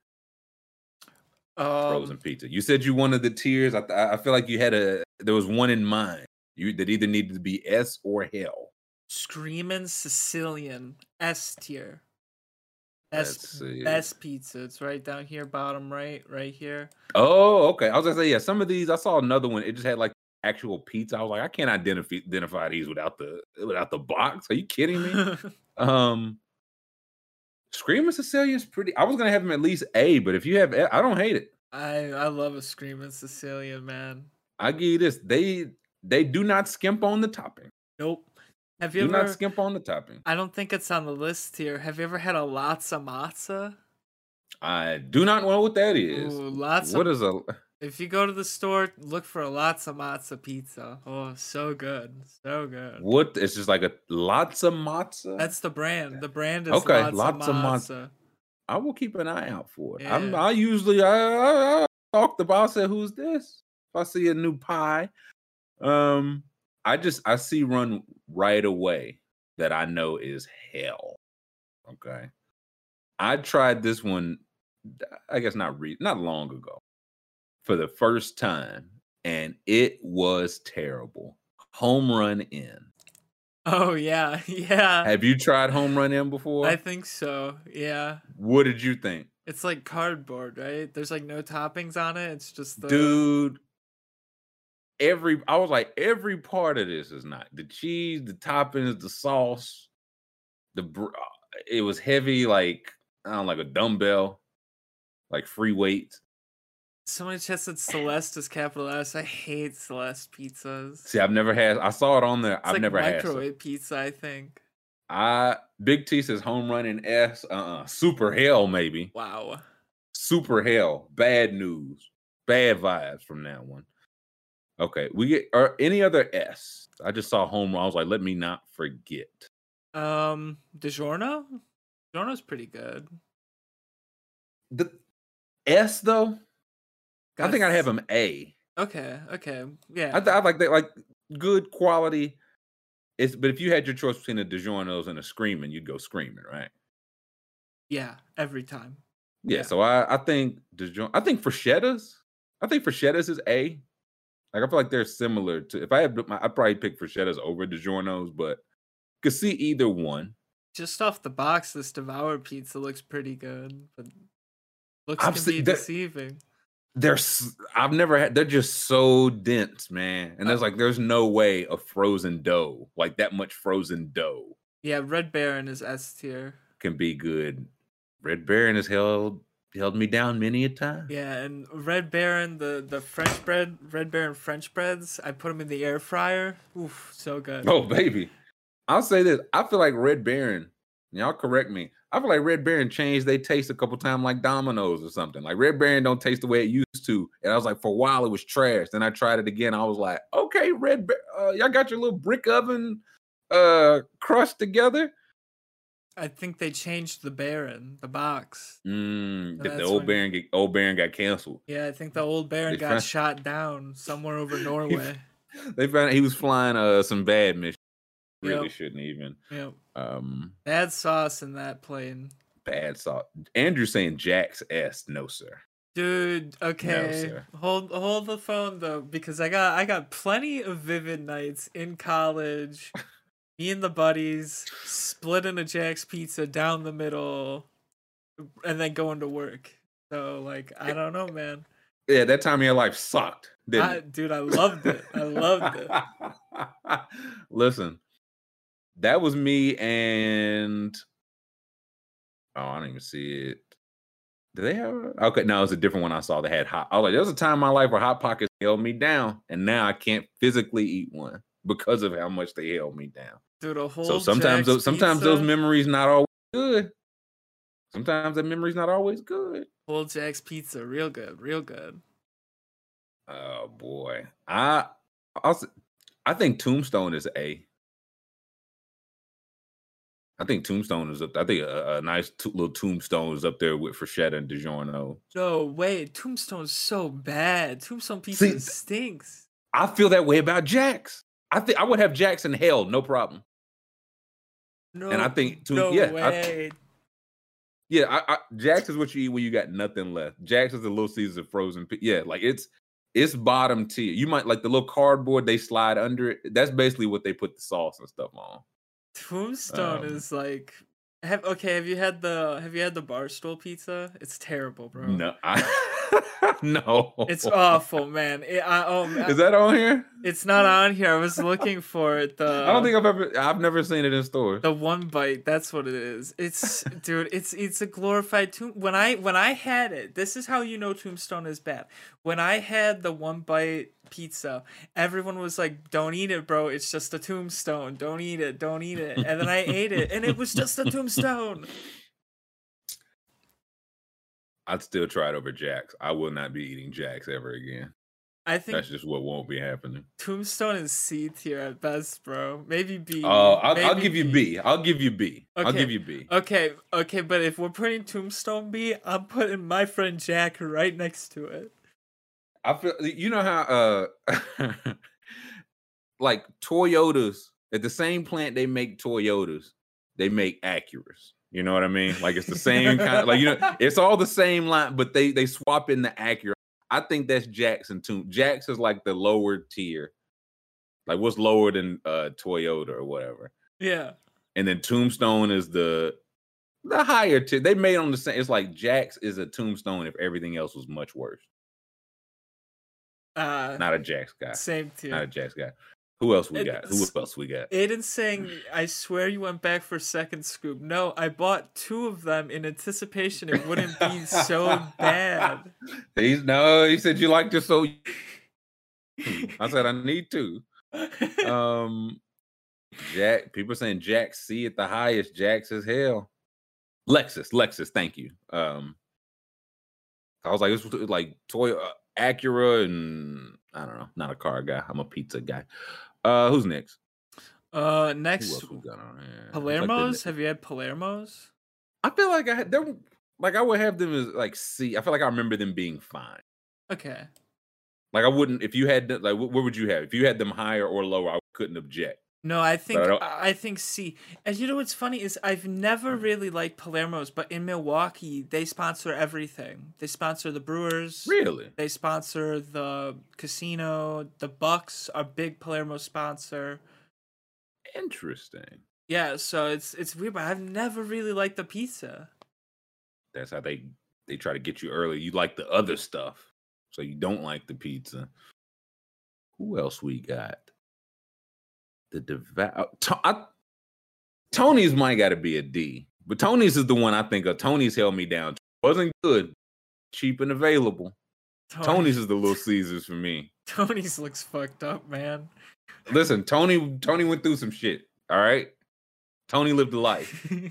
frozen Um, pizza? You said you wanted the tiers. I th- I feel like you had a there was one in mind. You that either needed to be S or hell. Screaming Sicilian S tier. Let's Best pizza. It's right down here, bottom right, right here. Oh, okay. I was gonna say yeah. Some of these I saw another one. It just had like actual pizza. I was like, I can't identify identify these without the without the box. Are you kidding me? um, Screaming Sicilian's pretty. I was gonna have him at least A, but if you have, I don't hate it. I I love a screaming Sicilian, man. I give you this. They they do not skimp on the topping. Nope. Have you Do not skimp on the topping. I don't think it's on the list here. Have you ever had a Lotzza Motzza? I do not know what that is. Ooh, Latza. What is a? If you go to the store, look for a Lotzza Motzza pizza. Oh, so good, so good. What? It's just like a lots of matzah. That's the brand. The brand is Okay, Latza Latza Matza. Matza. I will keep an eye out for it. I'm, I usually I, I, I talk the boss. Say, who's this? If I see a new pie, um, I just I see run right away that I know is hell. Okay, I tried this one. I guess not re- not long ago for the first time, and it was terrible. Home Run Inn. Oh yeah, yeah. Have you tried Home Run Inn before? I think so. Yeah. what did you think? It's like cardboard, right? There's like no toppings on it. It's just the dude every i was like every part of this is not the cheese the toppings the sauce the br- uh, it was heavy like i don't know, like a dumbbell like free weights Somebody just said Celeste is capital S. I hate Celeste pizzas. see i've never had i saw it on there It's i've like never had some. microwave pizza, I think. i big t says Home Run Inn s uh-uh super hell maybe Wow. super hell bad news bad vibes from that one okay we get or any other s i just saw home run i was like let me not forget Um, DiGiorno? DiGiorno's pretty good. The S though, I think I'd have him A. Okay, okay, yeah. I, th- I like that, like good quality. It's but if you had your choice between a DiGiorno's and a Screaming, you'd go Screaming, right? yeah, every time. Yeah. Yeah. So I, I think DiGiorno. I think Freschettas. I think Freschettas is A. Like I feel like they're similar to. If I had, my, I'd probably pick Freschettas over DiGiorno's, but could see either one. Just off the box, this Devour pizza looks pretty good, but looks I've can seen be that- deceiving. They're. I've never had. They're just so dense, man. And there's Uh, like, there's no way a frozen dough like that much frozen dough Yeah, Red Baron is S tier. can be good. Red Baron has held held me down many a time. Yeah, and Red Baron, the the French bread, Red Baron French breads, I put them in the air fryer. Oof, so good. Oh baby, I'll say this. I feel like Red Baron. Y'all correct me. I feel like Red Baron changed they taste a couple times like Domino's or something. Like Red Baron don't taste the way it used to. And I was like, for a while it was trash. Then I tried it again. I was like, okay, Red Baron, uh, y'all got your little brick oven uh crust together. I think they changed the Baron, the box. Mm, So the, the old Baron get, old Baron got canceled. Yeah, I think the old Baron They got found- shot down somewhere over Norway. They found he was flying uh some bad missions. Really Yep. shouldn't even. Yep. Um Bad sauce in that plane. bad salt. Andrew saying Jack's S. No, sir. Dude, okay. sir. hold hold the phone though, because I got I got plenty of vivid nights in college. Me and the buddies splitting a Jack's pizza down the middle and then going to work. So like I don't know, man. Yeah, that time of your life sucked. I, dude, I loved it. I loved it. Listen, that was me and oh, I don't even see it. Do they have okay? No, it's a different one I saw. They had hot. I was like, there was a time in my life where hot pockets held me down, and now I can't physically eat one because of how much they held me down. Dude, a whole So sometimes, Jack's those, sometimes those memories not always good. Sometimes that memory's not always good. whole Jack's pizza, real good, real good. Oh boy, I also I think Tombstone is A. I think Tombstone is up. I think a, a nice t- little Tombstone is up there with Freschetta and DiGiorno. No way, Tombstone's so bad. Tombstone pizza th- stinks. I feel that way about Jack's. I think I would have Jack's in hell, no problem. No, and I think Tomb- no yeah, I- way. Yeah, I, I, Jack's is what you eat when you got nothing left. Jack's is the Little Caesar frozen. Yeah, like it's it's bottom tier. You might like the little cardboard they slide under it. That's basically what they put the sauce and stuff on. Tombstone Um, is like have okay, have you had the have you had the barstool pizza? It's terrible, bro. No, I, no, It's awful, man. It, I, oh, man. Is that on here? it's not on here. I was looking for it. The I don't think I've ever. I've never seen it in stores. the one bite. That's what it is. It's dude. It's it's a glorified tomb. When I when I had it, this is how you know Tombstone is bad. When I had the one bite pizza, everyone was like, "Don't eat it, bro. It's just a Tombstone. Don't eat it. Don't eat it." And then I ate it, and it was just a Tombstone. I'd still try it over Jack's. I will not be eating Jack's ever again. I think That's just what won't be happening. Tombstone is C tier at best, bro. Maybe B. Oh, I'll, I'll maybe give you B. I'll give you B. will give you B. Okay, okay, but if we're putting Tombstone B, I'm putting my friend Jack right next to it. I feel you know how uh like Toyotas at the same plant they make Toyotas, they make Acuras. You know what I mean? Like it's the same kind of like you know, it's all the same line, but they they swap in the Acura. I think that's Jackson too. Jack's is like the lower tier. Like what's lower than uh Toyota or whatever. Yeah. And then Tombstone is the the higher tier. They made on the same. It's like Jack's is a Tombstone if everything else was much worse. Uh Not a Jack's guy. same tier. Not a. Jack's guy. Who else we got? Who else we got? Aiden's saying, I swear you went back for a second scoop. No, I bought two of them in anticipation it wouldn't be so bad. He's no. He said you liked it so. I said I need to. Um, Jack. People saying Jack C at the highest. Jack's as hell. Lexus. Lexus. Thank you. Um, I was like, it's like toy uh, Acura, and I don't know. Not a car guy. I'm a pizza guy. Uh, who's next? uh next else we got on here? It's like Palermo's? Have you had Palermo's? I feel like I had them. Like I would have them as like C. I feel like I remember them being fine. Okay. Like I wouldn't if you had like what, what would you have if you had them higher or lower? I couldn't object. No, I think I I think C. And you know what's funny is I've never mm. really liked Palermo's, but in Milwaukee they sponsor everything. They sponsor the Brewers. Really? They sponsor the casino. The Bucks are big Palermo sponsor. Interesting. Yeah, so it's it's weird, but I've never really liked the pizza. That's how they they try to get you early. You like the other stuff, so you don't like the pizza. Who else we got? The devout. To- I- Tony's might got to be a D, but Tony's is the one I think of. Tony's held me down. Wasn't good, cheap and available. Tony- Tony's is the Little Caesars for me. Tony's looks fucked up, man. Listen, Tony Tony went through some shit. All right, Tony lived a life.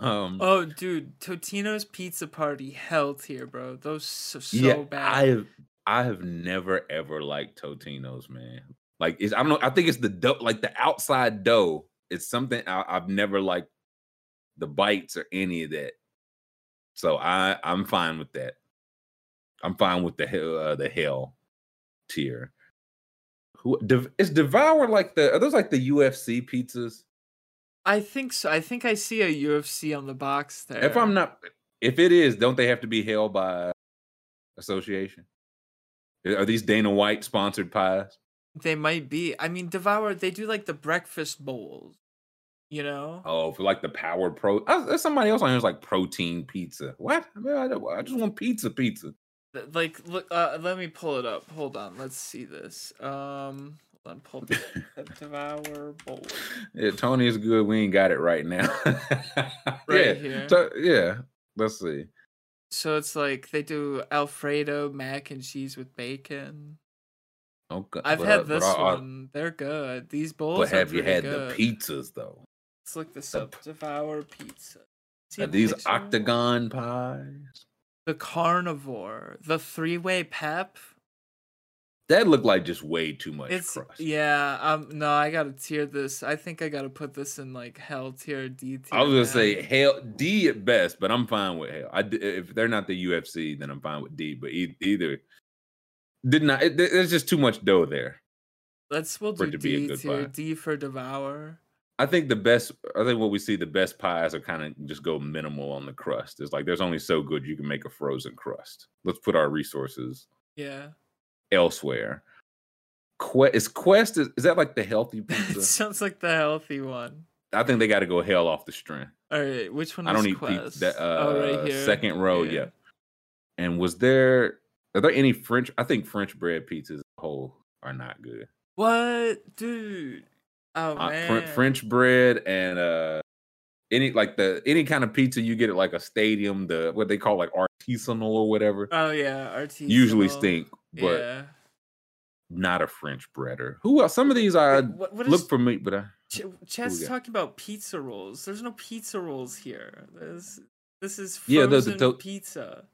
Um, oh, dude, Totino's Pizza Party held here, bro. Those so, so yeah, bad. I have I have never ever liked Totino's, man. Like it's I don't know. I think it's the dough, like the outside dough. It's something I, I've never liked the bites or any of that. So I I'm fine with that. I'm fine with the hell uh, the hell tier. Who Dev- is Devour like the are those like the UFC pizzas? I think so. I think I see a UFC on the box there. If I'm not, if it is, don't they have to be held by association? Are these Dana White sponsored pies? They might be. I mean, Devour, they do like the breakfast bowls, you know? Oh, for like the power pro. I, there's somebody else on here who's like protein pizza. What? I, mean, I, I just want pizza, pizza. Like, look. Uh, let me pull it up. Hold on. Let's see this. Um, hold on. Pull Devour Bowl. Yeah, Tony is good. We ain't got it right now. Right yeah, here. so- yeah. Let's see. So it's like they do Alfredo mac and cheese with bacon. Okay, I've but, uh, had this I- one. They're good. These bowls. But have you had good. the pizzas though? Let's look this the up. Devour pizza. Are these picture? octagon pies? The carnivore, the three-way pep. That looked like just way too much It's crust. yeah. Um, no, I gotta tier this. I think I gotta put this in like hell tier, D tier. I was gonna say hell D at best, but I'm fine with hell. I if they're not the UFC, then I'm fine with D. But e- either did not. It, there's just too much dough there. let's we'll do it to D. D for devour. I think the best. I think what we see the best pies are kind of just go minimal on the crust. It's like there's only so good you can make a frozen crust. Let's put our resources Yeah, elsewhere. Quest is Quest is, is that like the healthy it pizza? sounds like the healthy one. I think they got to go hell off the strength. All right, which one? I don't pizza. Quest? That, uh, oh, right here. Second row, yeah. And was there are there any French? I think French bread pizzas whole are not good. What, dude? Oh Uh, man, Fr- French bread and uh any like the any kind of pizza you get at like a stadium, the what they call like artisanal or whatever, Oh yeah, artisanal. usually stink, but yeah. not a French breader. Who else? Some of these I what, what look is for me, but I, Ch- Chad's talking about pizza rolls. There's no pizza rolls here. This this is Yeah, frozen the- the pizza.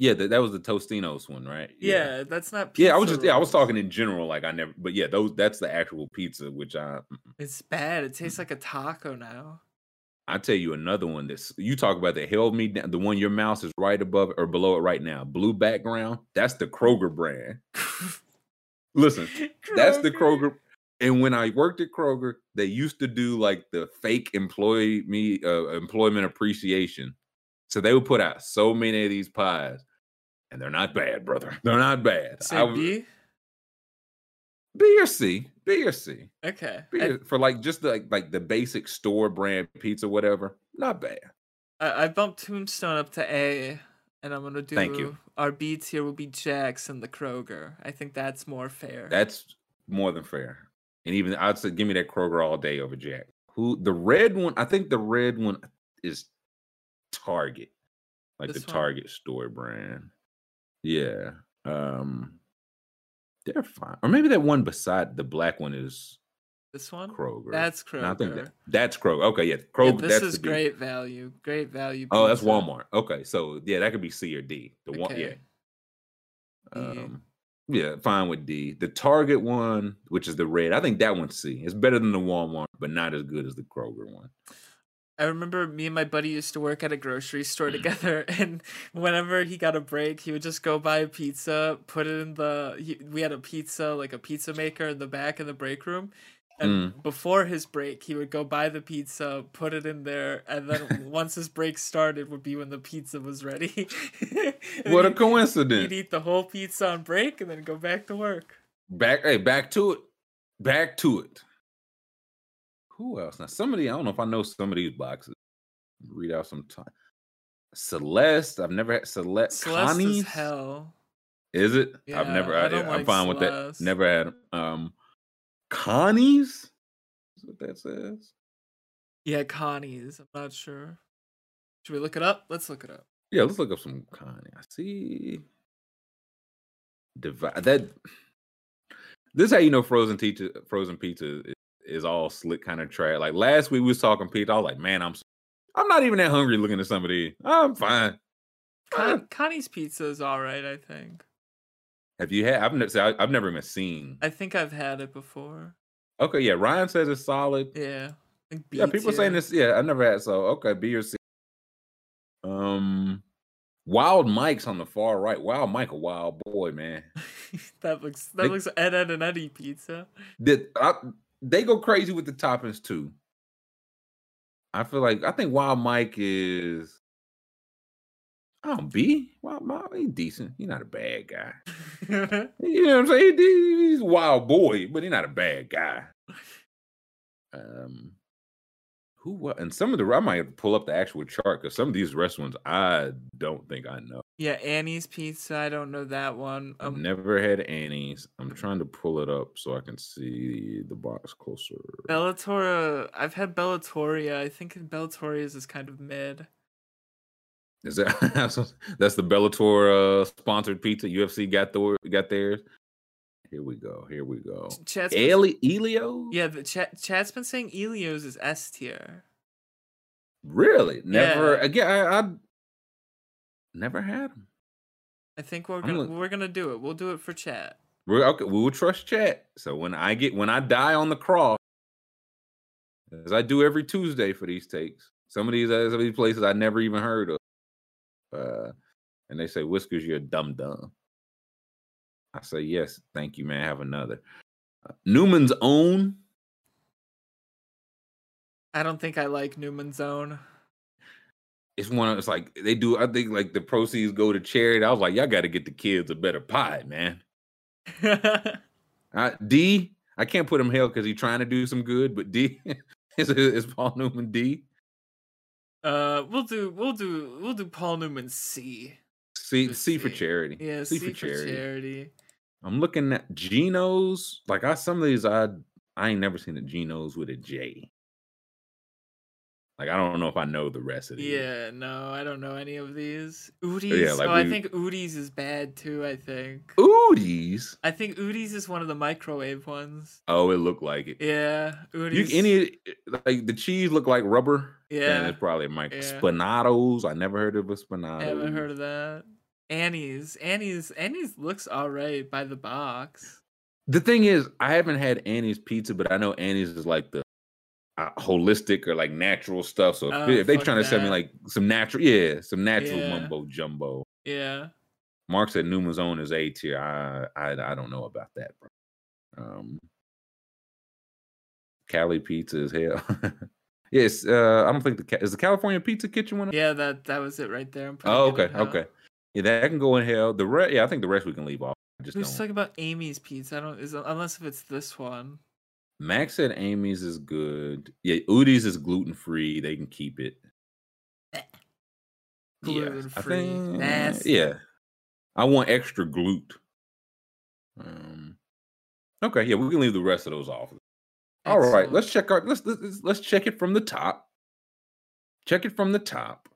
Yeah, that, that was the Totino's one, right? Yeah. that's not. Pizza Yeah, I was just yeah, I was talking in general, like I never, but yeah, those that's the actual pizza, which I. It's bad. It tastes like a taco now. I tell you another one that's you talk about that held me down. The one your mouse is right above or below it right now, blue background. That's the Kroger brand. Listen, that's the Kroger. And when I worked at Kroger, they used to do like the fake employee me uh, employment appreciation. So they would put out so many of these pies, and they're not bad, brother. They're not bad. Say I B. B or C, B or C. Okay. B I, or- for like just like like the basic store brand pizza, whatever. Not bad. I I bumped Tombstone up to A, and I'm gonna do. Thank you. Our B tier will be Jack's and the Kroger. I think that's more fair. That's more than fair. And even I'd say give me that Kroger all day over Jack. Who the red one? I think the red one is Target, like This the one? Target store brand. Yeah, um, they're fine. Or maybe that one beside the black one is this one. Kroger. That's And I think that, that's Kroger. Okay, yeah, Yeah, Kroger. this that's is great value. Great value. Oh, that's. Walmart. Okay, so yeah, that could be C or D. The one, yeah. Okay. Um, yeah, fine with D. The Target one, which is the red, I think that one's C. It's better than the Walmart, but not as good as the Kroger one. I remember me and my buddy used to work at a grocery Mm. store together, and whenever he got a break, he would just go buy a pizza, put it in the. He, we had a pizza, like a pizza maker in the back in the break room. And Mm. before his break, he would go buy the pizza, put it in there, and then once his break started, would be when the pizza was ready. What a coincidence! He'd eat the whole pizza on break and then go back to work. Back, hey, back to it. Back to it. Who else? Now, somebody, I don't know if I know some of these boxes. Read out some time. Celeste, I've never had Celeste. Celeste Connie's? is hell. Is it? I've never. I I, am like fine with that. Never had. Um, Connie's. Is what that says. Yeah, Connie's. I'm not sure. Should we look it up? Let's look it up. Yeah, let's look up some Connie. I see. Divide that. This is how you know frozen pizza. Frozen pizza is, is all slick kind of trash. Like last week we was talking pizza. I was like, man, I'm. I'm not even that hungry looking at some of these. I'm fine. Con- Connie's pizza is all right. I think. Have you had? I've never. I've never even seen. I think I've had it before. Okay, yeah. Ryan says it's solid. Yeah. Think Yeah, people saying this. Yeah, I never had. So okay, B or C. Um, Wild Mike's on the far right. Wild Mike, a wild boy, man. that looks that looks Ed Ed and Eddie pizza. Did I, they go crazy with the toppings too? I feel like I think Wild Mike is. Oh, B. Wild Mike, he's decent. He's not a bad guy. You know what I'm saying? He- He's a wild boy, but he's not a bad guy. Um, Who what? And some of the I might have to pull up the actual chart because some of these restaurants I don't think I know. Yeah, Annie's Pizza. I don't know that one. I've Um, never had Annie's. I'm trying to pull it up so I can see the box closer. Bellatoria. I've had Bellatoria. I think Bellatoria's is kind of mid. Is that that's the Bellator uh, sponsored pizza? UFC got the got theirs. Here we go. Here we go. Chat's been, Eli- Elio? yeah, the chat chat's been saying Elio's is S tier. Really? Never Yeah. again. I, I never had them. I think we're I'm gonna we're gonna do it. We'll do it for chat. We're okay. We will trust chat. So when I get when I die on the cross, as I do every Tuesday for these takes, some of these uh, some of these places I never even heard of, uh, and they say Whiskers, you're a dumb dumb. I say yes, thank you, man. Have another. Uh, Newman's own. I don't think I like Newman's Own. It's one. of It's like they do. I think like the proceeds go to charity. I was like, y'all got to get the kids a better pie, man. Uh, D, I can't put him hell because he's trying to do some good, but D is, is Paul Newman D. uh, we'll do we'll do we'll do Paul Newman C. C C for charity. Yeah, C, C, for charity. charity. I'm looking at Geno's. Like I some of these I I ain't never seen a Geno's with a J. Like I don't know if I know the rest of these. Yeah, no, I don't know any of these. Udi's. like oh, I think Udi's is bad too. I think. Udi's. I think Udi's is one of the microwave ones. Oh, it looked like it. Yeah, You, any like the cheese looked like rubber. Yeah. it's probably Mike Yeah. Spinatos. I never heard of a Spinato. I haven't heard of that. Annie's. Annie's. Annie's looks alright by the box. The thing is, I haven't had Annie's pizza, but I know Annie's is like the uh, holistic or like natural stuff. So if, Oh, if they fuck trying to sell me like some natural, yeah, some natural Yeah. mumbo jumbo. Yeah. Mark said Newman's own is A tier. I, I I don't know about that, bro. Um, Cali Pizza is hell. yes, uh, I don't think the is the California Pizza Kitchen one. Yeah, that that was it right there. Oh, okay, okay. Yeah, that can go in hell. The rest, yeah, I think the rest we can leave off. I just We was don't. talking about Amy's pizza. I don't is unless if it's this one. Max said Amy's is good. Yeah, Udi's is gluten free. They can keep it. Yeah, I Gluten-free. think- Yeah, I want extra glute. Um. Okay, yeah, we can leave the rest of those off. All right, Excellent. let's check our let's, let's let's check it from the top. Check it from the top.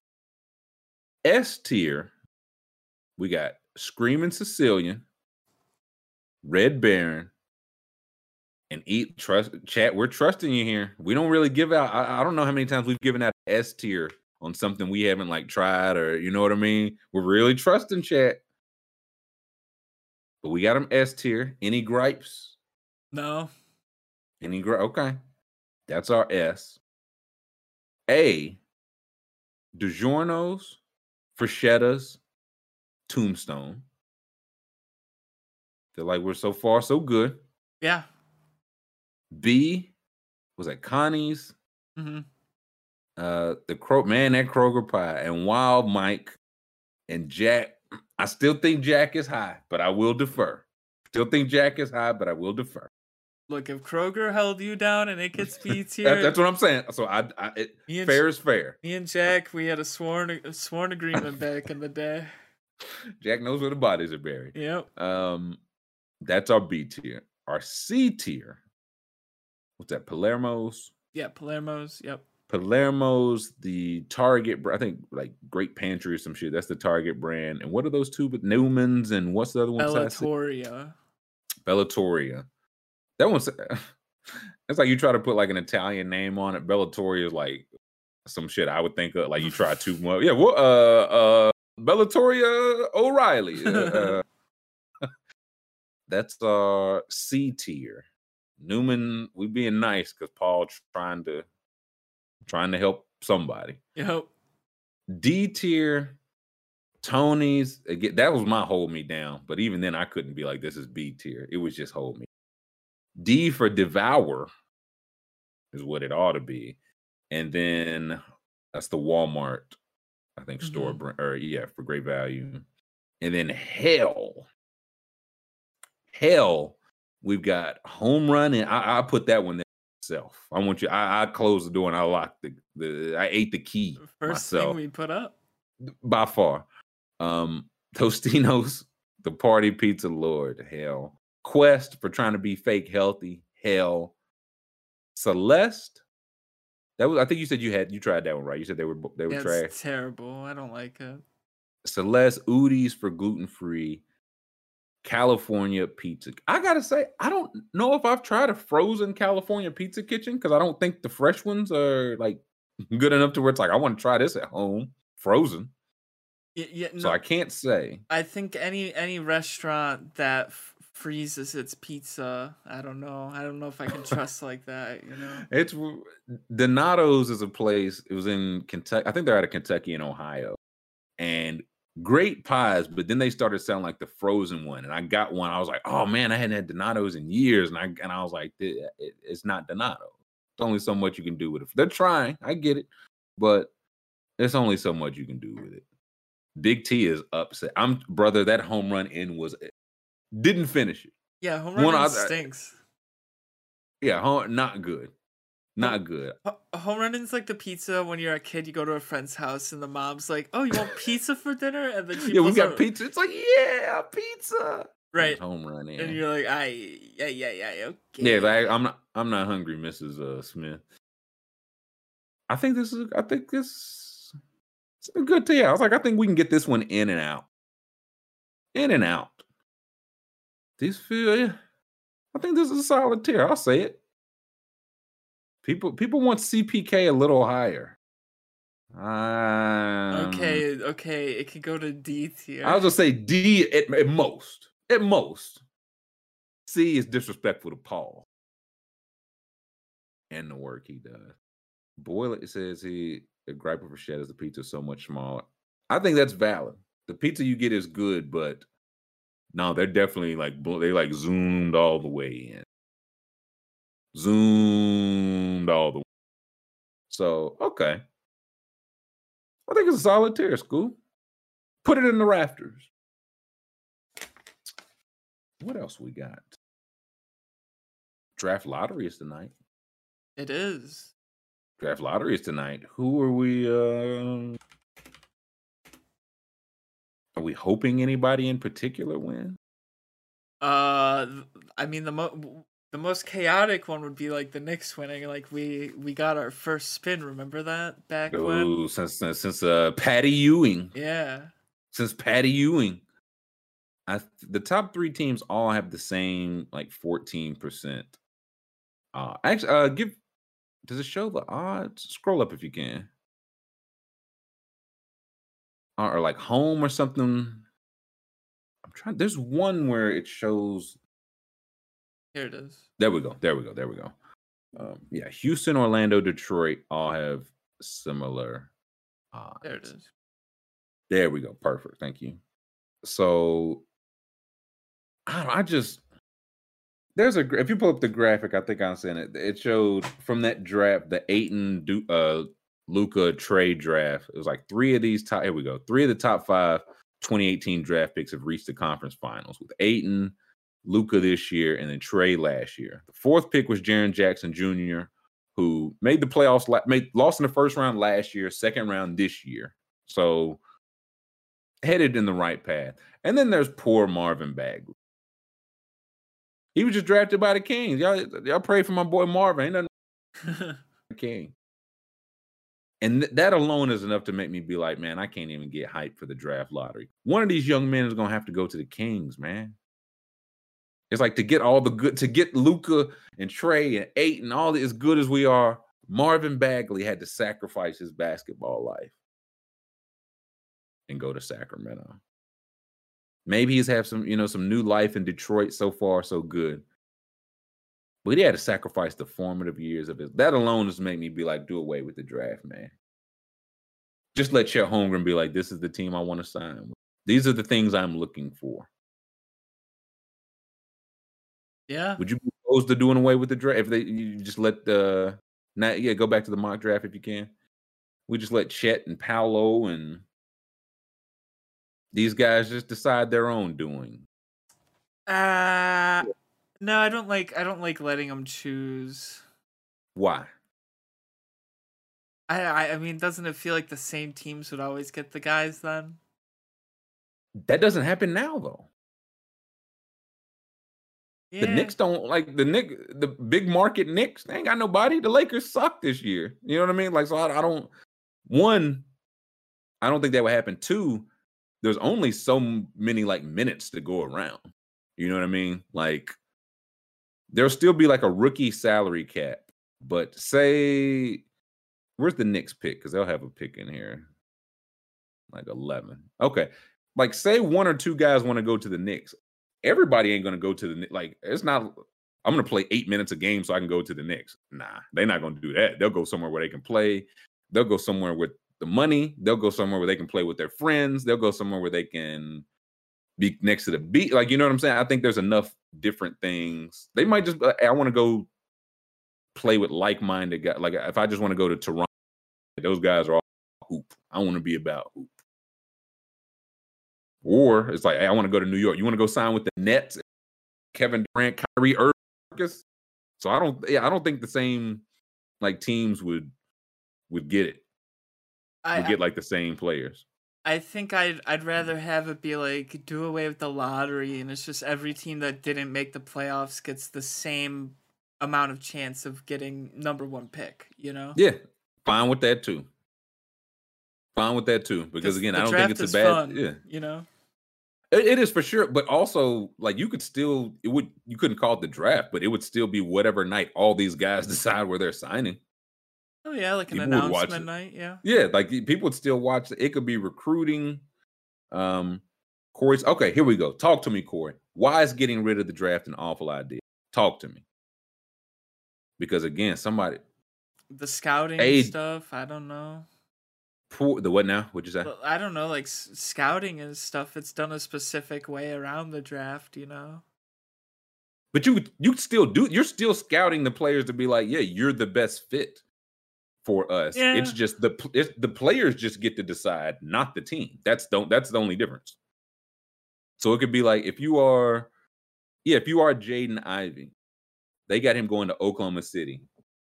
S tier. We got Screaming Sicilian, Red Baron, and Eat Trust Chat. We're trusting you here. We don't really give out. I, I don't know how many times we've given out S tier on something we haven't like tried or you know what I mean. We're really trusting Chat. But we got them S tier. Any gripes? No. Any gri Okay, that's our S. A. DiGiorno's, Freschettas, Tombstone. They're like we're so far so good. Yeah. B. Was that Connie's? hmm Uh, the Cro man that Kroger pie and Wild Mike and Jack. I still think Jack is high, but I will defer. Still think Jack is high, but I will defer. Look, if Kroger held you down and it gets B tier, That- that's what I'm saying. So I, I it, fair is fair. me and Jack, we had a sworn a sworn agreement back in the day. Jack knows where the bodies are buried. Yep. Um, that's our B tier. Our C tier. What's that? Palermo's. Yeah, Palermo's. Yep. Palermo's the Target. I think like Great Pantry or some shit. That's the Target brand. And what are those two? But Newman's and what's the other one? Bellatoria. Bellatoria. That one's. It's like you try to put like an Italian name on it. Bellatoria is like some shit I would think of. Like you try too much. Yeah. What? Uh. Uh. Bellatoria O'Reilly. Uh, uh, that's our C tier. Newman, we being nice because Paul trying to trying to help somebody. Yep. D tier, Tony's. Again, that was my hold me down. But even then, I couldn't be like, this is B tier. It was just hold me. D for devour is what it ought to be. And then that's the Walmart, I think, store Mhm. brand, or yeah, for great value. And then hell. Hell, we've got home run, and I, I put that one there. myself. I want you. I, I closed the door and I locked the, the I ate the key First myself thing we put up. by far. Um, Totino's, the party pizza lord, hell. Quest for trying to be fake healthy, hell. Celeste, that was. I think you said you had you tried that one right. You said they were they were Yeah, trash. terrible. I don't like it. Celeste Udi's for gluten free. California Pizza. I gotta say, I don't know if I've tried a frozen California Pizza Kitchen because I don't think the fresh ones are like good enough to where it's like I want to try this at home frozen. Yeah, yeah no, So I can't say. I think any any restaurant that f- freezes its pizza, I don't know. I don't know if I can trust like that. You know. It's Donato's is a place. It was in Kentucky. I think they're out of Kentucky and Ohio, and great pies. But then they started selling like the frozen one, and I got one. I was like, oh man, I hadn't had Donato's in years, and I and I was like, "Th- it- it's not Donato. It's only so much you can do with it. They're trying. I get it, but it's only so much you can do with it. Big T is upset. I'm brother. That home run in was didn't finish it. Yeah, home One run other- stinks. Yeah, home, not good. Not good. Ho- Home run's like the pizza when you're a kid. You go to a friend's house and the mom's like, "Oh, you want pizza for dinner?" And then Yeah, we got out- pizza. It's like, yeah, pizza. right, Home run in. and you're like, "I, yeah, yeah, yeah, okay." Yeah, like, I'm not I'm not hungry, Mrs. Uh, Smith. I think this is I think this it's a good tea. I was like, I think we can get this one in and out. In and out. These feel yeah. I think this is a solid tier. I'll say it. People people want CPK a little higher. Um, okay, okay, it could go to D tier. I was gonna say D at, at most. At most. C is disrespectful to Paul and the work he does. Boyle it says he the gripe of Rashad is the pizza so much smaller. I think that's valid. The pizza you get is good, but no, they're definitely like they like zoomed all the way in. Zoomed all the way. So okay. I think it's a solid tier, school. Put it in the rafters. What else we got? Draft lottery is tonight. it is. Draft lottery is tonight. Who are we? Uh, are we hoping anybody in particular win? Uh, I mean the mo- the most chaotic one would be like the Knicks winning. Like we we got our first spin. Remember that back when? Ooh, since since, since uh, Patty Ewing, Yeah. since Patty Ewing, I the top three teams all have the same like fourteen percent. Uh, actually, uh, give does it show the odds? Scroll up if you can, or, or like home or something. I'm trying. There's one where it shows. Here it is. There we go. There we go. There we go. Um, yeah, Houston, Orlando, Detroit all have similar odds. There it is. There we go. Perfect. Thank you. So I, don't- I just there's a if you pull up the graphic, I think I'm saying it. It showed from that draft the Ayton uh Luka trade draft. It was like three of these top. Here we go. Three of the top five 2018 draft picks have reached the conference finals with Ayton, Luka this year, and then Trey last year. The fourth pick was Jaren Jackson Jr., who made the playoffs, made lost in the first round last year, second round this year. So headed in the right path. And then there's poor Marvin Bagley. He was just drafted by the Kings. Y'all, y'all pray for my boy Marvin. Ain't nothing King. And th- that alone is enough to make me be like, man, I can't even get hyped for the draft lottery. One of these young men is gonna have to go to the Kings, man. It's like to get all the good, to get Luka and Trey and eight and all as good as we are. Marvin Bagley had to sacrifice his basketball life and go to Sacramento. Maybe he's have some, you know, some new life in Detroit so far, so good. But he had to sacrifice the formative years of his. That alone just made me be like, do away with the draft, man. Just let Chet Holmgren be like, this is the team I want to sign with. These are the things I'm looking for. yeah. Would you be opposed to doing away with the draft if they you just let the not yeah go back to the mock draft if you can? We just let Chet and Paolo and these guys just decide their own doing. Uh no, I don't like I don't like letting them choose. Why? I, I I mean, doesn't it feel like the same teams would always get the guys then? That doesn't happen now though. The Yeah. Knicks don't like the Nick the big market Knicks. They ain't got nobody. The Lakers suck this year. You know what I mean? Like so I, I don't one, I don't think that would happen. Two, there's only so many like minutes to go around. You know what I mean? Like there'll still be like a rookie salary cap, but say where's the Knicks pick? Because they'll have a pick in here. Like 11. Okay. Like say one or two guys want to go to the Knicks. Everybody ain't gonna go to the like it's not I'm gonna play eight minutes a game so I can go to the Knicks. Nah, they're not gonna do that. They'll go somewhere where they can play. They'll go somewhere with the money. They'll go somewhere where they can play with their friends. They'll go somewhere where they can be next to the beat. Like, you know what I'm saying? I think there's enough different things. They might just, I want to go play with like-minded guys. Like, if I just want to go to Toronto, those guys are all hoop. I want to be about hoop. Or it's like, hey, I want to go to New York. You want to go sign with the Nets? Kevin Durant, Kyrie Irving. So I don't, yeah, I don't think the same like teams would would get it. I, get like the same players. I think I'd I'd rather have it be like do away with the lottery and it's just every team that didn't make the playoffs gets the same amount of chance of getting number one pick, you know? Yeah, fine with that too. Fine with that too, Because again, I don't think it's a bad. fun, Yeah, You know? it, it is for sure. But also, like you could still, it would you couldn't call it the draft, but it would still be whatever night all these guys decide where they're signing. Oh yeah, like an People would watch announcement night, yeah. Yeah, like people would still watch. It could be recruiting. Um, Corey's okay. Here we go. Talk to me, Corey. Why is getting rid of the draft an awful idea? Talk to me. Because again, somebody The scouting Hey- stuff, I don't know. poor the what now? What'd you say? I don't know, like scouting and stuff. It's done a specific way around the draft, you know. But you you still do you're still scouting the players to be like, yeah, you're the best fit for us. It's just the it's, the players just get to decide, not the team. That's don't that's the only difference. So it could be like if you are, yeah, if you are Jaden Ivey, they got him going to Oklahoma City.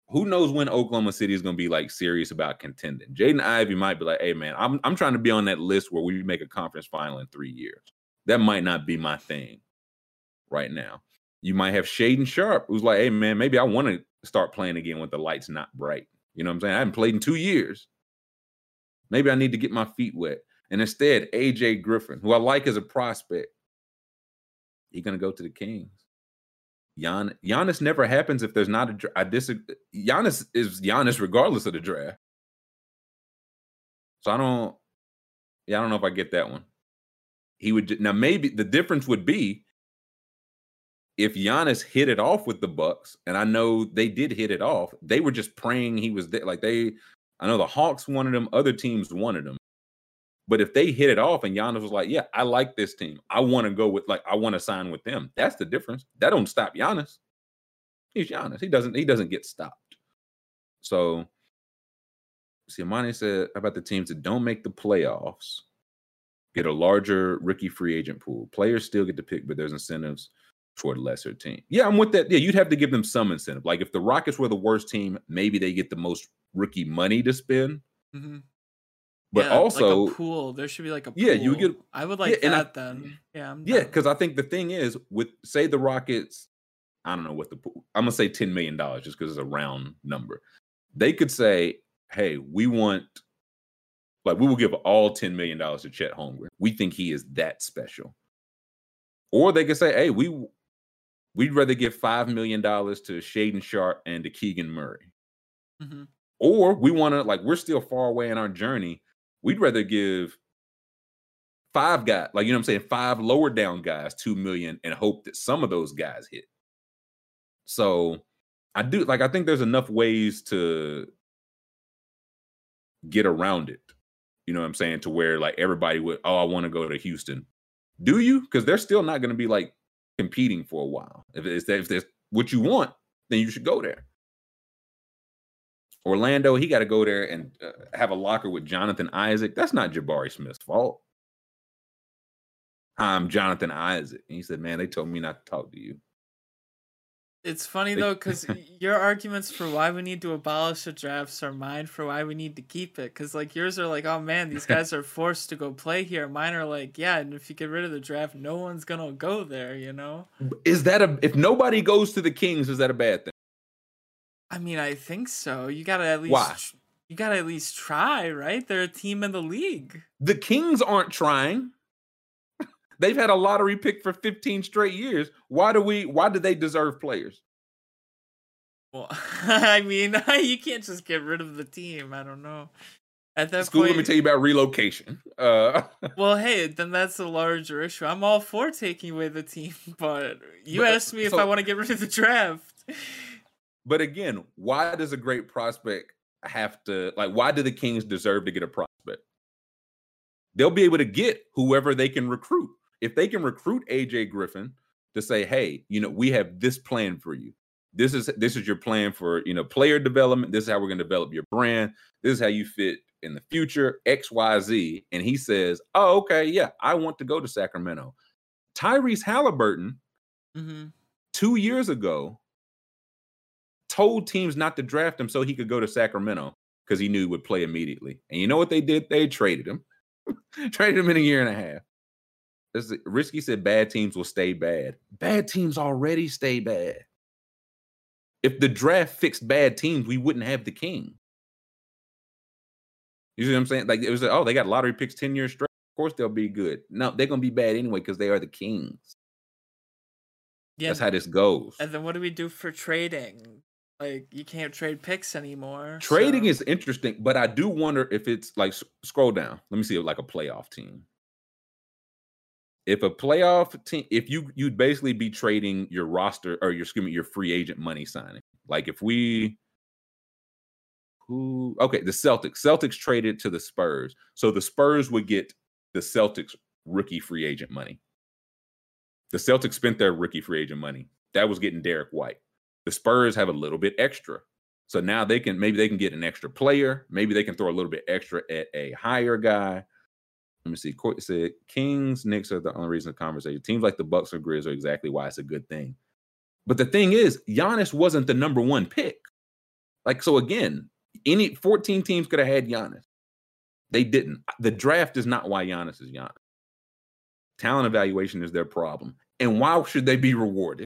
Who knows when Oklahoma City is going to be like serious about contending? Jaden Ivey might be like, "Hey man, I'm I'm trying to be on that list where we make a conference final in three years." That might not be my thing right now. You might have Shaedon Sharpe, who's like, "Hey man, maybe I want to start playing again with the lights not bright." You know what I'm saying? I haven't played in two years. Maybe I need to get my feet wet. And instead, AJ Griffin, who I like as a prospect, he's gonna go to the Kings. Gian, Giannis never happens if there's not a. I disagree. Giannis is Giannis regardless of the draft. So I don't. Yeah, I don't know if I get that one. He would now maybe the difference would be if Giannis hit it off with the Bucks, and I know they did hit it off. They were just praying he was there. Like they, I know the Hawks wanted him, other teams wanted him. But if they hit it off and Giannis was like, "Yeah, I like this team. I want to go with like I want to sign with them." That's the difference. That don't stop Giannis. He's Giannis. He doesn't. He doesn't get stopped. So, see, Amani said about the teams that don't make the playoffs get a larger rookie free agent pool. Players still get to pick, but there's incentives for a lesser team. Yeah, I'm with that. Yeah, you'd have to give them some incentive. Like if the Rockets were the worst team, maybe they get the most rookie money to spend. hmm But yeah, also, like a pool. There should be like a pool. Yeah, you get- I would like I- that then. Yeah, I'm Yeah, because I think the thing is, with say the Rockets, I don't know what the pool- I'm gonna say ten million dollars just because it's a round number. They could say, "Hey, we want, like, we will give all ten million dollars to Chet Holmgren. We think he is that special." Or they could say, "Hey, we we'd rather give five million dollars to Shaedon Sharpe and to Keegan Murray." Mhm. Or we want to like we're still far away in our journey. We'd rather give five guys, like you know what I'm saying, five lower down guys, two million, and hope that some of those guys hit. So I do like I think there's enough ways to get around it. You know what I'm saying? To where like everybody would, oh, I want to go to Houston. Do you? Because they're still not going to be like competing for a while. If it's if that's what you want, then you should go there. Orlando, he got to go there and uh, have a locker with Jonathan Isaac. That's not Jabari Smith's fault. I'm Jonathan Isaac. And he said, Man, they told me not to talk to you. It's funny though, because your arguments for why we need to abolish the drafts are mine for why we need to keep it. Because like yours are like, oh man, these guys are forced to go play here. Mine are like, yeah, and if you get rid of the draft, no one's gonna go there. You know? Is that a if nobody goes to the Kings, is that a bad thing? I mean, I think so. You gotta at least Why? you gotta at least try, right? They're a team in the league. The Kings aren't trying. They've had a lottery pick for 15 straight years. Why do we why do they deserve players? Well, I mean, you can't just get rid of the team. I don't know. At that School, point, let me tell you about relocation. Uh well, hey, then that's a larger issue. I'm all for taking away the team, but you But, uh, asked me if so- I want to get rid of the draft. But again, why does a great prospect have to like why do the Kings deserve to get a prospect? They'll be able to get whoever they can recruit. If they can recruit AJ Griffin to say, "Hey, you know, we have this plan for you. This is this is your plan for, you know, player development. This is how we're going to develop your brand. This is how you fit in the future, XYZ." And he says, "Oh, okay, yeah, I want to go to Sacramento." Tyrese Haliburton hmm 2 years ago told teams not to draft him so he could go to Sacramento because he knew he would play immediately. And you know what they did? They traded him. traded him in a year and a half. Is- Risky said bad teams will stay bad. Bad teams already stay bad. If the draft fixed bad teams, we wouldn't have the king. You see what I'm saying? Like it was like, oh, they got lottery picks 10 years straight. Of course they'll be good. No, they're gonna be bad anyway because they are the kings. Yeah, That's how this goes. and then what do we do for trading? Like, you can't trade picks anymore. Trading so- is interesting, but I do wonder if it's like scroll down. Let me see, like a playoff team. If a playoff team, if you you'd basically be trading your roster or your excuse me, your free agent money signing. Like if we who okay, the Celtics. Celtics traded to the Spurs. So the Spurs would get the Celtics rookie free agent money. The Celtics spent their rookie free agent money. That was getting Derrick White. The Spurs have a little bit extra. So now they can maybe they can get an extra player. Maybe they can throw a little bit extra at a higher guy. Let me see. Court said Kings, Knicks are the only reason the conversation. Teams like the Bucks or Grizz are exactly why it's a good thing. But the thing is, Giannis wasn't the number one pick. Like so, again, any 14 teams could have had Giannis. They didn't. The draft is not why Giannis is Giannis. Talent evaluation is their problem. And why should they be rewarded?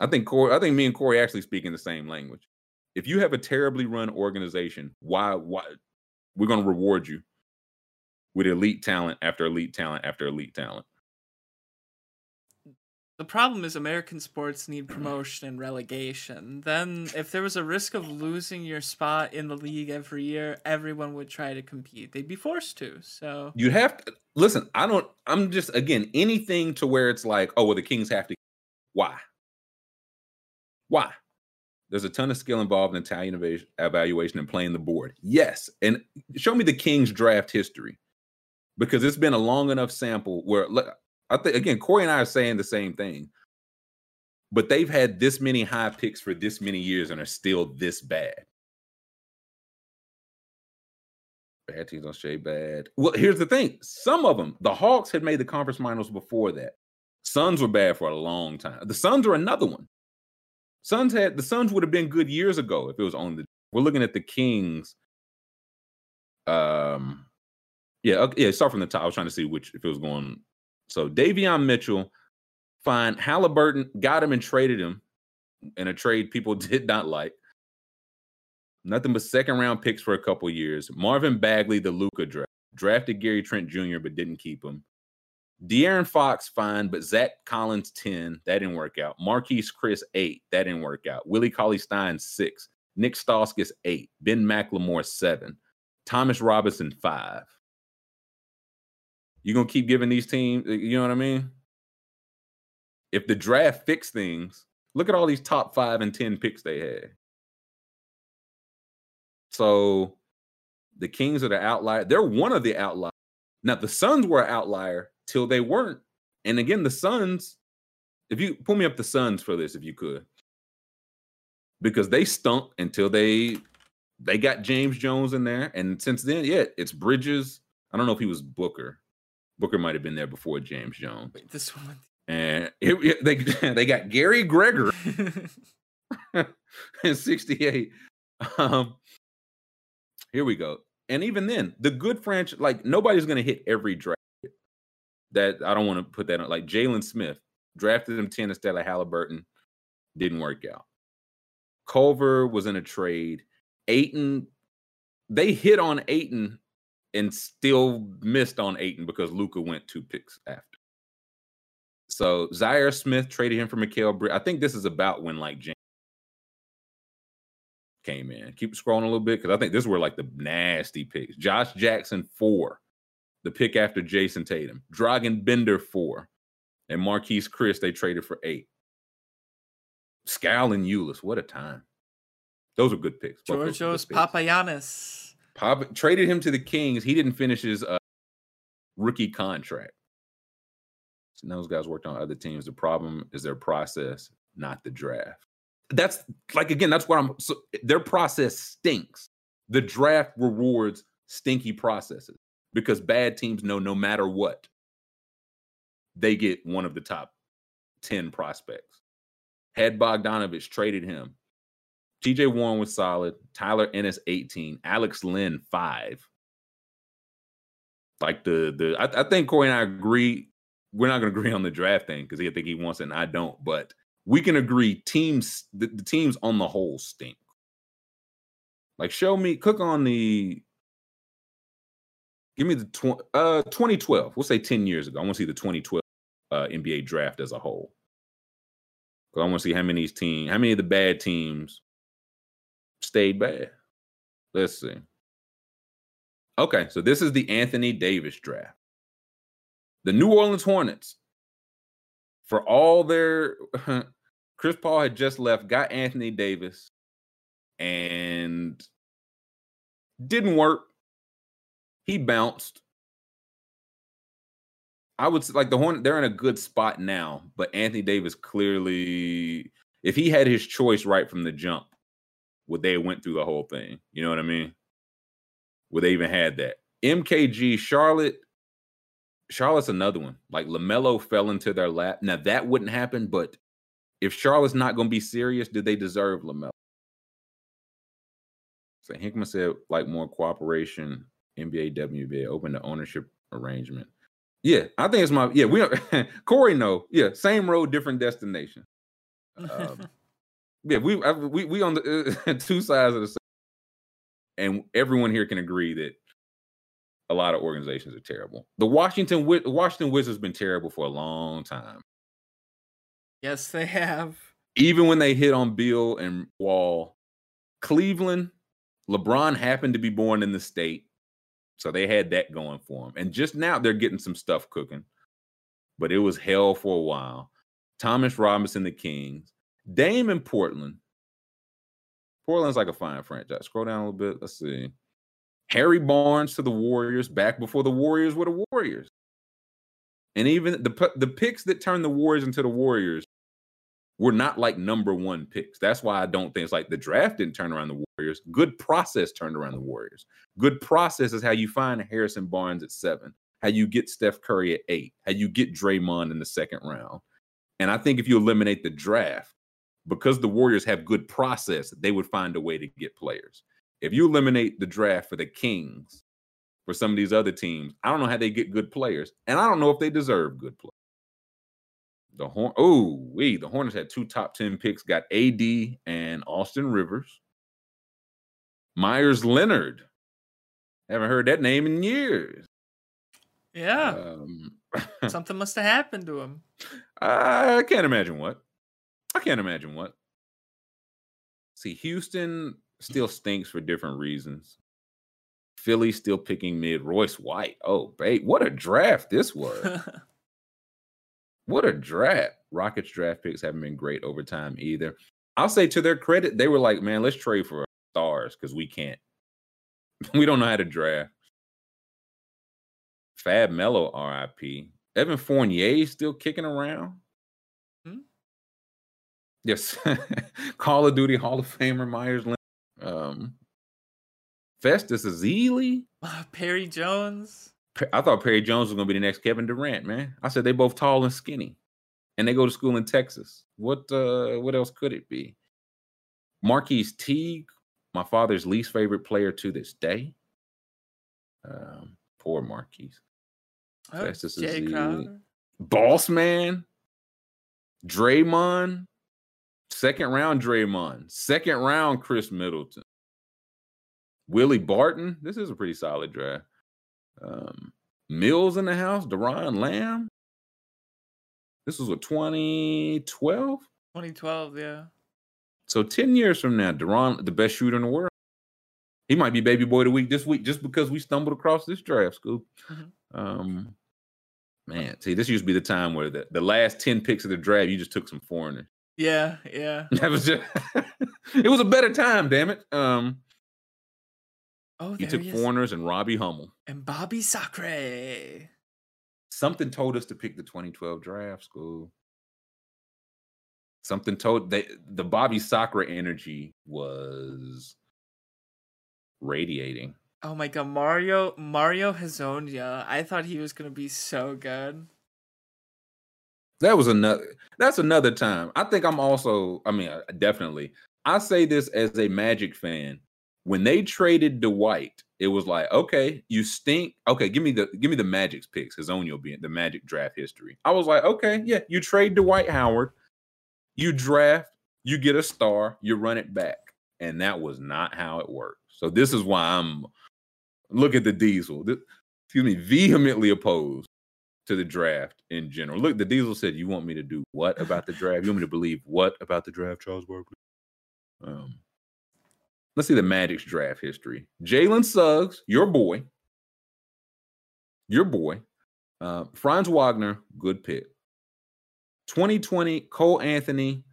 I think Corey, I think me and Corey actually speak in the same language. If you have a terribly run organization, why why we're going to reward you with elite talent after elite talent after elite talent. The problem is American sports need promotion and relegation. Then, if there was a risk of losing your spot in the league every year, everyone would try to compete. They'd be forced to. So, You have to listen. I don't. I'm just again anything to where it's like, oh well, the Kings have to. Why? Why? There's a ton of skill involved in Italian evaluation, evaluation and playing the board. Yes, and show me the Kings draft history because it's been a long enough sample where I think again Corey and I are saying the same thing, but they've had this many high picks for this many years and are still this bad. Bad teams don't stay bad. Well, here's the thing: some of them, the Hawks had made the conference finals before that. Suns were bad for a long time. The Suns are another one. Suns had the Suns would have been good years ago if it was on the. We're looking at the Kings. Um, yeah, okay, yeah. Start from the top. I was trying to see which if it was going. So Davion Mitchell, fine. Haliburton got him and traded him in a trade people did not like. Nothing but second round picks for a couple years. Marvin Bagley, the Luka draft, drafted Gary Trent Jr., but didn't keep him. De'Aaron Fox, fine, but Zach Collins, 10. That didn't work out. Marquese Chriss, 8. That didn't work out. Willie Cauley Stein, 6. Nik Stauskas, 8. Ben McLemore, 7. Thomas Robinson, 5. You gonna keep giving these teams, you know what I mean? If the draft fixed things, look at all these top five and 10 picks they had. So the Kings are the outlier. They're one of the outliers. Now the Suns were an outlier till they weren't. And again, the Suns, if you pull me up the Suns for this, if you could, because they stunk until they they got James Jones in there, and since then, yeah, it's Bridges. I don't know if he was Booker. Booker might have been there before James Jones. wait, this one. And it, they they got Gary Gregor in 68. Um, here we go. And even then, the good franchise, like nobody's going to hit every draft. That I don't want to put that on. Like Jalen Smith drafted him 10 instead of Haliburton, didn't work out. Culver was in a trade. Ayton, they hit on Ayton and still missed on Ayton because Luka went two picks after. So Zhaire Smith traded him for Mikal Bridges. I think this is about when like James came in. Keep scrolling a little bit because I think this were like the nasty picks. Josh Jackson four, the pick after Jayson Tatum. Dragan Bender four, and Marquese Chriss they traded for eight. Skal and Ulis, what a time! Those are good picks. Georgios Papagiannis. Papa traded him to the Kings. He didn't finish his uh, rookie contract. Those guys worked on other teams. The problem is their process, not the draft that's like again, that's what I'm. So their process stinks. The draft rewards stinky processes because bad teams know no matter what, they get one of the top ten prospects. Had Bogdanovich traded him. TJ Warren was solid. Tyler Ennis 18. Alex Len 5. Like the the I, I think Corey and I agree. We're not gonna agree on the draft thing because he think he wants it and I don't, but we can agree teams the, the teams on the whole stink. Like show me cook on the give me the tw- uh 2012. We'll say 10 years ago. I want to see the 2012 uh, NBA draft as a whole. Because I want to see how many teams, how many of the bad teams stayed bad. Let's see. Okay, so this is the Anthony Davis draft. The New Orleans Hornets for all their Chris Paul had just left, got Anthony Davis, and didn't work. He bounced. I would say, like the Hornet, they're in a good spot now, but Anthony Davis clearly, if he had his choice right from the jump, would they went through the whole thing? You know what I mean? Would they even had that? MKG Charlotte Charlotte's another one. Like LaMelo fell into their lap. Now that wouldn't happen, but if Charlotte's not going to be serious, do they deserve LaMelo? So Hinkman said, like more cooperation, NBA, WBA, open to ownership arrangement. Yeah, I think it's my yeah. We Corey know yeah, same road, different destination. Um, yeah, we I, we we on the uh, two sides of the same, and everyone here can agree that a lot of organizations are terrible. The Washington Washington Wizards been terrible for a long time. Yes, they have. Even when they hit on Beal and Wall, Cleveland, LeBron happened to be born in the state, so they had that going for them. And just now they're getting some stuff cooking, but it was hell for a while. Thomas Robinson, the Kings, Dame in Portland. Portland's like a fine franchise. Scroll down a little bit. Let's see. Harry Barnes to the Warriors back before the Warriors were the Warriors. And even the the picks that turned the Warriors into the Warriors were not like number one picks. That's why I don't think it's like the draft didn't turn around the Warriors. Good process turned around the Warriors. Good process is how you find Harrison Barnes at seven, how you get Steph Curry at eight, how you get Draymond in the second round. And I think if you eliminate the draft, because the Warriors have good process, they would find a way to get players. If you eliminate the draft for the Kings, for some of these other teams, I don't know how they get good players, and I don't know if they deserve good players. The Horn, oh, we the Hornets had two top ten picks, got AD and Austin Rivers. Meyers Leonard, haven't heard that name in years. Yeah, um, something must have happened to him. I can't imagine what. I can't imagine what. See, Houston still stinks for different reasons. Philly still picking mid. Royce White. Oh, babe, what a draft this was. what a draft. Rockets draft picks haven't been great over time either. I'll say to their credit, they were like, man, let's trade for stars because we can't. we don't know how to draft. Fab Melo, RIP. Evan Fournier still kicking around. Yes. Call of Duty Hall of Famer Meyers um, Festus Ezeli, uh, Perry Jones. I thought Perry Jones was gonna be the next Kevin Durant, man. I said they both tall and skinny. and they go to school in Texas. What uh what else could it be? Marquis Teague, my father's least favorite player to this day. Um, poor Marquise. Oh, Festus Jae. Crowder. Boss man, Draymond, second round Draymond, second round Khris Middleton, Willie Barton. This is a pretty solid draft. Um, Mills in the house, Doron Lamb. This was what 2012. 2012, yeah. So 10 years from now, Doron, the best shooter in the world. He might be baby boy of the week this week just because we stumbled across this draft, Scoop. Mhm. Um, man, see, this used to be the time where the, the last 10 picks of the draft, you just took some foreigners. Yeah, yeah. That was just it was a better time, damn it. Um, Oh, you there took he foreigners and Robbie Hummel. And Bobby Sacre. Something told us to pick the 2012 draft school. Something told they the Bobby Sacre energy was radiating. Oh my god, Mario Mario Hezonja. I thought he was gonna be so good. That was another. That's another time. I think I'm also. I mean, uh, definitely. I say this as a Magic fan. When they traded Dwight, it was like, okay, you stink. Okay, give me the give me the Magic's picks. His own, you'll be in the Magic draft history. I was like, okay, yeah, you trade Dwight Howard, you draft, you get a star, you run it back, and that was not how it worked. So this is why I'm look at the Diesel. This, excuse me, vehemently opposed to the draft in general. Look, the Diesel said, "You want me to do what about the draft? You want me to believe what about the draft, Charles Barkley?" Um, let's see the Magic's draft history. Jalen Suggs, your boy, your boy, uh, Franz Wagner, good pick. 2020, Cole Anthony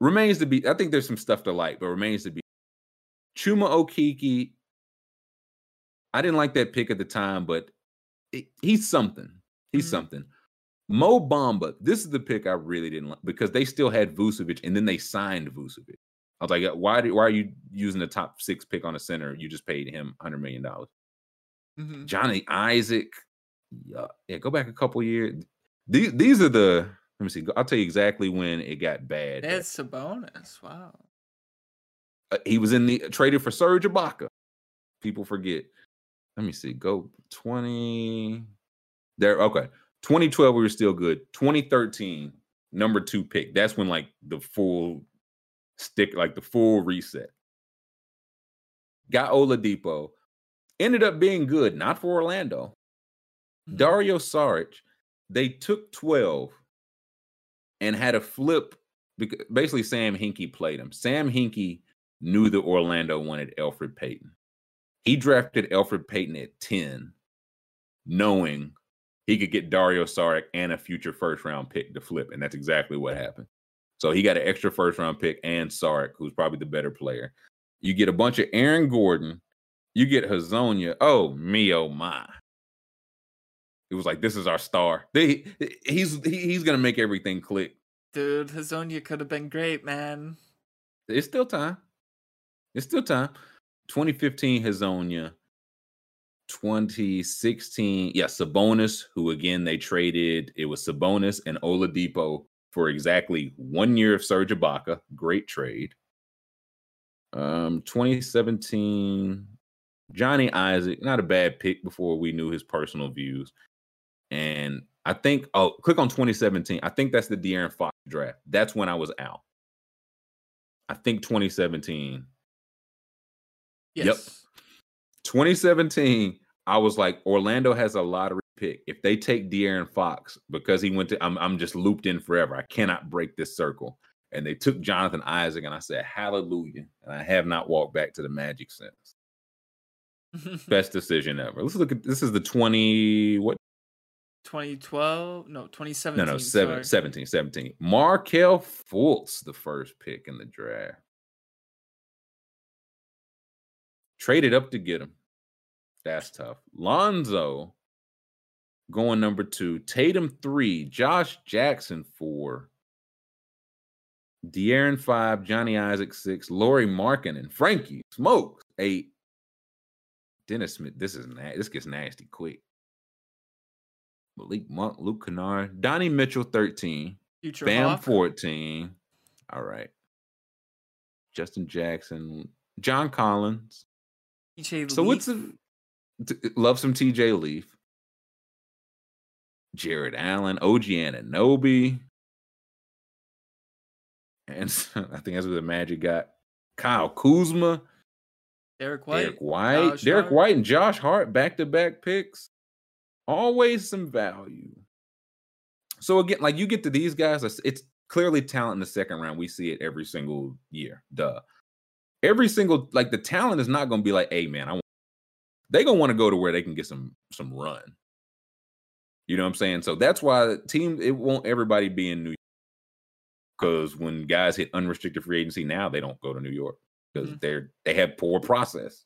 remains to be. I think there's some stuff to like, but remains to be. Chuma Okeke. I didn't like that pick at the time, but he's something. He's Mhm. something. Mo Bamba, this is the pick I really didn't like because they still had Vucevic and then they signed Vucevic. I was like, "Uh, why, do, why are you using the top six pick on a center? You just paid him $100 million. Mhm. Johnny Isaac, yeah, yeah, go back a couple years. These, these are the, let me see, I'll tell you exactly when it got bad. That's a bonus. Wow. Uh, he was in the traded for Serge Ibaka. People forget. Let me see. Go 20. There. Okay. 2012, we were still good. 2013, number two pick. That's when like the full stick, like the full reset. Got Oladipo. Ended up being good, not for Orlando. Mhm. Dario Saric, they took 12 and had a flip. Because basically, Sam Hinkie played him. Sam Hinkie knew that Orlando wanted Elfrid Payton. He drafted Elfrid Payton at 10, knowing he could get Dario Saric and a future first round pick to flip. And that's exactly what happened. So he got an extra first round pick and Saric, who's probably the better player. You get a bunch of Aaron Gordon. You get Hezonja. Oh, me, oh my. It was like, this is our star. They, he's he, he's gonna make everything click. Dude, Hezonja could have been great, man. It's still time. It's still time. 2015 Hezonja. 2016, yeah, Sabonis, who again they traded. It was Sabonis and Oladipo for exactly one year of Serge Ibaka. Great trade. Um, 2017, Johnny Isaac, not a bad pick before we knew his personal views. And I think, oh, click on 2017. I think that's the De'Aaron Fox draft. That's when I was out. I think 2017. Yes. Yep. 2017, I was like, Orlando has a lottery pick. If they take De'Aaron Fox because he went to, I'm, I'm just looped in forever. I cannot break this circle. And they took Jonathan Isaac, and I said, Hallelujah. And I have not walked back to the Magic since. Best decision ever. Let's look at this is the 20, what? 2012? No, No, 2017. no, seven, sorry. 17, 17. Markelle Fultz, the first pick in the draft. Traded up to get him. That's tough. Lonzo going number two. Tatum three. Josh Jackson four. De'Aaron five. Johnny Isaac six. Laurie Markin and Frankie Smokes eight. Dennis Smith. This is na- this gets nasty quick. Malik Monk, Luke Kennard, Donnie Mitchell, 13. Future Bam, Hawk. 14. All right. Justin Jackson, John Collins. TJ So what's the t- love some TJ Leaf, Jarrett Allen, OG Anunoby, and I think that's what the Magic got. Kyle Kuzma, Derrick White? Derrick White, Josh Derek Hart? White, and Josh Hart back to back picks. Always some value. So again, like you get to these guys, it's, it's clearly talent in the second round. We see it every single year. Duh. Every single like the talent is not going to be like, hey man, I want. They gonna want to go to where they can get some some run. You know what I'm saying? So that's why the team it won't everybody be in New York. Because when guys hit unrestricted free agency now, they don't go to New York because Mhm. they're they have poor process.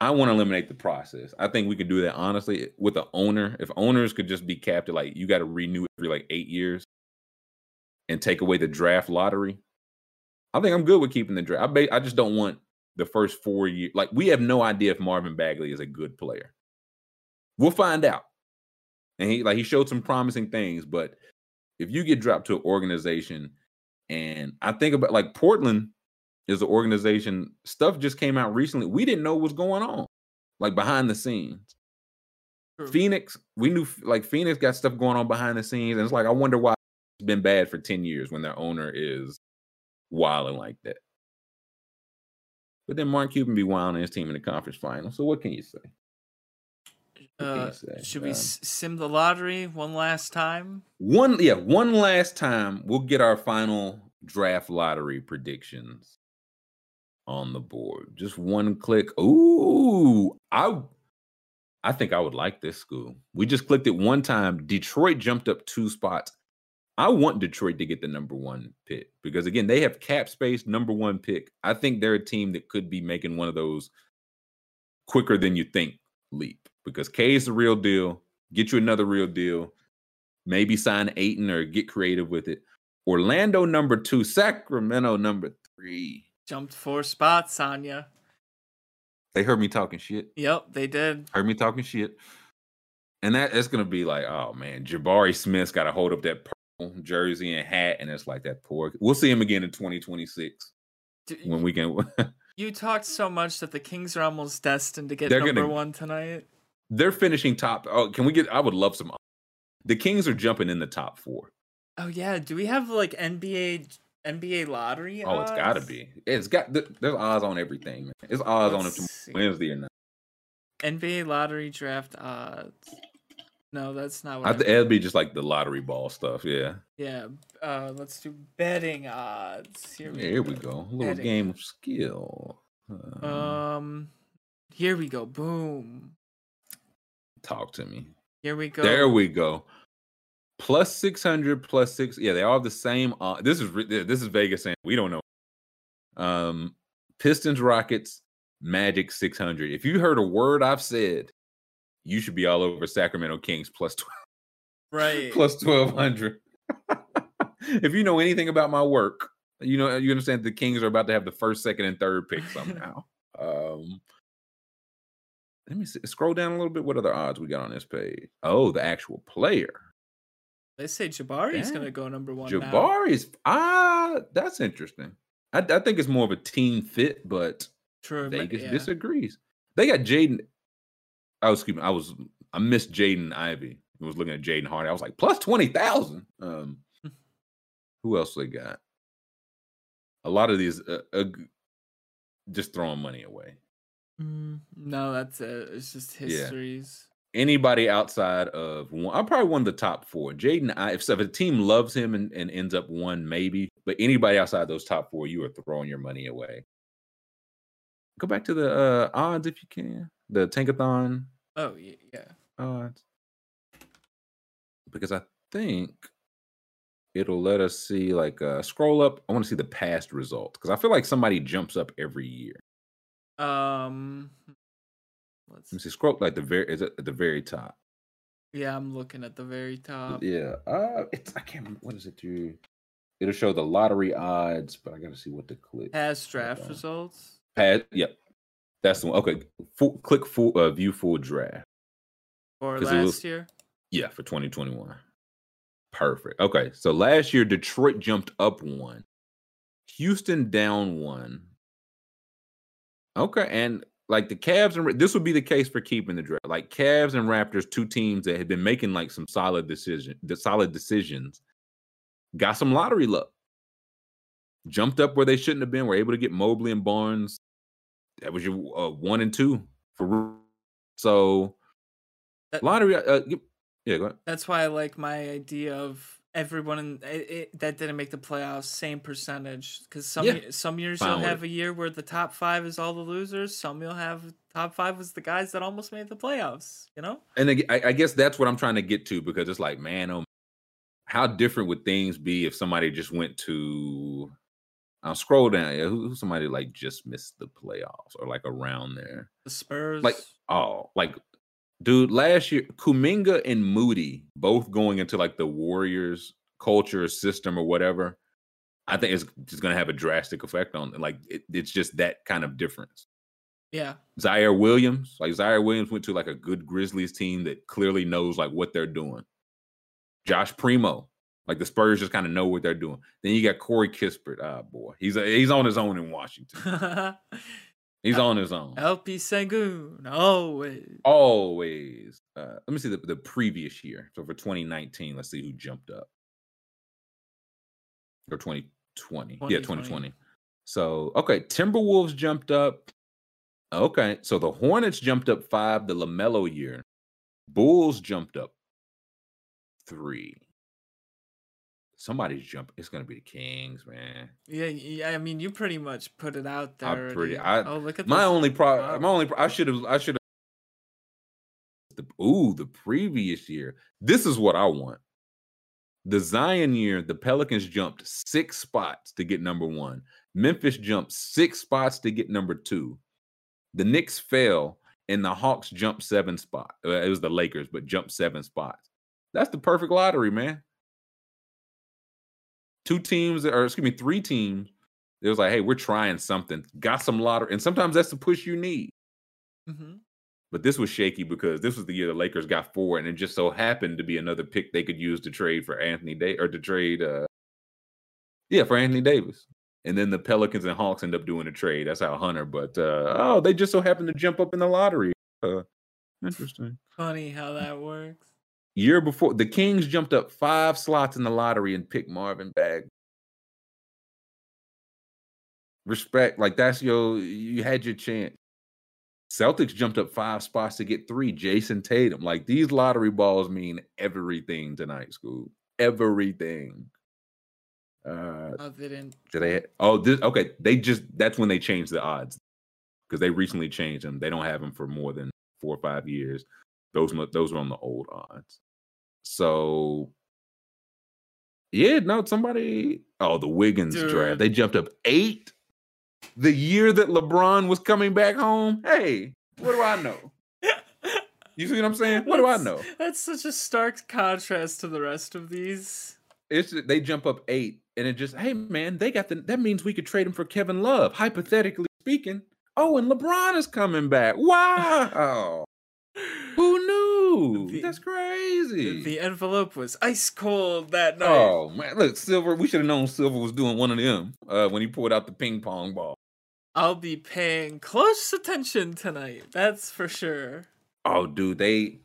I want to eliminate the process. I think we could do that honestly with the owner. If owners could just be capped at like you got to renew it every like eight years and take away the draft lottery, I think I'm good with keeping the draft. I, ba- I just don't want the first four years. Like we have no idea if Marvin Bagley is a good player. We'll find out. And he like he showed some promising things, but if you get dropped to an organization, and I think about like Portland is an organization. Stuff just came out recently. We didn't know what's going on, like behind the scenes. True. Phoenix, we knew like Phoenix got stuff going on behind the scenes, and it's like I wonder why it's been bad for ten years when their owner is wilding like that. But then Mark Cuban be wilding his team in the conference final. So what can you say? What can you Uh, say? should we Um, sim the lottery one last time? One, yeah, one last time, we'll get our final draft lottery predictions on the board. Just one click. Ooh, I, I think I would like this school. We just clicked it one time. Detroit jumped up two spots. I want Detroit to get the number one pick because again, they have cap space, number one pick. I think they're a team that could be making one of those quicker than you think leap because K is the real deal. Get you another real deal maybe sign Ayton or get creative with it. Orlando number two, Sacramento number three. Jumped four spots, Sonya. They heard me talking shit. Yep, they did. Heard me talking shit. And that it's gonna be like, oh man, Jabari Smith's got to hold up that jersey and hat, and it's like that poor. We'll see him again in 2026 D- when we can. You talked so much that the Kings are almost destined to get They're number gonna- one tonight. they're finishing top. Oh, can we get? I would love some. The Kings are jumping in the top four. Oh yeah, do we have like NBA NBA lottery? Oh, it's got to be. It's got. There's odds on everything. Man. It's odds on Let's if. Wednesday or not. NBA lottery draft odds. No, that's not what. I th- it'd be just like the lottery ball stuff. Yeah. Yeah, uh, let's do betting odds. Here we, here we go. A little Betting. game of skill. Uh, Um, here we go. Boom. talk to me. Here we go. There we go. Plus six hundred, plus six. Yeah, they all have the same. Uh, this is this is Vegas saying we don't know. Um, Pistons, Rockets, Magic six hundred. If you heard a word I've said, you should be all over Sacramento Kings plus twelve. right. plus 1200 if you know anything about my work you know you understand the kings are about to have the first second and third pick somehow um let me see scroll down a little bit what other odds we got on this page oh the actual player They say Jabari's Damn. gonna go number one. now. jabari's ah that's interesting I, I think it's more of a team fit but True. but vegas yeah. disagrees they got jaden oh excuse me i was i missed jaden ivey I was looking at Jaden Hardy. I was like, plus 20,000. Um, who else they got? A lot of these uh, uh, just throwing money away. Mm, no, that's it. It's just Yeah. histories. Anybody outside of one, I'm probably one of the top four. Jaden, I- if, if a team loves him and, and ends up one, maybe. But anybody outside those top four, you are throwing your money away. Go back to the uh, odds if you can. The Tankathon Oh yeah, yeah. odds. Because I think it'll let us see like uh scroll up. I want to see the past results because I feel like somebody jumps up every year. Um, let's. Let me see. Scroll like the very is it at the very top. Yeah, I'm looking at the very top. Yeah. Uh it's I can't remember what is it through. It'll show the lottery odds, but I gotta see what to click. Past draft on. results. Past, yep. That's the one. Okay. Full, click full uh, view full draft. for last was- year. Yeah, for 2021. Perfect. Okay, so last year Detroit jumped up one, Houston down one. Okay, and like the Cavs and this would be the case for keeping the draft. Like Cavs and Raptors, two teams that had been making like some solid decision, the solid decisions, got some lottery luck. Jumped up where they shouldn't have been. Were able to get Mobley and Barnes. That was your uh, one and two for. So That- lottery. Uh, yeah, go ahead. That's why I like my idea of everyone in, it, it, that didn't make the playoffs same percentage because some Yeah. some years Fine you'll have a year where the top five is all the losers. Some you'll have top five was the guys that almost made the playoffs. You know, and I, I guess that's what I'm trying to get to because it's like, man, oh, how different would things be if somebody just went to? I'll scroll down. Yeah, who, who somebody like just missed the playoffs or like around there? the Spurs. Like, oh, like, dude, last year Kuminga and Moody both going into like the Warriors culture system or whatever. I think it's just going to have a drastic effect on like it, it's just that kind of difference. yeah, Ziaire Williams, like Ziaire Williams went to like a good Grizzlies team that clearly knows like what they're doing. Josh Primo, like the Spurs just kind of know what they're doing. Then you got Corey Kispert. Ah, boy, he's he's on his own in Washington. He's on his own. LP Sengun always. Always. Uh, let me see the, the previous year. So for 2019, let's see who jumped up. Or 2020. Yeah, 2020. 2020. So, okay, Timberwolves jumped up. Okay, so the Hornets jumped up five the LaMelo year. Bulls jumped up three. Somebody's jump. It's gonna be the Kings, man. Yeah, yeah. I mean, you pretty much put it out there. Pretty- already. I- oh, look at My this. only pro. Wow. My only. Pro- I should have. I should have. The ooh, the previous year. This is what I want. The Zion year, the Pelicans jumped six spots to get number one. Memphis jumped six spots to get number two. The Knicks fell, and the Hawks jumped seven spots. Uh, it was the Lakers, but jumped seven spots. That's the perfect lottery, man. Two teams, or excuse me, three teams it was like, hey, we're trying something. Got some lottery, and sometimes that's the push you need. Mhm. But this was shaky because this was the year the Lakers got four, and it just so happened to be another pick they could use to trade for Anthony Day or to trade, uh, yeah, for Anthony Davis. And then the Pelicans and Hawks end up doing a trade. That's how Hunter. But uh, oh, they just so happened to jump up in the lottery. Uh, interesting. Funny how that works. Year before, the Kings jumped up five slots in the lottery and picked Marvin Bag. Respect, like that's your you had your chance. Celtics jumped up five spots to get three. Jayson Tatum, like these lottery balls mean everything tonight, school. Everything. Uh, Oh, didn't. do they? Oh, this okay. They just that's when they changed the odds because they recently changed them. They don't have them for more than four or five years. Those those are on the old odds. So yeah, no, somebody. Oh, the Wiggins Dude. draft. They jumped up eight. The year that LeBron was coming back home. Hey, what do I know? You see what I'm saying? What do I know? That's such a stark contrast to the rest of these. It's they jump up eight, and it just, hey man, they got the. That means we could trade him for Kevin Love, hypothetically speaking. Oh, and LeBron is coming back. Wow, oh. Who? The- That's crazy. The envelope was ice cold that night. oh man, look, Silver. We should have known Silver was doing one of them uh, when he pulled out the ping pong ball. I'll be paying close attention tonight. That's for sure. Oh, dude, they.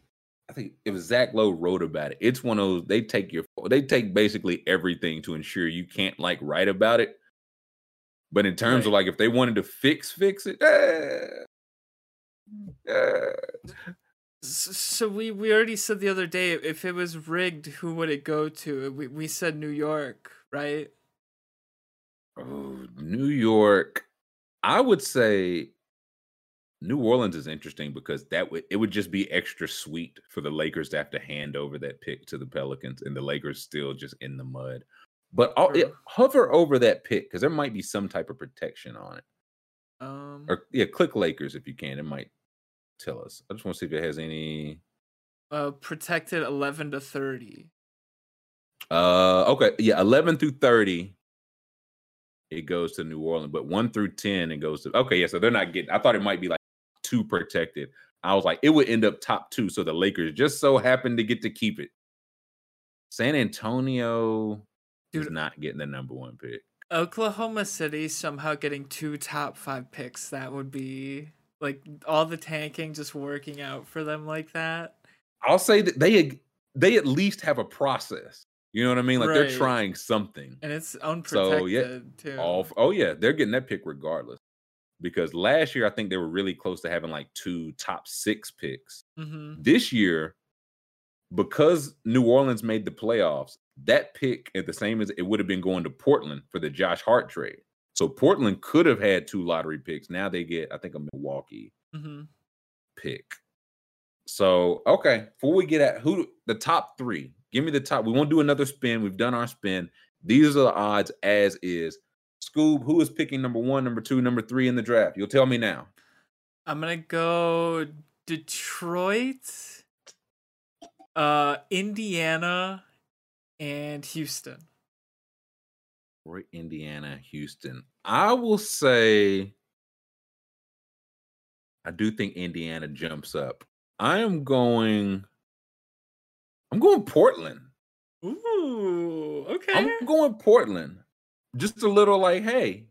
I think it was Zach Lowe wrote about it. It's one of those they take your they take basically everything to ensure you can't like write about it. But in terms of like if they wanted to fix fix it, eh, eh. So we we already said the other day if it was rigged, who would it go to? We we said New York, right? Oh, New York. I would say New Orleans is interesting because that would it would just be extra sweet for the Lakers to have to hand over that pick to the Pelicans and the Lakers still just in the mud. But it, hover over that pick because there might be some type of protection on it. Um, Or yeah, click Lakers if you can. It might tell us. I just want to see if it has any. uh, protected eleven to thirty. Uh, okay, yeah, eleven through thirty. It goes to New Orleans, but one through ten it goes to. Okay, yeah, so they're not getting. I thought it might be like two protected. I was like, it would end up top two. So the Lakers just so happened to get to keep it. San Antonio is not getting the number one pick. Oklahoma City somehow getting two top five picks. That would be like all the tanking just working out for them like that. I'll say that they they at least have a process. You know what I mean? Like Right. they're trying something. And it's unprotected So, yeah, too. All oh yeah, they're getting that pick regardless. Because last year I think they were really close to having like two top six picks. hmm This year, because New Orleans made the playoffs, that pick at the same as it would have been going to Portland for the Josh Hart trade. So Portland could have had two lottery picks. Now they get, I think, a Milwaukee hmm pick. So okay, before we get at who the top three, give me the top. We won't do another spin. We've done our spin. These are the odds as is. Scoob, who is picking number one, number two, number three in the draft? You'll tell me now. I'm gonna go Detroit, uh, Indiana, and Houston. Or Indiana, Houston. I will say I do think Indiana jumps up. I am going I'm going Portland. Ooh, okay. I'm going Portland. Just a little like, hey,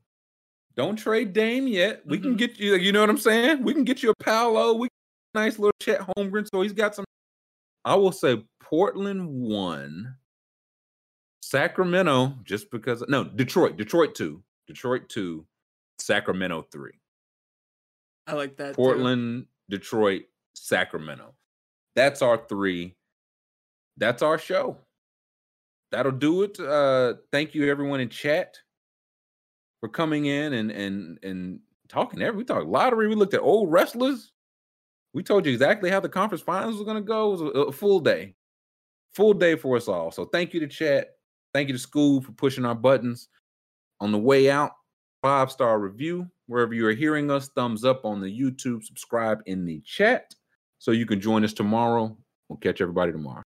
don't trade Dame yet. We can Mhm. get you, you know what I'm saying? We can get you a Paolo. We nice little Chet Holmgren. So he's got some. I will say Portland one, Sacramento, just because no, Detroit, Detroit two, Detroit two, Sacramento three. I like that. too. Portland, Detroit, Sacramento. That's our three. That's our show. That'll do it. Uh thank you everyone in chat for coming in and and and talking every we talked lottery. We looked at old wrestlers. We told you exactly how the conference finals was gonna go. It was a, a full day. Full day for us all. So thank you to chat. Thank you to school for pushing our buttons. On the way out, five star review wherever you are hearing us. Thumbs up on the YouTube. Subscribe in the chat so you can join us tomorrow. We'll catch everybody tomorrow.